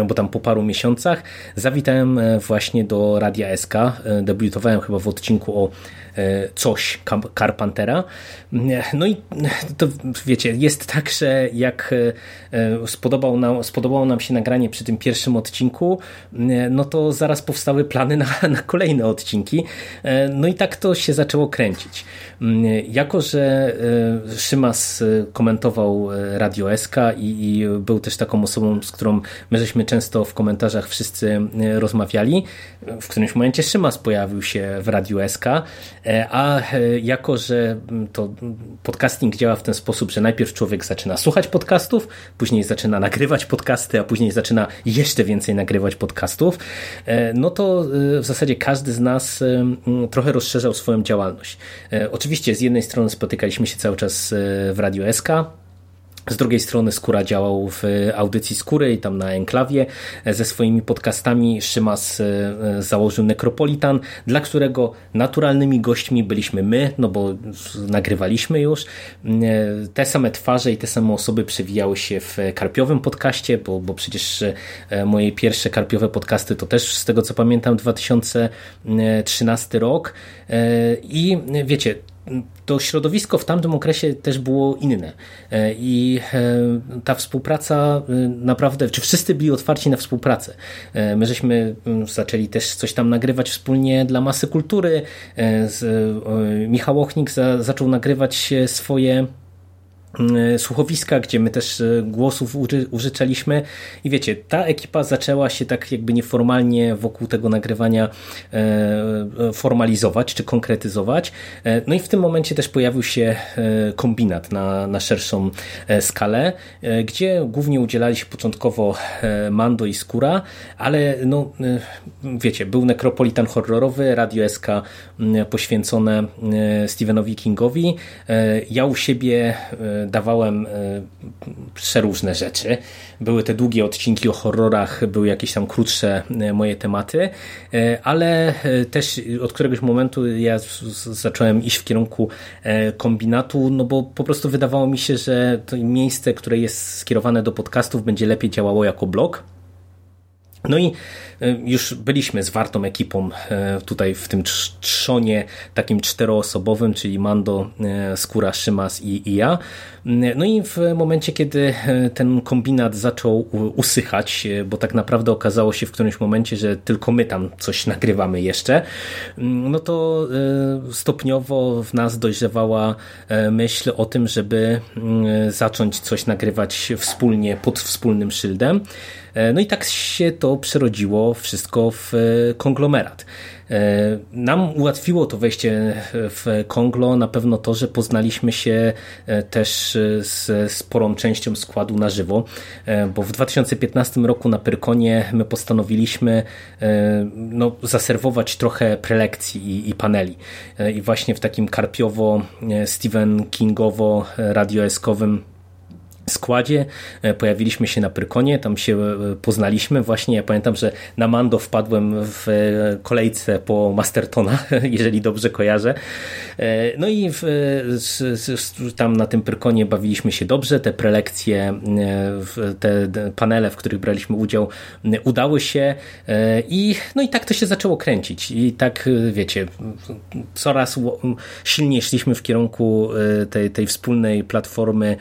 bo tam po paru miesiącach zawitałem e, właśnie do Radia SK. E, debiutowałem chyba w odcinku o coś Carpentera. No i to wiecie, jest tak, że jak spodobał nam, spodobało nam się nagranie przy tym pierwszym odcinku, no to zaraz powstały plany na, na kolejne odcinki. No i tak to się zaczęło kręcić. Jako, że Szymas komentował Radio SK i, i był też taką osobą, z którą my żeśmy często w komentarzach wszyscy e, rozmawiali. W którymś momencie Szymas pojawił się w Radiu SK, e, a e, jako, że to podcasting działa w ten sposób, że najpierw człowiek zaczyna słuchać podcastów, później zaczyna nagrywać podcasty, a później zaczyna jeszcze więcej nagrywać podcastów, no to w zasadzie każdy z nas trochę rozszerzał swoją działalność. Oczywiście z jednej strony spotykaliśmy się cały czas w Radio SK, z drugiej strony Skóra działał w audycji Skóry i tam na Enklawie ze swoimi podcastami. Szymas e, założył Necropolitan, dla którego naturalnymi gośćmi byliśmy my, no bo nagrywaliśmy już. E, te same twarze i te same osoby przewijały się w Karpiowym podcaście, bo, bo przecież e, moje pierwsze Karpiowe podcasty to też z tego co pamiętam 2013 rok. I wiecie, to środowisko w tamtym okresie też było inne e, i e, ta współpraca e, naprawdę, czy wszyscy byli otwarci na współpracę. My żeśmy mm, zaczęli też coś tam nagrywać wspólnie dla masy kultury. Michał Ochnik zaczął nagrywać swoje słuchowiska, gdzie my też e, głosów użyczaliśmy i wiecie, ta ekipa zaczęła się tak jakby nieformalnie wokół tego nagrywania e, formalizować czy konkretyzować. No i w tym momencie też pojawił się kombinat na, na szerszą skalę, gdzie głównie udzielali się początkowo Mando i Skóra, ale no wiecie, był Necropolitan horrorowy, Radio SK poświęcone Stephenowi Kingowi. Ja u siebie dawałem e, przeróżne rzeczy. Były te długie odcinki o horrorach, były jakieś tam krótsze e, moje tematy, e, ale też od któregoś momentu ja zacząłem iść w kierunku kombinatu, no bo po prostu wydawało mi się, że to miejsce, które jest skierowane do podcastów będzie lepiej działało jako blog. No i e, już byliśmy z wartą ekipą e, tutaj w tym trzonie takim czteroosobowym, czyli Mando, e, Skóra, Szymas i, i ja. No i w momencie, kiedy ten kombinat zaczął usychać, bo tak naprawdę okazało się w którymś momencie, że tylko my tam coś nagrywamy jeszcze, no to stopniowo w nas dojrzewała myśl o tym, żeby zacząć coś nagrywać wspólnie pod wspólnym szyldem. No i tak się to przerodziło wszystko w e, konglomerat. E, nam ułatwiło to wejście w Konglo na pewno to, że poznaliśmy się e, też z sporą częścią składu na żywo, bo w 2015 roku na Pyrkonie my postanowiliśmy no, zaserwować trochę prelekcji i, i paneli. I właśnie w takim karpiowo, Stephen Kingowo, radioeskowym składzie. E, pojawiliśmy się na Pyrkonie, tam się e, poznaliśmy właśnie. Ja pamiętam, że na Mando wpadłem w e, kolejce po Mastertona, jeżeli dobrze kojarzę. No i w, tam na tym Pyrkonie bawiliśmy się dobrze. Te prelekcje, te panele, w których braliśmy udział, udały się i no i tak to się zaczęło kręcić. I tak, wiecie, coraz silniej szliśmy w kierunku tej, tej wspólnej platformy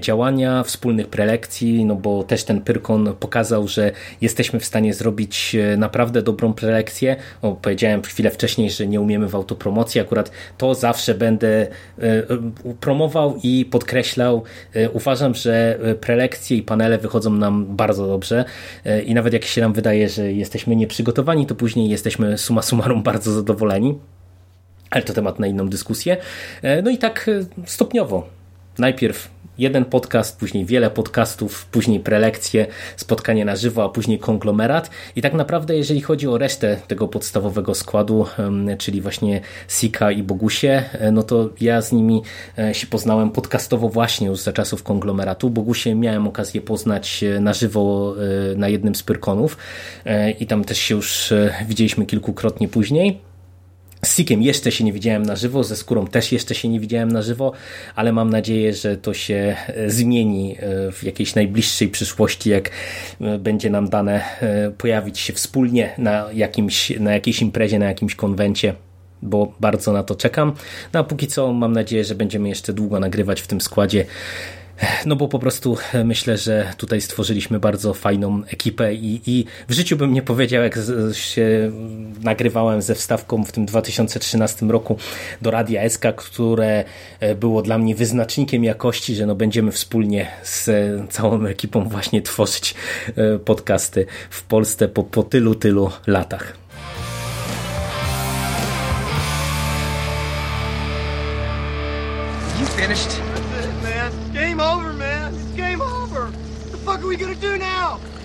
działania wspólnych prelekcji, no bo też ten Pyrkon pokazał, że jesteśmy w stanie zrobić e, naprawdę dobrą prelekcję. O, powiedziałem chwilę wcześniej, że nie umiemy w autopromocji, akurat to zawsze będę e, e, promował i podkreślał. Uważam, że prelekcje i panele wychodzą nam bardzo dobrze i nawet jak się nam wydaje, że jesteśmy nieprzygotowani, to później jesteśmy suma summarum bardzo zadowoleni. Ale to temat na inną dyskusję. No i tak stopniowo. Najpierw jeden podcast, później wiele podcastów, później prelekcje, spotkanie na żywo, a później konglomerat. I tak naprawdę, jeżeli chodzi o resztę tego podstawowego składu, czyli właśnie Sika i Bogusie, e, no to ja z nimi e, się poznałem podcastowo właśnie już za czasów konglomeratu. Bogusie miałem okazję poznać e, na żywo na jednym z Pyrkonów i tam też się już widzieliśmy kilkukrotnie później. Z Sikiem jeszcze się nie widziałem na żywo, ze Skórą też jeszcze się nie widziałem na żywo, ale mam nadzieję, że to się e, zmieni e, w jakiejś najbliższej przyszłości, jak e, będzie nam dane pojawić się wspólnie na, jakimś, na jakiejś imprezie, na jakimś konwencie bo bardzo na to czekam. No a póki co mam nadzieję, że będziemy jeszcze długo nagrywać w tym składzie no bo po prostu e, myślę, że tutaj stworzyliśmy bardzo fajną ekipę i, i w życiu bym nie powiedział, jak się nagrywałem ze wstawką w tym 2013 roku do Radia SK, które e, było dla mnie wyznacznikiem jakości, że no będziemy wspólnie z całą ekipą właśnie tworzyć e, podcasty w Polsce po, po tylu, tylu latach. You finished?